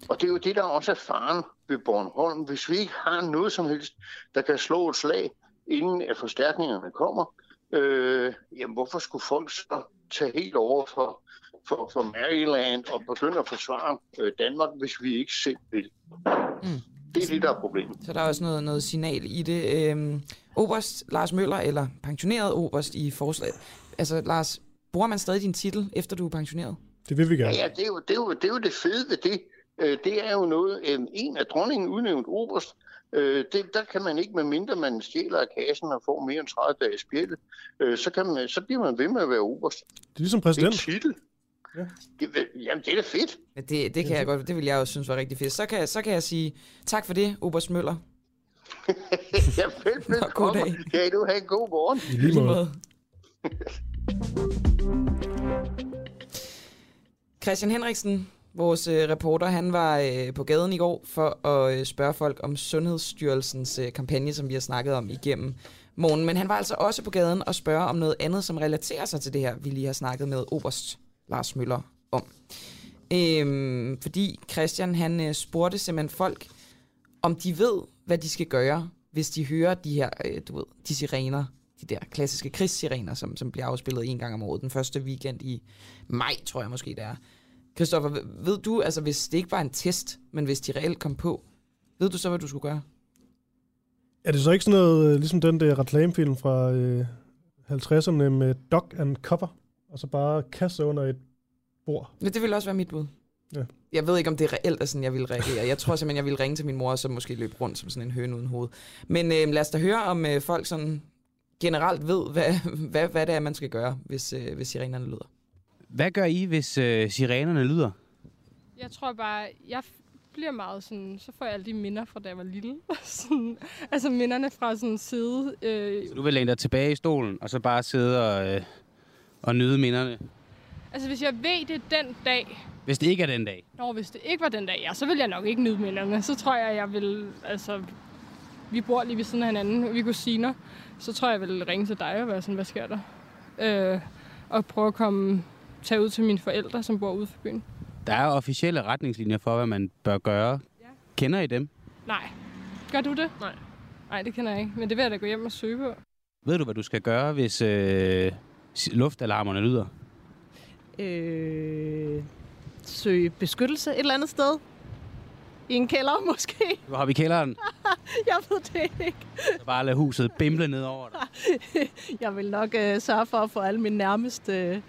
Speaker 23: Og det er jo det, der også er faren ved Bornholm. Hvis vi ikke har noget som helst, der kan slå et slag, inden at forstærkningerne kommer, øh, jamen hvorfor skulle folk så tage helt over for, for, for Maryland og begynde at forsvare øh, Danmark, hvis vi ikke selv vil? Mm. Det er det, der er problemet.
Speaker 2: Så der er også noget, noget signal i det. Øhm, Oberst Lars Møller, eller pensioneret Oberst i forslaget. Altså Lars, bruger man stadig din titel, efter du er pensioneret?
Speaker 1: Det vil vi gerne.
Speaker 23: Ja, ja det, er jo, det, er jo, det er jo det fede ved det. Øh, det er jo noget, øh, en af dronningen udnævnt oberst, øh, det, der kan man ikke, med mindre man stjæler af kassen og får mere end 30 dages spjælde, øh, så, kan man, så bliver man ved med at være oberst.
Speaker 1: Det er ligesom præsident.
Speaker 23: Det er titel. Ja. Det, jamen, det er da fedt.
Speaker 2: Ja, det, det kan jeg godt, det vil jeg også synes var rigtig fedt. Så kan, så kan jeg sige tak for det, Oberst Møller.
Speaker 23: ja, fedt, fedt. God dag. Kan du have en god morgen.
Speaker 1: I lige måde.
Speaker 2: Christian Henriksen, vores øh, reporter, han var øh, på gaden i går for at øh, spørge folk om Sundhedsstyrelsens øh, kampagne, som vi har snakket om igennem morgen. Men han var altså også på gaden og spørge om noget andet, som relaterer sig til det her, vi lige har snakket med Oberst Lars Møller om. Øhm, fordi Christian, han øh, spurgte simpelthen folk, om de ved, hvad de skal gøre, hvis de hører de her, øh, du ved, de sirener, de der klassiske krigssirener, som, som bliver afspillet en gang om året, den første weekend i maj, tror jeg måske det er. Christoffer, ved du, altså hvis det ikke var en test, men hvis de reelt kom på, ved du så, hvad du skulle gøre?
Speaker 1: Er det så ikke sådan noget, øh, ligesom den der reklamefilm fra øh, 50'erne med Dog and Cover, og så bare kaste under et bord?
Speaker 2: Ja, det ville også være mit bud.
Speaker 1: Ja.
Speaker 2: Jeg ved ikke, om det reelt er sådan, jeg vil reagere. Jeg tror simpelthen, jeg vil ringe til min mor, og så måske løbe rundt som sådan en høne uden hoved. Men øh, lad os da høre, om øh, folk sådan generelt ved, hvad, hvad, hvad det er, man skal gøre, hvis, øh, hvis sirenerne lyder.
Speaker 18: Hvad gør I, hvis øh, sirenerne lyder?
Speaker 24: Jeg tror bare, jeg bliver meget sådan, så får jeg alle de minder fra da jeg var lille. sådan, altså minderne fra sådan side. Øh,
Speaker 18: Så du vil læne dig tilbage i stolen, og så bare sidde og, øh, og nyde minderne?
Speaker 24: altså hvis jeg ved, det den dag,
Speaker 18: Hvis det ikke er den dag.
Speaker 24: Nå, hvis det ikke var den dag, ja, så vil jeg nok ikke nyde minderne. Så tror jeg, jeg vil, altså, vi bor lige ved siden af hinanden, vi er kusiner. Så tror jeg, jeg vil ringe til dig og være sådan, hvad sker der? Øh, og prøve at komme, tage ud til mine forældre, som bor ude for byen.
Speaker 18: Der er officielle retningslinjer for, hvad man bør gøre. Kender I dem?
Speaker 24: Nej. Gør du det? Nej. Nej, det kender jeg ikke. Men det vil jeg da gå hjem og søge på.
Speaker 18: Ved du, hvad du skal gøre, hvis øh, luftalarmerne lyder?
Speaker 20: Øh, søge beskyttelse et eller andet sted. I en kælder måske.
Speaker 18: Du har vi i kælderen,
Speaker 20: jeg ved det ikke.
Speaker 18: så bare lade huset bimle ned over dig.
Speaker 20: Jeg vil nok øh, sørge for at få alle mine nærmeste øh,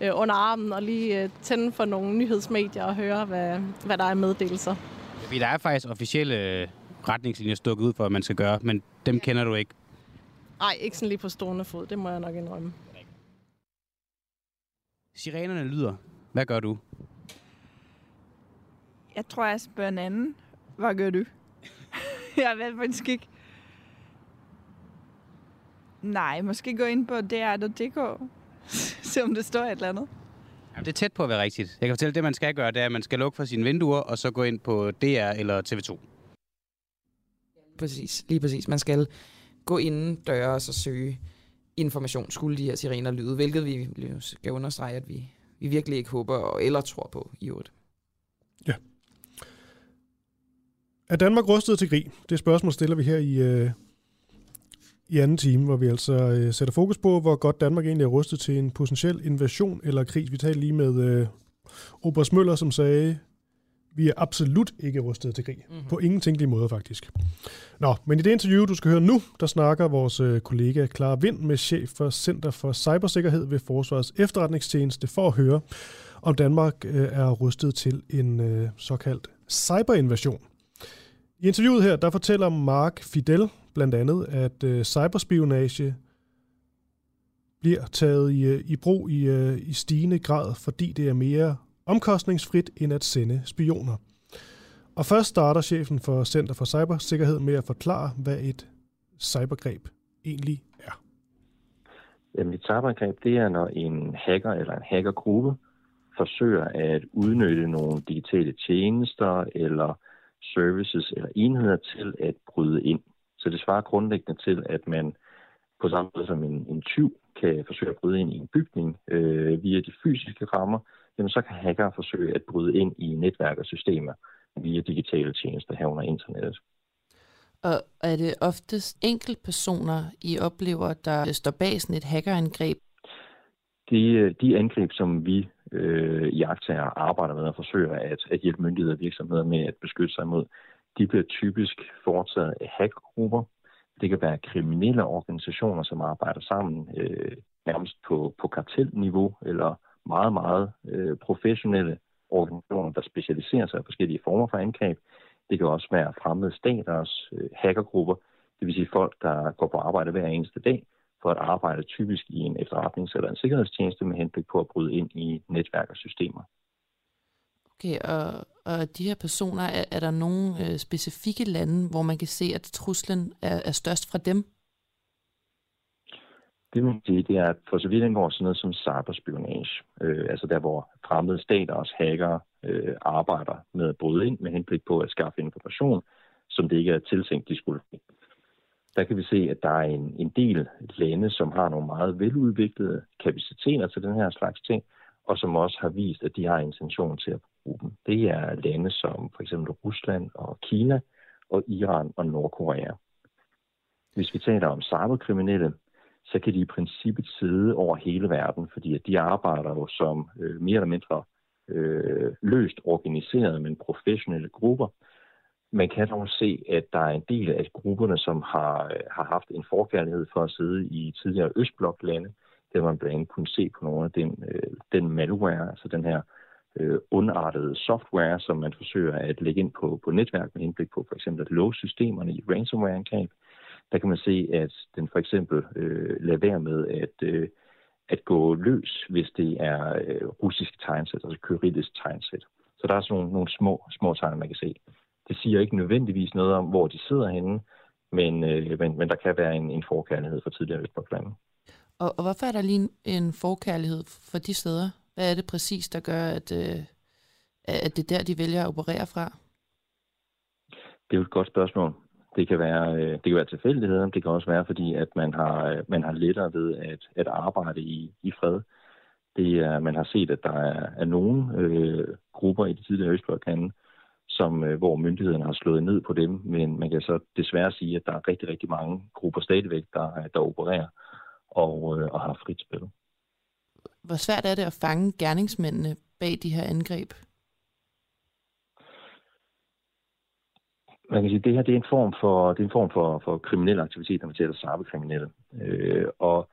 Speaker 20: under armen og lige øh, tænde for nogle nyhedsmedier og høre, hvad, hvad der er meddelelser.
Speaker 18: Fordi der er faktisk officielle øh, retningslinjer stukket ud for, hvad man skal gøre, men dem kender du ikke.
Speaker 20: Nej, ikke sådan lige på stående fod. Det må jeg nok indrømme.
Speaker 18: Sirenerne lyder. Hvad gør du?
Speaker 21: Jeg tror, jeg spørger en anden. Hvad gør du? jeg ved faktisk ikke. Nej, måske gå ind på dr.dk. Se om det står et eller andet.
Speaker 18: Jamen, det er tæt på at være rigtigt. Jeg kan fortælle, at det man skal gøre, det er, at man skal lukke for sine vinduer, og så gå ind på DR eller TV2.
Speaker 2: Præcis, lige præcis. Man skal gå inden døre og så søge information, skulle de her sirener lyde, hvilket vi skal understrege, at vi, vi virkelig ikke håber og eller tror på i øvrigt.
Speaker 1: Er Danmark rustet til krig? Det spørgsmål stiller vi her i, øh, i anden time, hvor vi altså øh, sætter fokus på, hvor godt Danmark egentlig er rustet til en potentiel invasion eller krig. Vi talte lige med øh, Oberst Møller, som sagde, vi er absolut ikke rustet til krig. Mm-hmm. På ingen tænkelig måde, faktisk. Nå, men i det interview, du skal høre nu, der snakker vores øh, kollega Clara Vind med chef for Center for Cybersikkerhed ved Forsvarets Efterretningstjeneste for at høre, om Danmark øh, er rustet til en øh, såkaldt cyberinvasion. I interviewet her, der fortæller Mark Fidel blandt andet, at øh, cyberspionage bliver taget i, øh, i brug i, øh, i stigende grad, fordi det er mere omkostningsfrit end at sende spioner. Og først starter chefen for Center for Cybersikkerhed med at forklare, hvad et cybergreb egentlig er.
Speaker 22: Jamen et cyberangreb, det er, når en hacker eller en hackergruppe forsøger at udnytte nogle digitale tjenester eller services eller enheder til at bryde ind. Så det svarer grundlæggende til, at man på samme måde som en, en tyv kan forsøge at bryde ind i en bygning øh, via de fysiske rammer, jamen så kan hacker forsøge at bryde ind i netværk og systemer via digitale tjenester herunder internettet.
Speaker 11: Og er det oftest enkeltpersoner, I oplever, der står bag sådan et hackerangreb?
Speaker 22: De, de angreb, som vi øh, i aktager arbejder med og forsøger at, at hjælpe myndigheder og virksomheder med at beskytte sig mod, de bliver typisk foretaget af hackergrupper. Det kan være kriminelle organisationer, som arbejder sammen øh, nærmest på, på kartelniveau, eller meget, meget øh, professionelle organisationer, der specialiserer sig i forskellige former for angreb. Det kan også være fremmede staters øh, hackergrupper, det vil sige folk, der går på arbejde hver eneste dag for at arbejde typisk i en efterretnings- eller en sikkerhedstjeneste med henblik på at bryde ind i netværk og systemer.
Speaker 11: Okay, og, og de her personer, er, er der nogle øh, specifikke lande, hvor man kan se, at truslen er, er størst fra dem?
Speaker 22: Det man sige, det er, at for så vidt angår sådan noget som cyberspionage, øh, altså der, hvor fremmede stater og hacker øh, arbejder med at bryde ind med henblik på at skaffe information, som det ikke er tiltænkt, de skulle der kan vi se, at der er en, en del lande, som har nogle meget veludviklede kapaciteter til den her slags ting, og som også har vist, at de har intention til at bruge dem. Det er lande som for eksempel Rusland og Kina og Iran og Nordkorea. Hvis vi taler om cyberkriminelle, så kan de i princippet sidde over hele verden, fordi at de arbejder jo som øh, mere eller mindre øh, løst organiseret, men professionelle grupper. Man kan dog se, at der er en del af grupperne, som har, øh, har haft en forkærlighed for at sidde i tidligere Østbloklande. Det man blandt andet kunne se på nogle af den, øh, den malware, altså den her øh, undartede software, som man forsøger at lægge ind på, på netværk med henblik på for eksempel at låse systemerne i ransomware-angreb. der kan man se, at den for eksempel øh, lader være med at, øh, at gå løs, hvis det er øh, russisk tegnsæt, altså kyrillisk tegnsæt. Så der er sådan nogle, nogle små, små tegn, man kan se. Det siger ikke nødvendigvis noget om, hvor de sidder henne, men, øh, men, men der kan være en, en forkærlighed for tidligere Østbloklande.
Speaker 11: Og, og hvorfor er der lige en, en forkærlighed for de steder? Hvad er det præcis, der gør, at, øh, at det er der, de vælger at operere fra?
Speaker 22: Det er jo et godt spørgsmål. Det kan være, øh, det kan være tilfældigheder, det kan også være, fordi at man har, øh, man har lettere ved at, at arbejde i, i fred. Det er, man har set, at der er, er nogle øh, grupper i de tidligere Østblokkande, som, øh, hvor myndighederne har slået ned på dem, men man kan så desværre sige, at der er rigtig, rigtig mange grupper stadigvæk, der, der opererer og, øh, og har frit spil.
Speaker 11: Hvor svært er det at fange gerningsmændene bag de her angreb?
Speaker 22: Man kan sige, at det her det er en form for, det er en form for, for kriminel aktivitet, når vi taler cyberkriminelle. Øh, og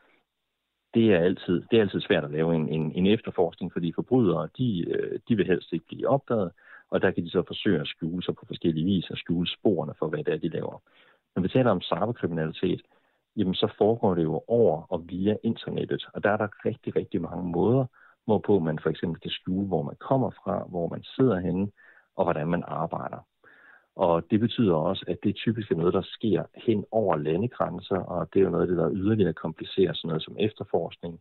Speaker 22: det er, altid, det er altid svært at lave en, en, en efterforskning, fordi forbrydere, de, øh, de vil helst ikke blive opdaget, og der kan de så forsøge at skjule sig på forskellige vis og skjule sporene for, hvad det er, de laver. Når vi taler om cyberkriminalitet, jamen så foregår det jo over og via internettet, og der er der rigtig, rigtig mange måder, hvorpå man for eksempel kan skjule, hvor man kommer fra, hvor man sidder henne, og hvordan man arbejder. Og det betyder også, at det typisk er noget, der sker hen over landegrænser, og det er jo noget det, der yderligere komplicerer sådan noget som efterforskning.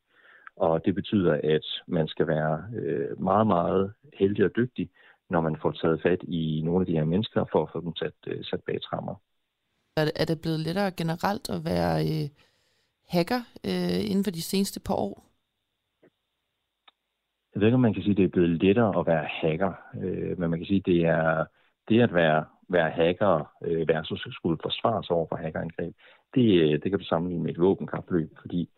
Speaker 22: Og det betyder, at man skal være øh, meget, meget heldig og dygtig, når man får taget fat i nogle af de her mennesker, for at få dem sat, øh, sat bag trammer.
Speaker 11: Er det, er det blevet lettere generelt at være øh, hacker øh, inden for de seneste par år?
Speaker 22: Jeg ved ikke, om man kan sige, at det er blevet lettere at være hacker, øh, men man kan sige, at det er det at være, være hacker øh, versus skulle forsvare sig over for hackerangreb, det, øh, det kan du sammenligne med et våbenkapløb, fordi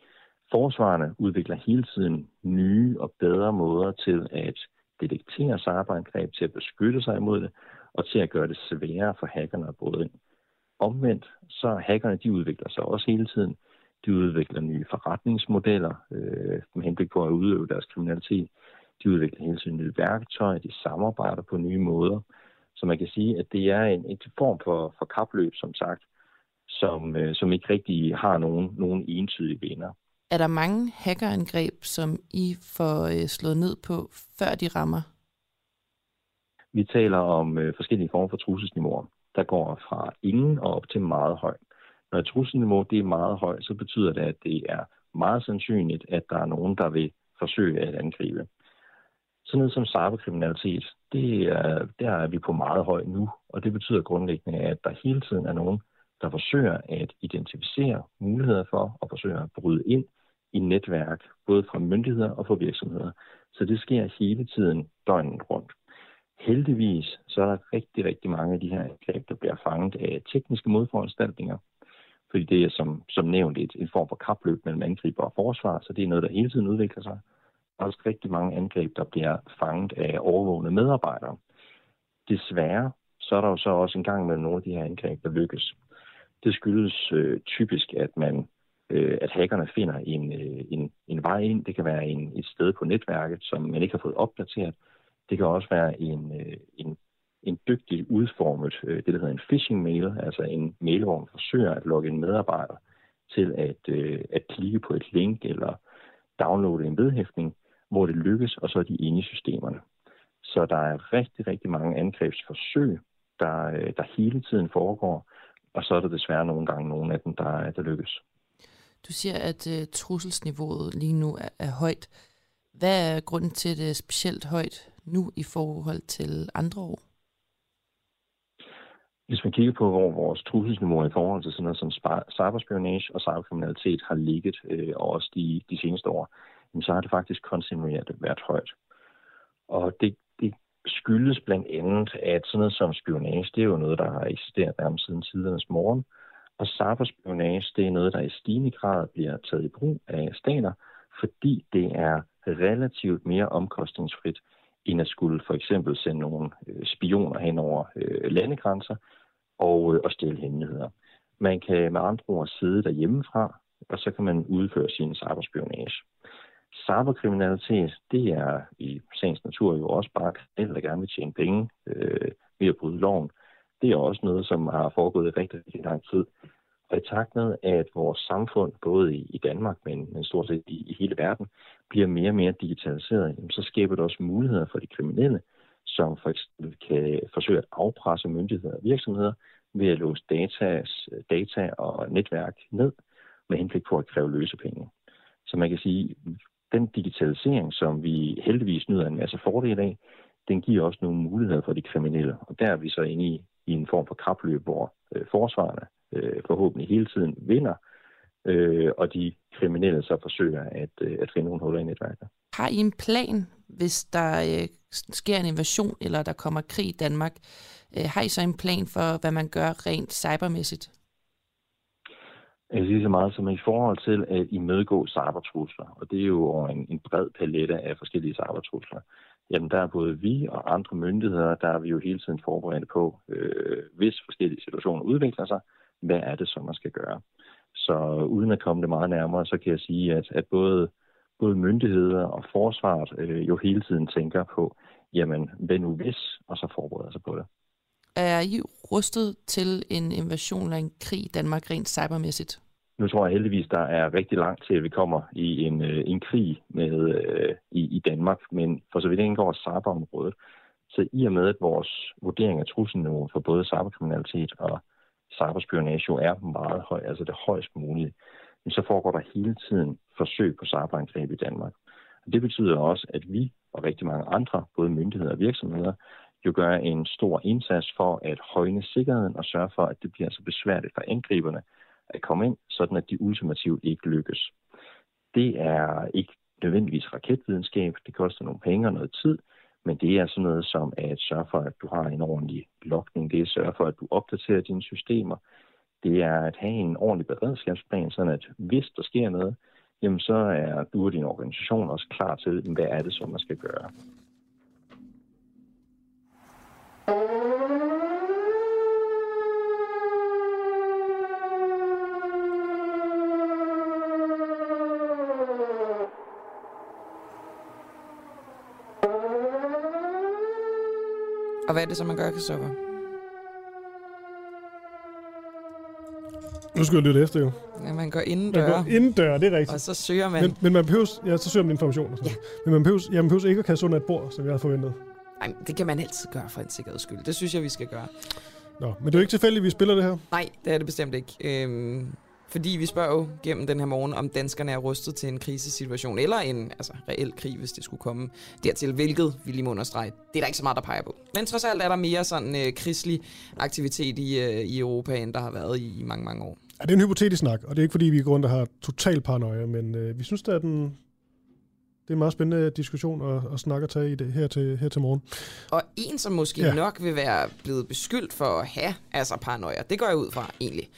Speaker 22: forsvarerne udvikler hele tiden nye og bedre måder til at detektere cyberangreb, til at beskytte sig imod det, og til at gøre det sværere for hackerne at bryde ind. Omvendt, så hackerne de udvikler sig også hele tiden. De udvikler nye forretningsmodeller øh, med henblik på at udøve deres kriminalitet. De udvikler hele tiden nye værktøjer, de samarbejder på nye måder. Så man kan sige, at det er en, en form for, for kapløb, som sagt, som, øh, som ikke rigtig har nogen, nogen entydige vinder.
Speaker 11: Er der mange hackerangreb, som I får øh, slået ned på, før de rammer?
Speaker 22: Vi taler om øh, forskellige former for trusselsniveauer, der går fra ingen og op til meget høj. Når et det er meget højt, så betyder det, at det er meget sandsynligt, at der er nogen, der vil forsøge at angribe. Sådan noget som cyberkriminalitet, det er, der er vi på meget høj nu, og det betyder grundlæggende, at der hele tiden er nogen, der forsøger at identificere muligheder for og forsøger at bryde ind i netværk, både fra myndigheder og fra virksomheder. Så det sker hele tiden døgnet rundt. Heldigvis så er der rigtig, rigtig mange af de her angreb, der bliver fanget af tekniske modforanstaltninger, fordi det er som, som nævnt et, en form for kapløb mellem angriber og forsvar, så det er noget, der hele tiden udvikler sig. Der er også rigtig mange angreb, der bliver fanget af overvågende medarbejdere. Desværre så er der jo så også en gang med nogle af de her angreb, der lykkes. Det skyldes øh, typisk, at man øh, at hackerne finder en, øh, en, en vej ind. Det kan være en, et sted på netværket, som man ikke har fået opdateret. Det kan også være en, øh, en, en dygtigt udformet, øh, det der hedder en phishing-mail, altså en mail, hvor man forsøger at logge en medarbejder til at, øh, at klikke på et link eller downloade en vedhæftning, hvor det lykkes, og så er de inde i systemerne. Så der er rigtig, rigtig mange angrebsforsøg, der, øh, der hele tiden foregår, og så er der desværre nogle gange nogle af dem, der, der lykkes.
Speaker 11: Du siger, at uh, trusselsniveauet lige nu er, er højt. Hvad er grunden til, at det er specielt højt nu i forhold til andre år?
Speaker 22: Hvis man kigger på, hvor vores trusselsniveau i forhold til sådan noget som cyberspionage og cyberkriminalitet har ligget, øh, også de, de seneste år, så har det faktisk kontinuerligt været højt. Og det, det skyldes blandt andet, at sådan noget som spionage, det er jo noget, der har eksisteret nærmest siden tidernes morgen, og cyberspionage, det er noget, der i stigende grad bliver taget i brug af stater, fordi det er relativt mere omkostningsfrit, end at skulle for eksempel sende nogle øh, spioner hen over øh, landegrænser og, øh, og stjæle hemmeligheder. Man kan med andre ord sidde derhjemmefra, og så kan man udføre sin cyberspionage. Cyberkriminalitet, det er i sagens natur jo også bare kriminelle, der gerne vil tjene penge øh, ved at bryde loven. Det er også noget, som har foregået i rigtig, rigtig lang tid. Og i takt med, at vores samfund, både i, i Danmark, men, men stort set i, i hele verden, bliver mere og mere digitaliseret, jamen, så skaber det også muligheder for de kriminelle, som for eksempel kan forsøge at afpresse myndigheder og virksomheder ved at låse data, data og netværk ned med henblik på at kræve løsepenge. Så man kan sige, den digitalisering, som vi heldigvis nyder en masse fordele af, den giver også nogle muligheder for de kriminelle. Og der er vi så inde i, i en form for kapløb, hvor øh, forsvarerne øh, forhåbentlig hele tiden vinder, øh, og de kriminelle så forsøger at, øh, at finde nogle huller i netværket.
Speaker 11: Har I en plan, hvis der øh, sker en invasion, eller der kommer krig i Danmark? Øh, har I så en plan for, hvad man gør rent cybermæssigt?
Speaker 22: Jeg siger så meget som i forhold til at imødegå cybertrusler, og det er jo over en, en bred palette af forskellige cybertrusler. Jamen der er både vi og andre myndigheder, der er vi jo hele tiden forberedt på, øh, hvis forskellige situationer udvikler sig, hvad er det, så, man skal gøre. Så uden at komme det meget nærmere, så kan jeg sige, at, at både, både myndigheder og forsvaret øh, jo hele tiden tænker på, jamen hvad nu hvis, og så forbereder sig på det.
Speaker 11: Er I rustet til en invasion eller en krig i Danmark rent cybermæssigt?
Speaker 22: Nu tror jeg heldigvis, der er rigtig langt til, at vi kommer i en, øh, en krig med, øh, i, i Danmark, men for så vidt indgår cyberområdet, så i og med, at vores vurdering af trusselniveauet for både cyberkriminalitet og cyberspionage jo er meget høj, altså det højst mulige, men så foregår der hele tiden forsøg på cyberangreb i Danmark. Og det betyder også, at vi og rigtig mange andre, både myndigheder og virksomheder, jo gør en stor indsats for at højne sikkerheden og sørge for, at det bliver så besværligt for angriberne at komme ind, sådan at de ultimativt ikke lykkes. Det er ikke nødvendigvis raketvidenskab, det koster nogle penge og noget tid, men det er sådan noget som at sørge for, at du har en ordentlig lokning, det er at sørge for, at du opdaterer dine systemer, det er at have en ordentlig beredskabsplan, sådan at hvis der sker noget, jamen så er du og din organisation også klar til, hvad er det, som man skal gøre.
Speaker 2: Og hvad er det så, man gør, Christoffer?
Speaker 1: Nu skal jeg lytte efter, jo.
Speaker 2: Ja, man går inden
Speaker 1: Man går inden døre, det er rigtigt.
Speaker 2: Og så søger man...
Speaker 1: Men, men man behøver, ja, så søger man information. Og sådan. Ja. Men man behøver, ja, man behøver ikke at kaste under et bord, som jeg havde forventet.
Speaker 2: Ej, det kan man altid gøre for en sikkerheds skyld. Det synes jeg, vi skal gøre.
Speaker 1: Nå, men det er jo ikke tilfældigt, at vi spiller det her.
Speaker 2: Nej, det er det bestemt ikke. Øhm, fordi vi spørger jo gennem den her morgen, om danskerne er rustet til en krisesituation, eller en altså, reel krig, hvis det skulle komme dertil, hvilket vi lige må understrege. Det er der ikke så meget, der peger på. Men trods alt er der mere sådan øh, krigslig aktivitet i, øh, i Europa, end der har været i, i mange, mange år.
Speaker 1: Ja, det er en hypotetisk snak, og det er ikke fordi, vi i grund har total paranoia, men øh, vi synes, det er, den, det er en meget spændende diskussion at, at snakke og tage i det her til, her til morgen.
Speaker 2: Og en, som måske
Speaker 1: ja.
Speaker 2: nok vil være blevet beskyldt for at have altså paranoia, det går jeg ud fra egentlig.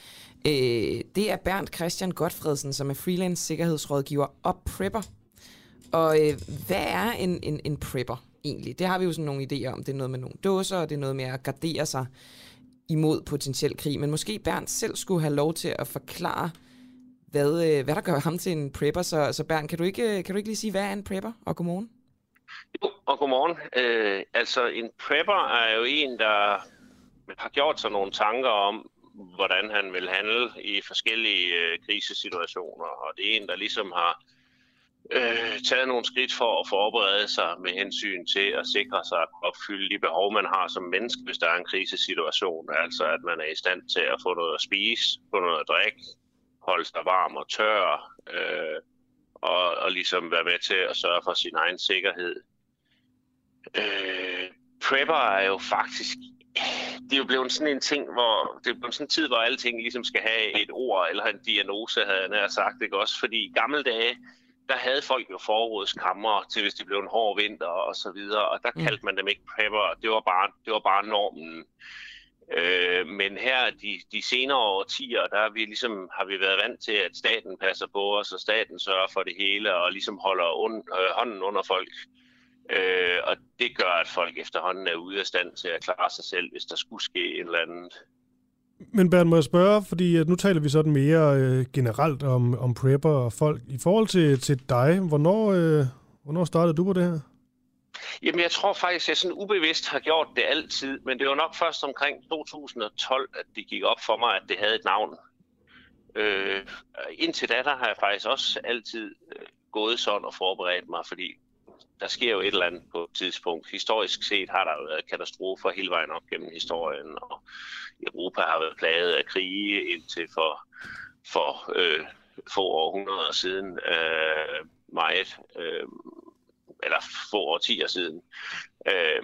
Speaker 2: Øh, det er Bernd Christian Godfredsen, som er freelance sikkerhedsrådgiver og prepper. Og øh, hvad er en, en, en prepper egentlig? Det har vi jo sådan nogle idéer om. Det er noget med nogle dåser, og det er noget med at gardere sig imod potentiel krig. Men måske Bernd selv skulle have lov til at forklare, hvad, øh, hvad der gør ham til en prepper. Så, så Bernd, kan du, ikke, kan du ikke lige sige, hvad er en prepper? Og godmorgen.
Speaker 25: Og godmorgen. Øh, altså, en prepper er jo en, der har gjort sig nogle tanker om, hvordan han vil handle i forskellige øh, krisesituationer. Og det er en, der ligesom har øh, taget nogle skridt for at forberede sig med hensyn til at sikre sig at opfylde de behov, man har som menneske, hvis der er en krisesituation. Altså, at man er i stand til at få noget at spise, få noget at drikke, holde sig varm og tør, øh, og, og ligesom være med til at sørge for sin egen sikkerhed. Øh, prepper er jo faktisk det er jo blevet sådan en ting, hvor det er blevet sådan en tid, hvor alle ting ligesom skal have et ord eller en diagnose, havde jeg nær sagt, ikke også? Fordi i gamle dage, der havde folk jo forrådskammer til, hvis det blev en hård vinter og så videre, og der kaldte man dem ikke prepper, det var bare, det var bare normen. Øh, men her de, de senere årtier, der har vi ligesom har vi været vant til, at staten passer på os, og staten sørger for det hele, og ligesom holder un, øh, hånden under folk. Øh, og det gør, at folk efterhånden er ude af stand til at klare sig selv, hvis der skulle ske et eller andet.
Speaker 1: Men Bernd, må jeg spørge, fordi at nu taler vi sådan mere øh, generelt om, om prepper og folk. I forhold til, til dig, hvornår, øh, hvornår startede du på det her?
Speaker 25: Jamen, jeg tror faktisk, at jeg sådan ubevidst har gjort det altid, men det var nok først omkring 2012, at det gik op for mig, at det havde et navn. Øh, indtil da, der har jeg faktisk også altid øh, gået sådan og forberedt mig, fordi der sker jo et eller andet på et tidspunkt. Historisk set har der jo været katastrofer hele vejen op gennem historien, og Europa har været plaget af krige indtil for, for øh, få århundreder siden. Øh, meget, øh, eller få årtier siden. Øh,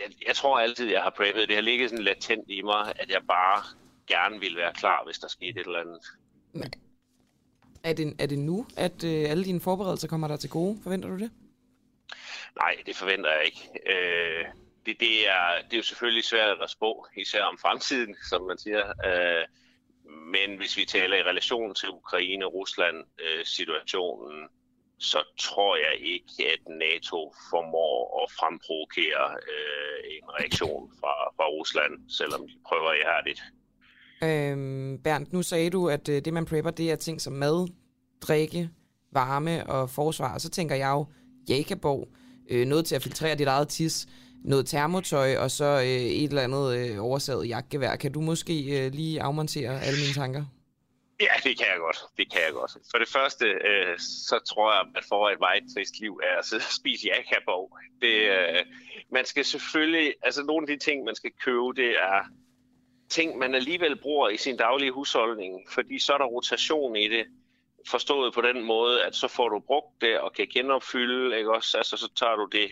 Speaker 25: jeg, jeg tror altid, jeg har preppet. Det har ligget sådan latent i mig, at jeg bare gerne vil være klar, hvis der skete et eller andet.
Speaker 2: Er det, er det nu, at øh, alle dine forberedelser kommer der til gode? Forventer du det?
Speaker 25: Nej, det forventer jeg ikke. Øh, det, det, er, det er jo selvfølgelig svært at spå, især om fremtiden, som man siger. Øh, men hvis vi taler i relation til Ukraine-Rusland-situationen, øh, så tror jeg ikke, at NATO formår at fremprovokere øh, en reaktion fra, fra Rusland, selvom de prøver ihærdigt.
Speaker 2: Øhm, Bernd, nu sagde du, at øh, det man prepper, det er ting som mad, drikke, varme og forsvar. Og så tænker jeg jo, Jakabog, øh, noget til at filtrere dit eget tis, noget termotøj, og så øh, et eller andet øh, oversaget jagtgevær. Kan du måske øh, lige afmontere alle mine tanker?
Speaker 25: Ja, det kan jeg godt. Det kan jeg godt. For det første, øh, så tror jeg, at for et meget trist liv er at sidde og spise jakabog. Det, øh, man skal selvfølgelig, altså nogle af de ting, man skal købe, det er ting, man alligevel bruger i sin daglige husholdning, fordi så er der rotation i det. Forstået på den måde, at så får du brugt det og kan genopfylde, ikke også? Altså så tager du det,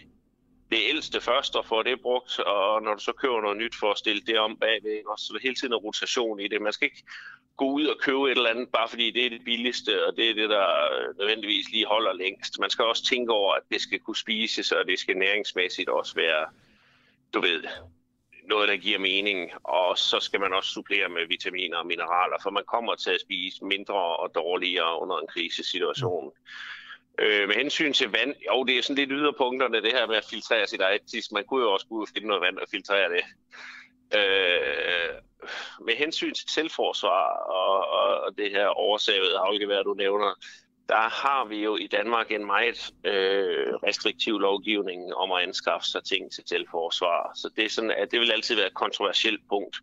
Speaker 25: det ældste først og får det brugt, og når du så køber noget nyt for at stille det om bagved, ikke også? Så der hele tiden er rotation i det. Man skal ikke gå ud og købe et eller andet, bare fordi det er det billigste, og det er det, der øh, nødvendigvis lige holder længst. Man skal også tænke over, at det skal kunne spises, og det skal næringsmæssigt også være, du ved, noget, der giver mening, og så skal man også supplere med vitaminer og mineraler, for man kommer til at spise mindre og dårligere under en krisesituation. Øh, med hensyn til vand, jo, det er sådan lidt yderpunkterne, det her med at filtrere sit eget tis. Man kunne jo også gå finde noget vand og filtrere det. Øh, med hensyn til selvforsvar og, og, og det her oversavede afgevær, du nævner, der har vi jo i Danmark en meget øh, restriktiv lovgivning om at anskaffe sig ting til selvforsvar. Så det, er sådan, at det vil altid være et kontroversielt punkt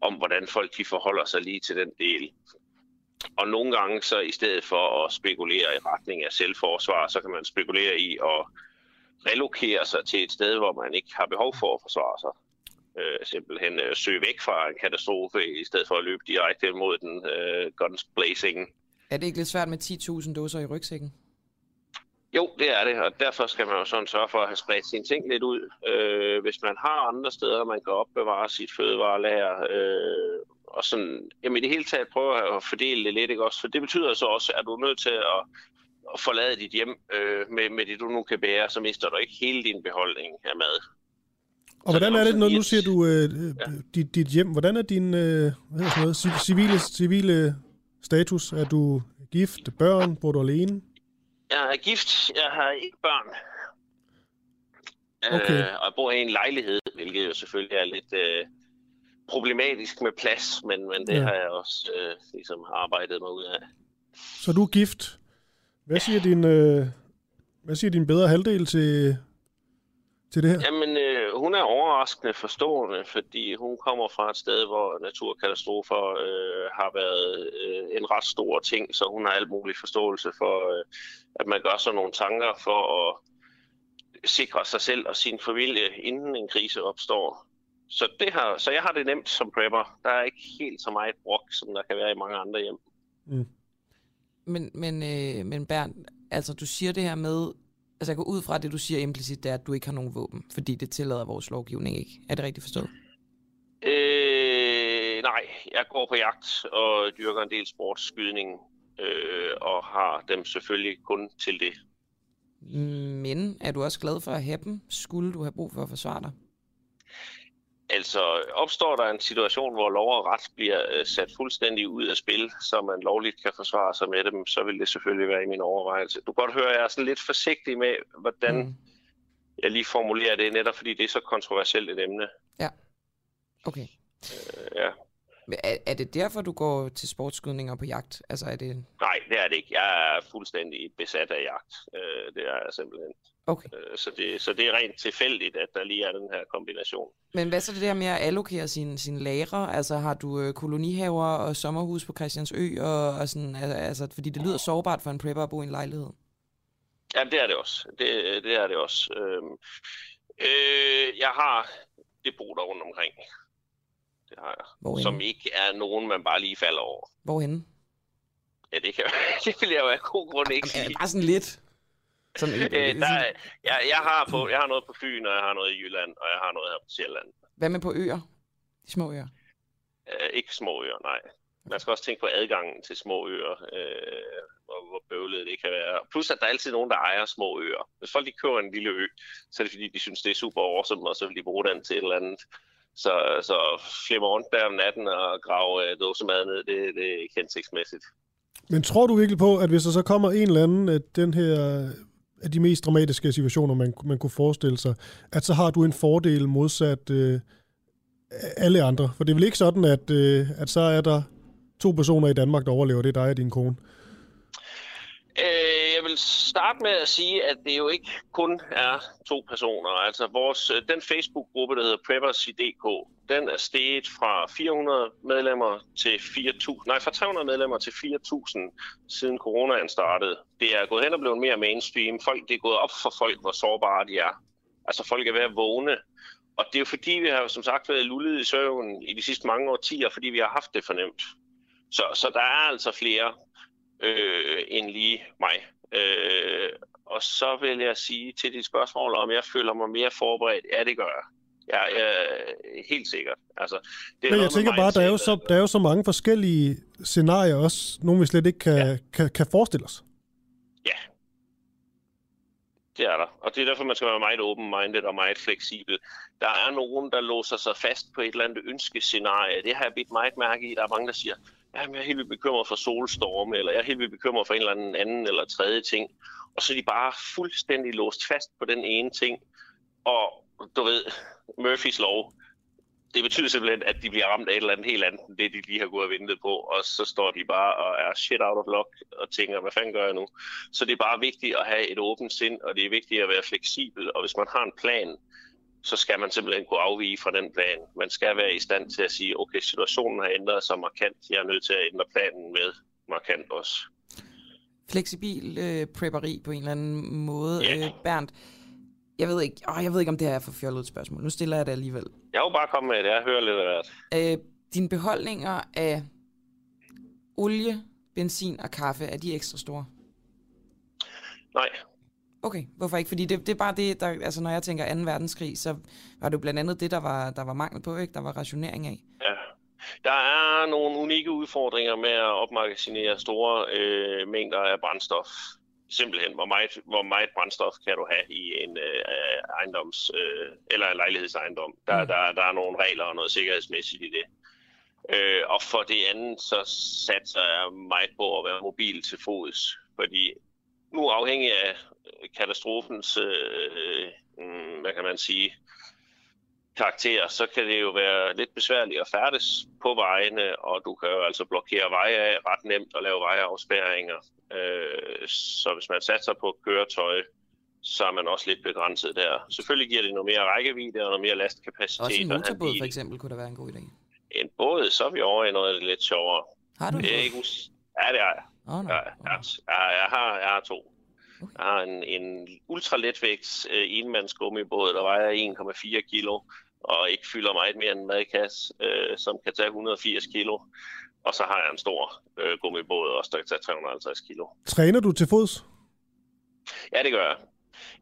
Speaker 25: om, hvordan folk de forholder sig lige til den del. Og nogle gange så i stedet for at spekulere i retning af selvforsvar, så kan man spekulere i at relokere sig til et sted, hvor man ikke har behov for at forsvare sig. Øh, simpelthen øh, søge væk fra en katastrofe, i stedet for at løbe direkte mod den øh, guns blazing.
Speaker 2: Er det ikke lidt svært med 10.000 dåser i rygsækken?
Speaker 25: Jo, det er det, og derfor skal man jo sådan sørge for at have spredt sine ting lidt ud. Øh, hvis man har andre steder, man kan opbevare sit fødevarelager, øh, og sådan, jamen i det hele taget prøve at fordele det lidt, ikke også? For det betyder så også, at du er nødt til at, at forlade dit hjem øh, med, med det, du nu kan bære, så mister du ikke hele din beholdning af mad.
Speaker 1: Og hvordan er det, når nu siger du øh, ja. dit, dit hjem, hvordan er din øh, hvad hedder sådan noget, civile, civile status? Er du gift, børn, bor du alene?
Speaker 25: Jeg er gift, jeg har ikke børn.
Speaker 1: Okay.
Speaker 25: Øh, og jeg bor i en lejlighed, hvilket jo selvfølgelig er lidt øh, problematisk med plads, men, men det
Speaker 1: Ja.
Speaker 25: ja. har jeg også øh, ligesom arbejdet mig ud af.
Speaker 1: Så du er gift. Hvad siger din, øh, hvad siger din bedre halvdel til, til det her?
Speaker 25: Jamen, øh, hun er overraskende forstående, fordi hun kommer fra et sted, hvor naturkatastrofer øh, har været øh, en ret stor ting, så hun har alt mulig forståelse for, øh, at man gør sådan nogle tanker for at sikre sig selv og sin familie, inden en krise opstår. Så, det har, så jeg har det nemt som prepper. Der er ikke helt så meget brok, som der kan være i mange andre hjem.
Speaker 1: Mm.
Speaker 2: Men, men, øh, men Bernd, altså du siger det her med, altså jeg går ud fra, at det du siger implicit, det er, at du ikke har nogen våben, fordi det tillader vores lovgivning ikke. Er det rigtigt forstået?
Speaker 25: Øh, nej, jeg går på jagt og dyrker en del sportsskydning, øh, og har dem selvfølgelig kun til det.
Speaker 2: Men er du også glad for at have dem, skulle du have brug for at forsvare dig?
Speaker 25: Altså, opstår der en situation, hvor lov og ret bliver øh, sat fuldstændig ud af spil, så man lovligt kan forsvare sig med dem, så vil det selvfølgelig være i min overvejelse. Du kan godt høre, at jeg er sådan lidt forsigtig med, hvordan mm. jeg lige formulerer det, netop fordi det er så kontroversielt et emne.
Speaker 2: Ja. Okay.
Speaker 25: Øh, ja.
Speaker 2: Er, er det derfor, du går til sportsskydninger på jagt? Altså er det...
Speaker 25: Nej, det er det ikke. Jeg er fuldstændig besat af jagt. Øh, det er jeg simpelthen.
Speaker 2: Okay.
Speaker 25: Øh, så, det, så det er rent tilfældigt, at der lige er den her kombination.
Speaker 2: Men hvad så det der med at allokere sine sin lagre? Altså har du øh, kolonihaver og sommerhus på Christiansø? Og, og sådan, al- altså, fordi det lyder sårbart for en prepper at bo i en lejlighed.
Speaker 25: Ja, det er det også. Det, det er det også. Øhm, øh, jeg har depoter rundt omkring. Det har jeg.
Speaker 2: Hvorhenne?
Speaker 25: Som ikke er nogen, man bare lige falder over.
Speaker 2: Hvorhenne?
Speaker 25: Ja, det, kan, det vil jeg jo af god grund ikke sige.
Speaker 2: Bare sådan lidt. Sådan,
Speaker 25: Øh, der, er- jeg, jeg, har på, jeg har noget på Fyn, og jeg har noget i Jylland, og jeg har noget her på Sjælland.
Speaker 2: Hvad med på øer? De små øer.
Speaker 25: Øh, ikke små øer, nej. Man skal også tænke på adgangen til små øer, øh, og hvor bøvlet det kan være. Plus, at der er altid nogen, der ejer små øer. Hvis folk de køber en lille ø, så er det fordi, de synes, det er super awesome, og så vil de bruge den til et eller andet. Så, så flimmer rundt der om natten og grave øh, dåsemad ned, det, det er ikke hensigtsmæssigt.
Speaker 1: Men tror du virkelig på, at hvis der så kommer en eller anden af den her af de mest dramatiske situationer, man, man kunne forestille sig, at så har du en fordel modsat øh, alle andre? For det er vel ikke sådan, at, øh, at så er der to personer i Danmark, der overlever. Det er dig og din kone.
Speaker 25: Øh, jeg vil starte med at sige, at det jo ikke kun er to personer. Altså vores, øh, den Facebook-gruppe, der hedder Preppers i DK, den er steget fra 400 medlemmer til 4.000, nej, fra 300 medlemmer til 4.000 siden coronaen startede. Det er gået hen og blevet mere mainstream. Folk, det er gået op for folk, hvor sårbare de er. Altså folk er ved at vågne. Og det er jo fordi, vi har som sagt været lullet i søvn i de sidste mange årtier, fordi vi har haft det fornemt. Så, så der er altså flere øh, end lige mig. Øh, og så vil jeg sige til dit spørgsmål, om jeg føler mig mere forberedt. Ja, det gør jeg. Ja, jeg er helt sikkert. Altså, det er
Speaker 1: Men jeg tænker bare, der er, jo så, der er jo så mange forskellige scenarier også, nogle vi slet ikke kan, ja. kan, kan forestille os.
Speaker 25: Det er der. Og det er derfor, man skal være meget open-minded og meget fleksibel. Der er nogen, der låser sig fast på et eller andet ønskescenarie. Det har jeg bidt meget mærke i. Der er mange, der siger, jamen, jeg er helt vildt bekymret for solstorme, eller jeg er helt vildt bekymret for en eller anden anden eller tredje ting. Og så er de bare fuldstændig låst fast på den ene ting. Og du ved, Murphys lov, det betyder simpelthen, at de bliver ramt af et eller andet helt andet, end det de lige har gået og ventet på, og så står de bare og er shit out of luck og tænker, hvad fanden gør jeg nu? Så det er bare vigtigt at have et åbent sind, og det er vigtigt at være fleksibel, og hvis man har en plan, så skal man simpelthen kunne afvige fra den plan. Man skal være i stand til at sige, okay, situationen har ændret sig markant, jeg er nødt til at ændre planen med markant også.
Speaker 2: Fleksibil øh, prepperi på en eller anden måde. Yeah. Øh, Bernd, jeg ved, ikke, åh, jeg ved ikke, om det her er for fjollet et spørgsmål. Nu stiller jeg det alligevel.
Speaker 25: Jeg vil bare komme med det, jeg hører lidt af hvert.
Speaker 2: Øh, dine beholdninger af olie, benzin og kaffe, er de ekstra store?
Speaker 25: Nej,
Speaker 2: Okay, hvorfor ikke? Fordi det, det er bare det, der, altså når jeg tænker 2. verdenskrig, så var det jo blandt andet det, der var, der var mangel på, ikke? Der var rationering af.
Speaker 25: Ja. Der er nogle unikke udfordringer med at opmagasinere store øh, mængder af brændstof. Simpelthen, hvor meget, hvor meget brændstof kan du have i en øh, ejendoms, øh, eller en lejlighedsejendom. Der, mm. der, der er nogle regler og noget sikkerhedsmæssigt i det. Øh, og for det andet, så satser jeg meget på at være mobil til fods, fordi nu afhængig af katastrofens, øh, mm, hvad kan man sige, karakter, så kan det jo være lidt besværligt at færdes på vejene, og du kan jo altså blokere veje af ret nemt og lave vejeafspærringer. Øh, så hvis man satser på et køretøj, så er man også lidt begrænset der. Selvfølgelig giver det noget mere rækkevidde og noget mere lastkapacitet.
Speaker 2: Også en motorbåd for eksempel kunne da være en god idé.
Speaker 25: En båd, så er vi over i noget lidt sjovere.
Speaker 2: Har du en
Speaker 25: er
Speaker 2: båd?
Speaker 25: ikke us- Ja, det har jeg.
Speaker 2: Oh, no.
Speaker 25: Ja, jeg, jeg, jeg, har, jeg har to. Okay. Jeg har en, en ultraletvægts øh, enmandsgummibåd, der vejer 1,4 kilo, og ikke fylder meget mere end en madkasse, øh, som kan tage 180 kilo. Og så har jeg en stor øh, gummibåd også, der kan tage 350 kilo.
Speaker 1: Træner du til fods?
Speaker 25: Ja, det gør jeg.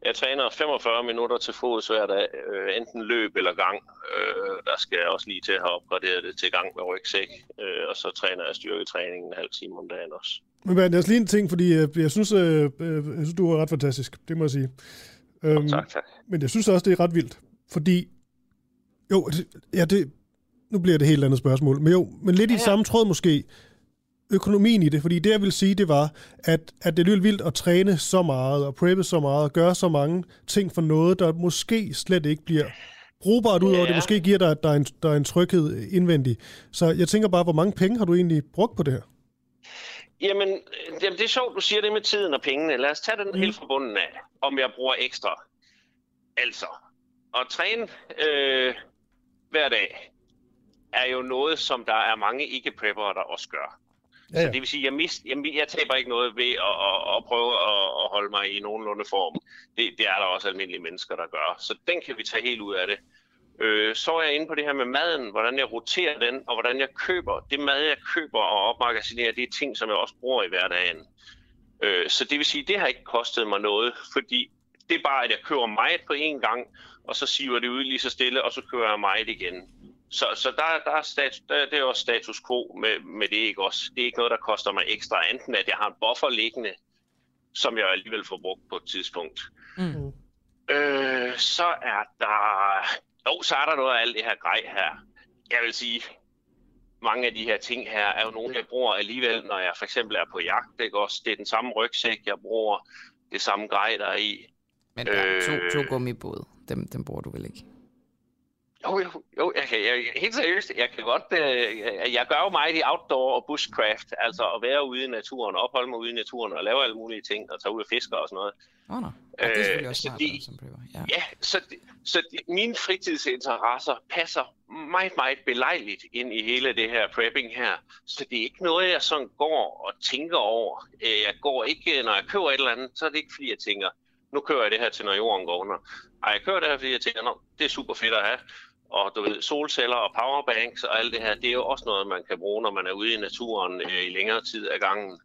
Speaker 25: Jeg træner 45 minutter til fods hver dag, øh, enten løb eller gang. Øh, der skal jeg også lige til at have opgraderet det til gang med rygsæk, øh, og så træner jeg styrketræning en halv time om dagen også.
Speaker 1: Men Bernd, jeg lige en ting, fordi øh, jeg synes, øh, øh, jeg synes, du er ret fantastisk. Det må jeg sige. Øhm,
Speaker 25: tak, tak.
Speaker 1: Men jeg synes også, det er ret vildt. Fordi, jo, ja, det, nu bliver det et helt andet spørgsmål. Men jo, men lidt ja, ja. i samme tråd måske, økonomien i det. Fordi det, jeg vil sige, det var, at, at det er vildt at træne så meget, og preppe så meget, og gøre så mange ting for noget, der måske slet ikke bliver brugbart, udover
Speaker 25: Ja.
Speaker 1: ja. det måske giver dig, at der er, en, der er en tryghed indvendig. Så jeg tænker bare, hvor mange penge har du egentlig brugt på det her?
Speaker 25: Jamen, øh, jamen, det er sjovt, du siger det med tiden og pengene. Lad os tage den mm. helt fra bunden af, om jeg bruger ekstra. Altså, at træne øh, hver dag er jo noget, som der er mange ikke-preppere, der også gør. Ja, ja. Så det vil sige, jeg, mist, jeg, jeg taber ikke noget ved at, at, at prøve at, at holde mig i nogenlunde form. Det, det er der også almindelige mennesker, der gør. Så den kan vi tage helt ud af det. Øh, så er jeg inde på det her med maden, hvordan jeg roterer den, og hvordan jeg køber. Det mad, jeg køber og opmagasinerer, det er ting, som jeg også bruger i hverdagen. Øh, så det vil sige, det har ikke kostet mig noget, fordi det er bare, at jeg køber meget på én gang, og så siver det ud lige så stille, og så kører jeg meget igen. Så, så der, der, er status, der det er også status quo med, med det ikke også. Det er ikke noget, der koster mig ekstra, enten at jeg har en buffer liggende, som jeg alligevel får brugt på et tidspunkt. Mm. Øh, så er der... Jo, så er der noget af alt det her grej her. Jeg vil sige, mange af de her ting her er jo nogle, jeg bruger alligevel, når jeg for eksempel er på jagt. Ikke også? Det er den samme rygsæk, jeg bruger. Det samme grej, der er i.
Speaker 2: Men der er to, to gummibåde. Dem, dem bruger du vel ikke?
Speaker 25: Jo, jo, jo jeg kan, jeg, helt seriøst, jeg kan godt, øh, jeg gør jo meget i outdoor og bushcraft, altså at være ude i naturen, opholde mig ude i naturen og lave alle mulige ting, og tage ud og fiske og sådan noget.
Speaker 2: Åh, oh, no. ja, det er selvfølgelig også smart,
Speaker 25: de, som ja. ja, så, de, så de, mine fritidsinteresser passer meget, meget belejligt ind i hele det her prepping her. Så det er ikke noget, jeg sådan går og tænker over. Jeg går ikke, når jeg køber et eller andet, så er det ikke fordi, jeg tænker, nu kører jeg det her til, når jorden går under. Ej, jeg kører det her, fordi jeg tænker, det er super fedt at have og du ved, solceller og powerbanks og alt det her, det er jo også noget, man kan bruge, når man er ude i naturen øh, i længere tid af gangen.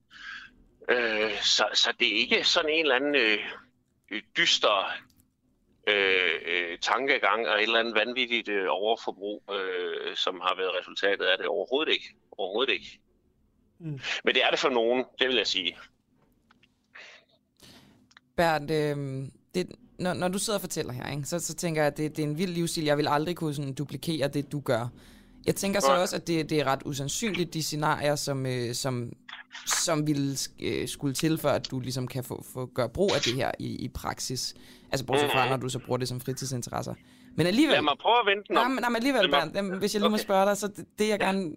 Speaker 25: Øh, så, så det er ikke sådan en eller anden øh, dyster øh, øh, tankegang og et eller andet vanvittigt øh, overforbrug, øh, som har været resultatet af det overhovedet ikke. Overhovedet ikke. Mm. Men det er det for nogen, det vil jeg sige.
Speaker 2: Bernd, øh, det, når, når du sidder og fortæller her, ikke, så, så tænker jeg, at det, det er en vild livsstil. Jeg vil aldrig kunne sådan, duplikere det, du gør. Jeg tænker så også, at det, det er ret usandsynligt, de scenarier, som, øh, som, som ville øh, skulle til, for at du ligesom kan få, få gøre brug af det her i, i praksis. Altså bortset fra, når du så bruger det som fritidsinteresser. Men alligevel...
Speaker 25: Lad mig prøve at vente
Speaker 2: nej, nej, men alligevel, Bernd, jamen, hvis jeg lige må spørge dig, så det, det jeg gerne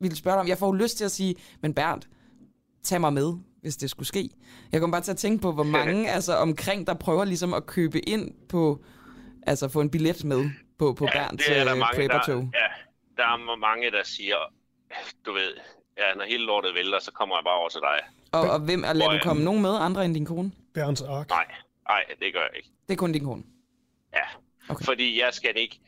Speaker 2: ville spørge dig om, jeg får jo lyst til at sige, men Bernd, tag mig med hvis det skulle ske. Jeg kommer bare til at tænke på, hvor mange altså, omkring, der prøver ligesom at købe ind på, altså få en billet med på, på ja, Bernds det er der øh, mange, der,
Speaker 25: Ja, der er mange, der siger, du ved, ja, når hele lortet vælter, så kommer jeg bare over til dig.
Speaker 2: Og, og hvem, er lader du komme nogen med, andre end din kone?
Speaker 1: Bernds ark.
Speaker 25: Nej, nej, det gør jeg ikke.
Speaker 2: Det er kun din kone?
Speaker 25: Ja, okay. fordi jeg skal ikke,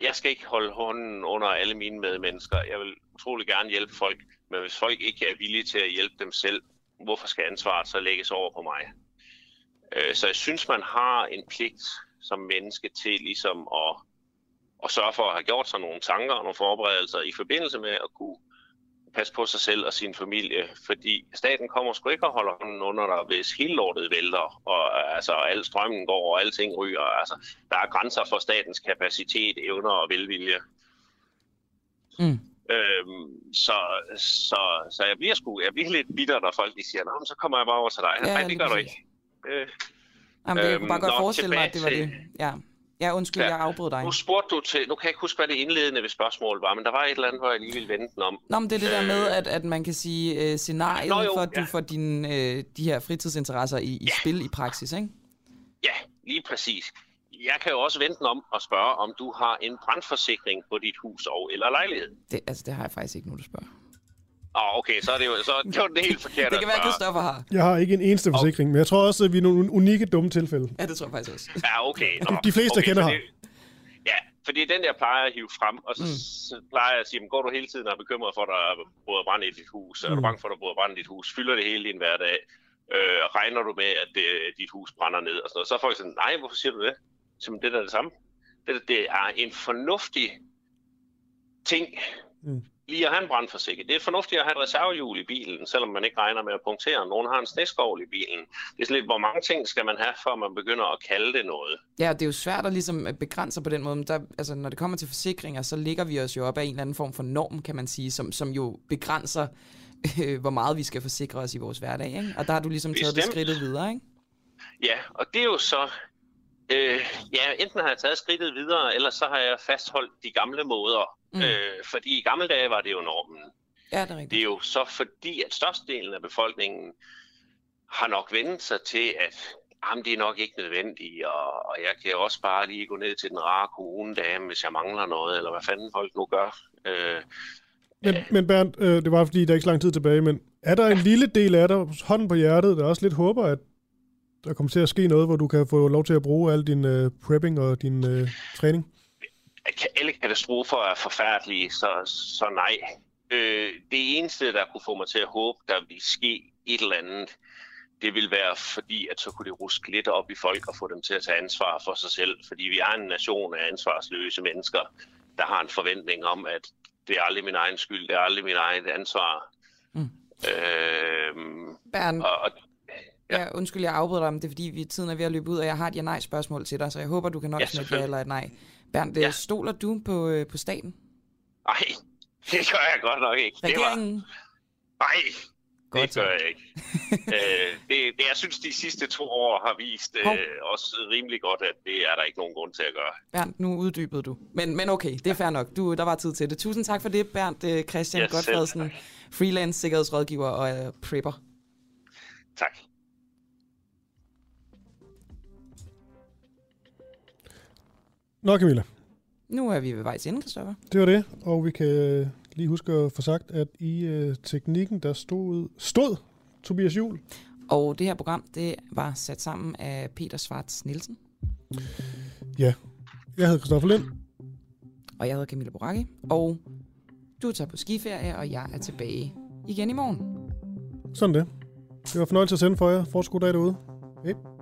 Speaker 25: jeg skal ikke holde hånden under alle mine medmennesker. Jeg vil utrolig gerne hjælpe folk, men hvis folk ikke er villige til at hjælpe dem selv, hvorfor skal ansvaret så lægges over på mig? Øh, så jeg synes, man har en pligt som menneske til ligesom at, at sørge for at have gjort sig nogle tanker og nogle forberedelser i forbindelse med at kunne passe på sig selv og sin familie, fordi staten kommer sgu ikke og holder hånden under dig, hvis hele lortet vælter, og altså al strømmen går, og alting ryger. Altså, der er grænser for statens kapacitet, evner og velvilje. Mm. Øhm, så, så, så jeg bliver sgu, jeg bliver lidt bitter, når folk de siger, Nå, så kommer jeg bare over til dig. Ja, Nej, det gør du ikke. Øh,
Speaker 2: Jamen, det, jeg kunne bare godt øhm, forestille mig, at det var det. Ja. Ja, undskyld, ja. jeg afbrød dig.
Speaker 25: Nu spurgte du til, nu kan jeg ikke huske, hvad det indledende ved spørgsmålet var, men der var et eller andet, hvor jeg lige ville vente om.
Speaker 2: Nå, men det er det øh, der med, at, at man kan sige uh, scenariet Nå, jo, for, at ja. du får dine, uh, de her fritidsinteresser i, i ja. spil i praksis, ikke?
Speaker 25: Ja, lige præcis jeg kan jo også vente om og spørge, om du har en brandforsikring på dit hus og eller lejlighed.
Speaker 2: Det, altså, det har jeg faktisk ikke nu, du spørger.
Speaker 25: Åh, oh, okay, så er det jo så det var det helt forkert
Speaker 2: Det kan være, at Christoffer har.
Speaker 1: Jeg har ikke en eneste forsikring, men jeg tror også, at vi er nogle unikke dumme tilfælde.
Speaker 2: Ja, det tror jeg faktisk også.
Speaker 25: Ja, okay.
Speaker 1: Nå. De fleste, okay, kender har.
Speaker 25: Ja, fordi den der plejer at hive frem, og så, mm. så plejer jeg at sige, går du hele tiden og er bekymret for, at der er både brand i dit hus, mm. er du mm. bange for, at der er brand i dit hus, fylder det hele din hverdag, øh, regner du med, at det, dit hus brænder ned og sådan noget. Så er folk sådan, nej, hvorfor siger du det? Som det der er det samme. Det, det er en fornuftig ting, mm. lige at have en brandforsikring. Det er fornuftigt at have et reservehjul i bilen, selvom man ikke regner med at punktere. Nogen har en sneskovl i bilen. Det er sådan lidt, hvor mange ting skal man have, før man begynder at kalde det noget.
Speaker 2: Ja, det er jo svært at ligesom begrænse på den måde. Men der, altså, når det kommer til forsikringer, så ligger vi os jo op af en eller anden form for norm, kan man sige, som, som jo begrænser, øh, hvor meget vi skal forsikre os i vores hverdag. Ikke? Og der har du ligesom taget Bestemt. det skridtet videre, ikke?
Speaker 25: Ja, og det er jo så Øh, ja, enten har jeg taget skridtet videre, eller så har jeg fastholdt de gamle måder. Mm. Øh, fordi i gamle dage var det jo normen.
Speaker 2: Ja, det er rigtigt.
Speaker 25: Det er jo så fordi, at størstedelen af befolkningen har nok vendt sig til, at jamen, det er nok ikke nødvendigt, og, og jeg kan også bare lige gå ned til den rare kommunedame, hvis jeg mangler noget, eller hvad fanden folk nu gør. Øh,
Speaker 1: Men, men Bernd, øh, det var fordi, der er ikke så lang tid tilbage, men er der en lille del af dig, hånden på hjertet, der også lidt håber, at der kommer til at ske noget, hvor du kan få lov til at bruge al din øh, prepping og din øh, træning?
Speaker 25: alle katastrofer er forfærdelige, så, så nej. Øh, det eneste, der kunne få mig til at håbe, der ville ske et eller andet, det vil være fordi, at så kunne det ruske lidt op i folk og få dem til at tage ansvar for sig selv. Fordi vi er en nation af ansvarsløse mennesker, der har en forventning om, at det er aldrig min egen skyld, det er aldrig min egen ansvar.
Speaker 2: Mm.
Speaker 25: Øhm,
Speaker 2: Bernd,
Speaker 25: og, og,
Speaker 2: ja. ja, undskyld, jeg afbryder dig, men det er fordi, vi, tiden er ved at løbe ud, og jeg har et ja-nej-spørgsmål til dig, så jeg håber, du kan nok
Speaker 25: Ja,
Speaker 2: med et ja eller et nej. Bernd, ja. stoler du på, øh, på staten?
Speaker 25: ej, det gør jeg godt nok ikke. Det var,
Speaker 2: Regeringen?
Speaker 25: nej,
Speaker 2: Godt
Speaker 25: det gør jeg ikke. øh, det, det, jeg synes, de sidste to år har vist øh, også rimelig godt, at det er der ikke nogen grund til at gøre.
Speaker 2: Bernd, nu uddybede du. Men, men okay, det er fair nok. Du, der var tid til det. Tusind tak for det, Bernd øh, Christian
Speaker 25: Ja,
Speaker 2: Godfredsen, freelance sikkerhedsrådgiver og øh, prepper.
Speaker 25: Tak.
Speaker 1: Nå, Camilla,
Speaker 2: Nu er vi ved vejs ende, Christoffer.
Speaker 1: det var det, og vi kan øh, lige huske at få sagt, at i øh, teknikken, der stod, stod Tobias Jul.
Speaker 2: Og det her program, det var sat sammen af Peter Svarts Nielsen.
Speaker 1: Ja, jeg hedder Christoffer Lind.
Speaker 2: Og jeg hedder Camilla Boracchi. Og du tager på skiferie, og jeg er tilbage igen i morgen.
Speaker 1: Sådan det. Det var fornøjelse at sende for jer. Fortsat god dag derude. Hej.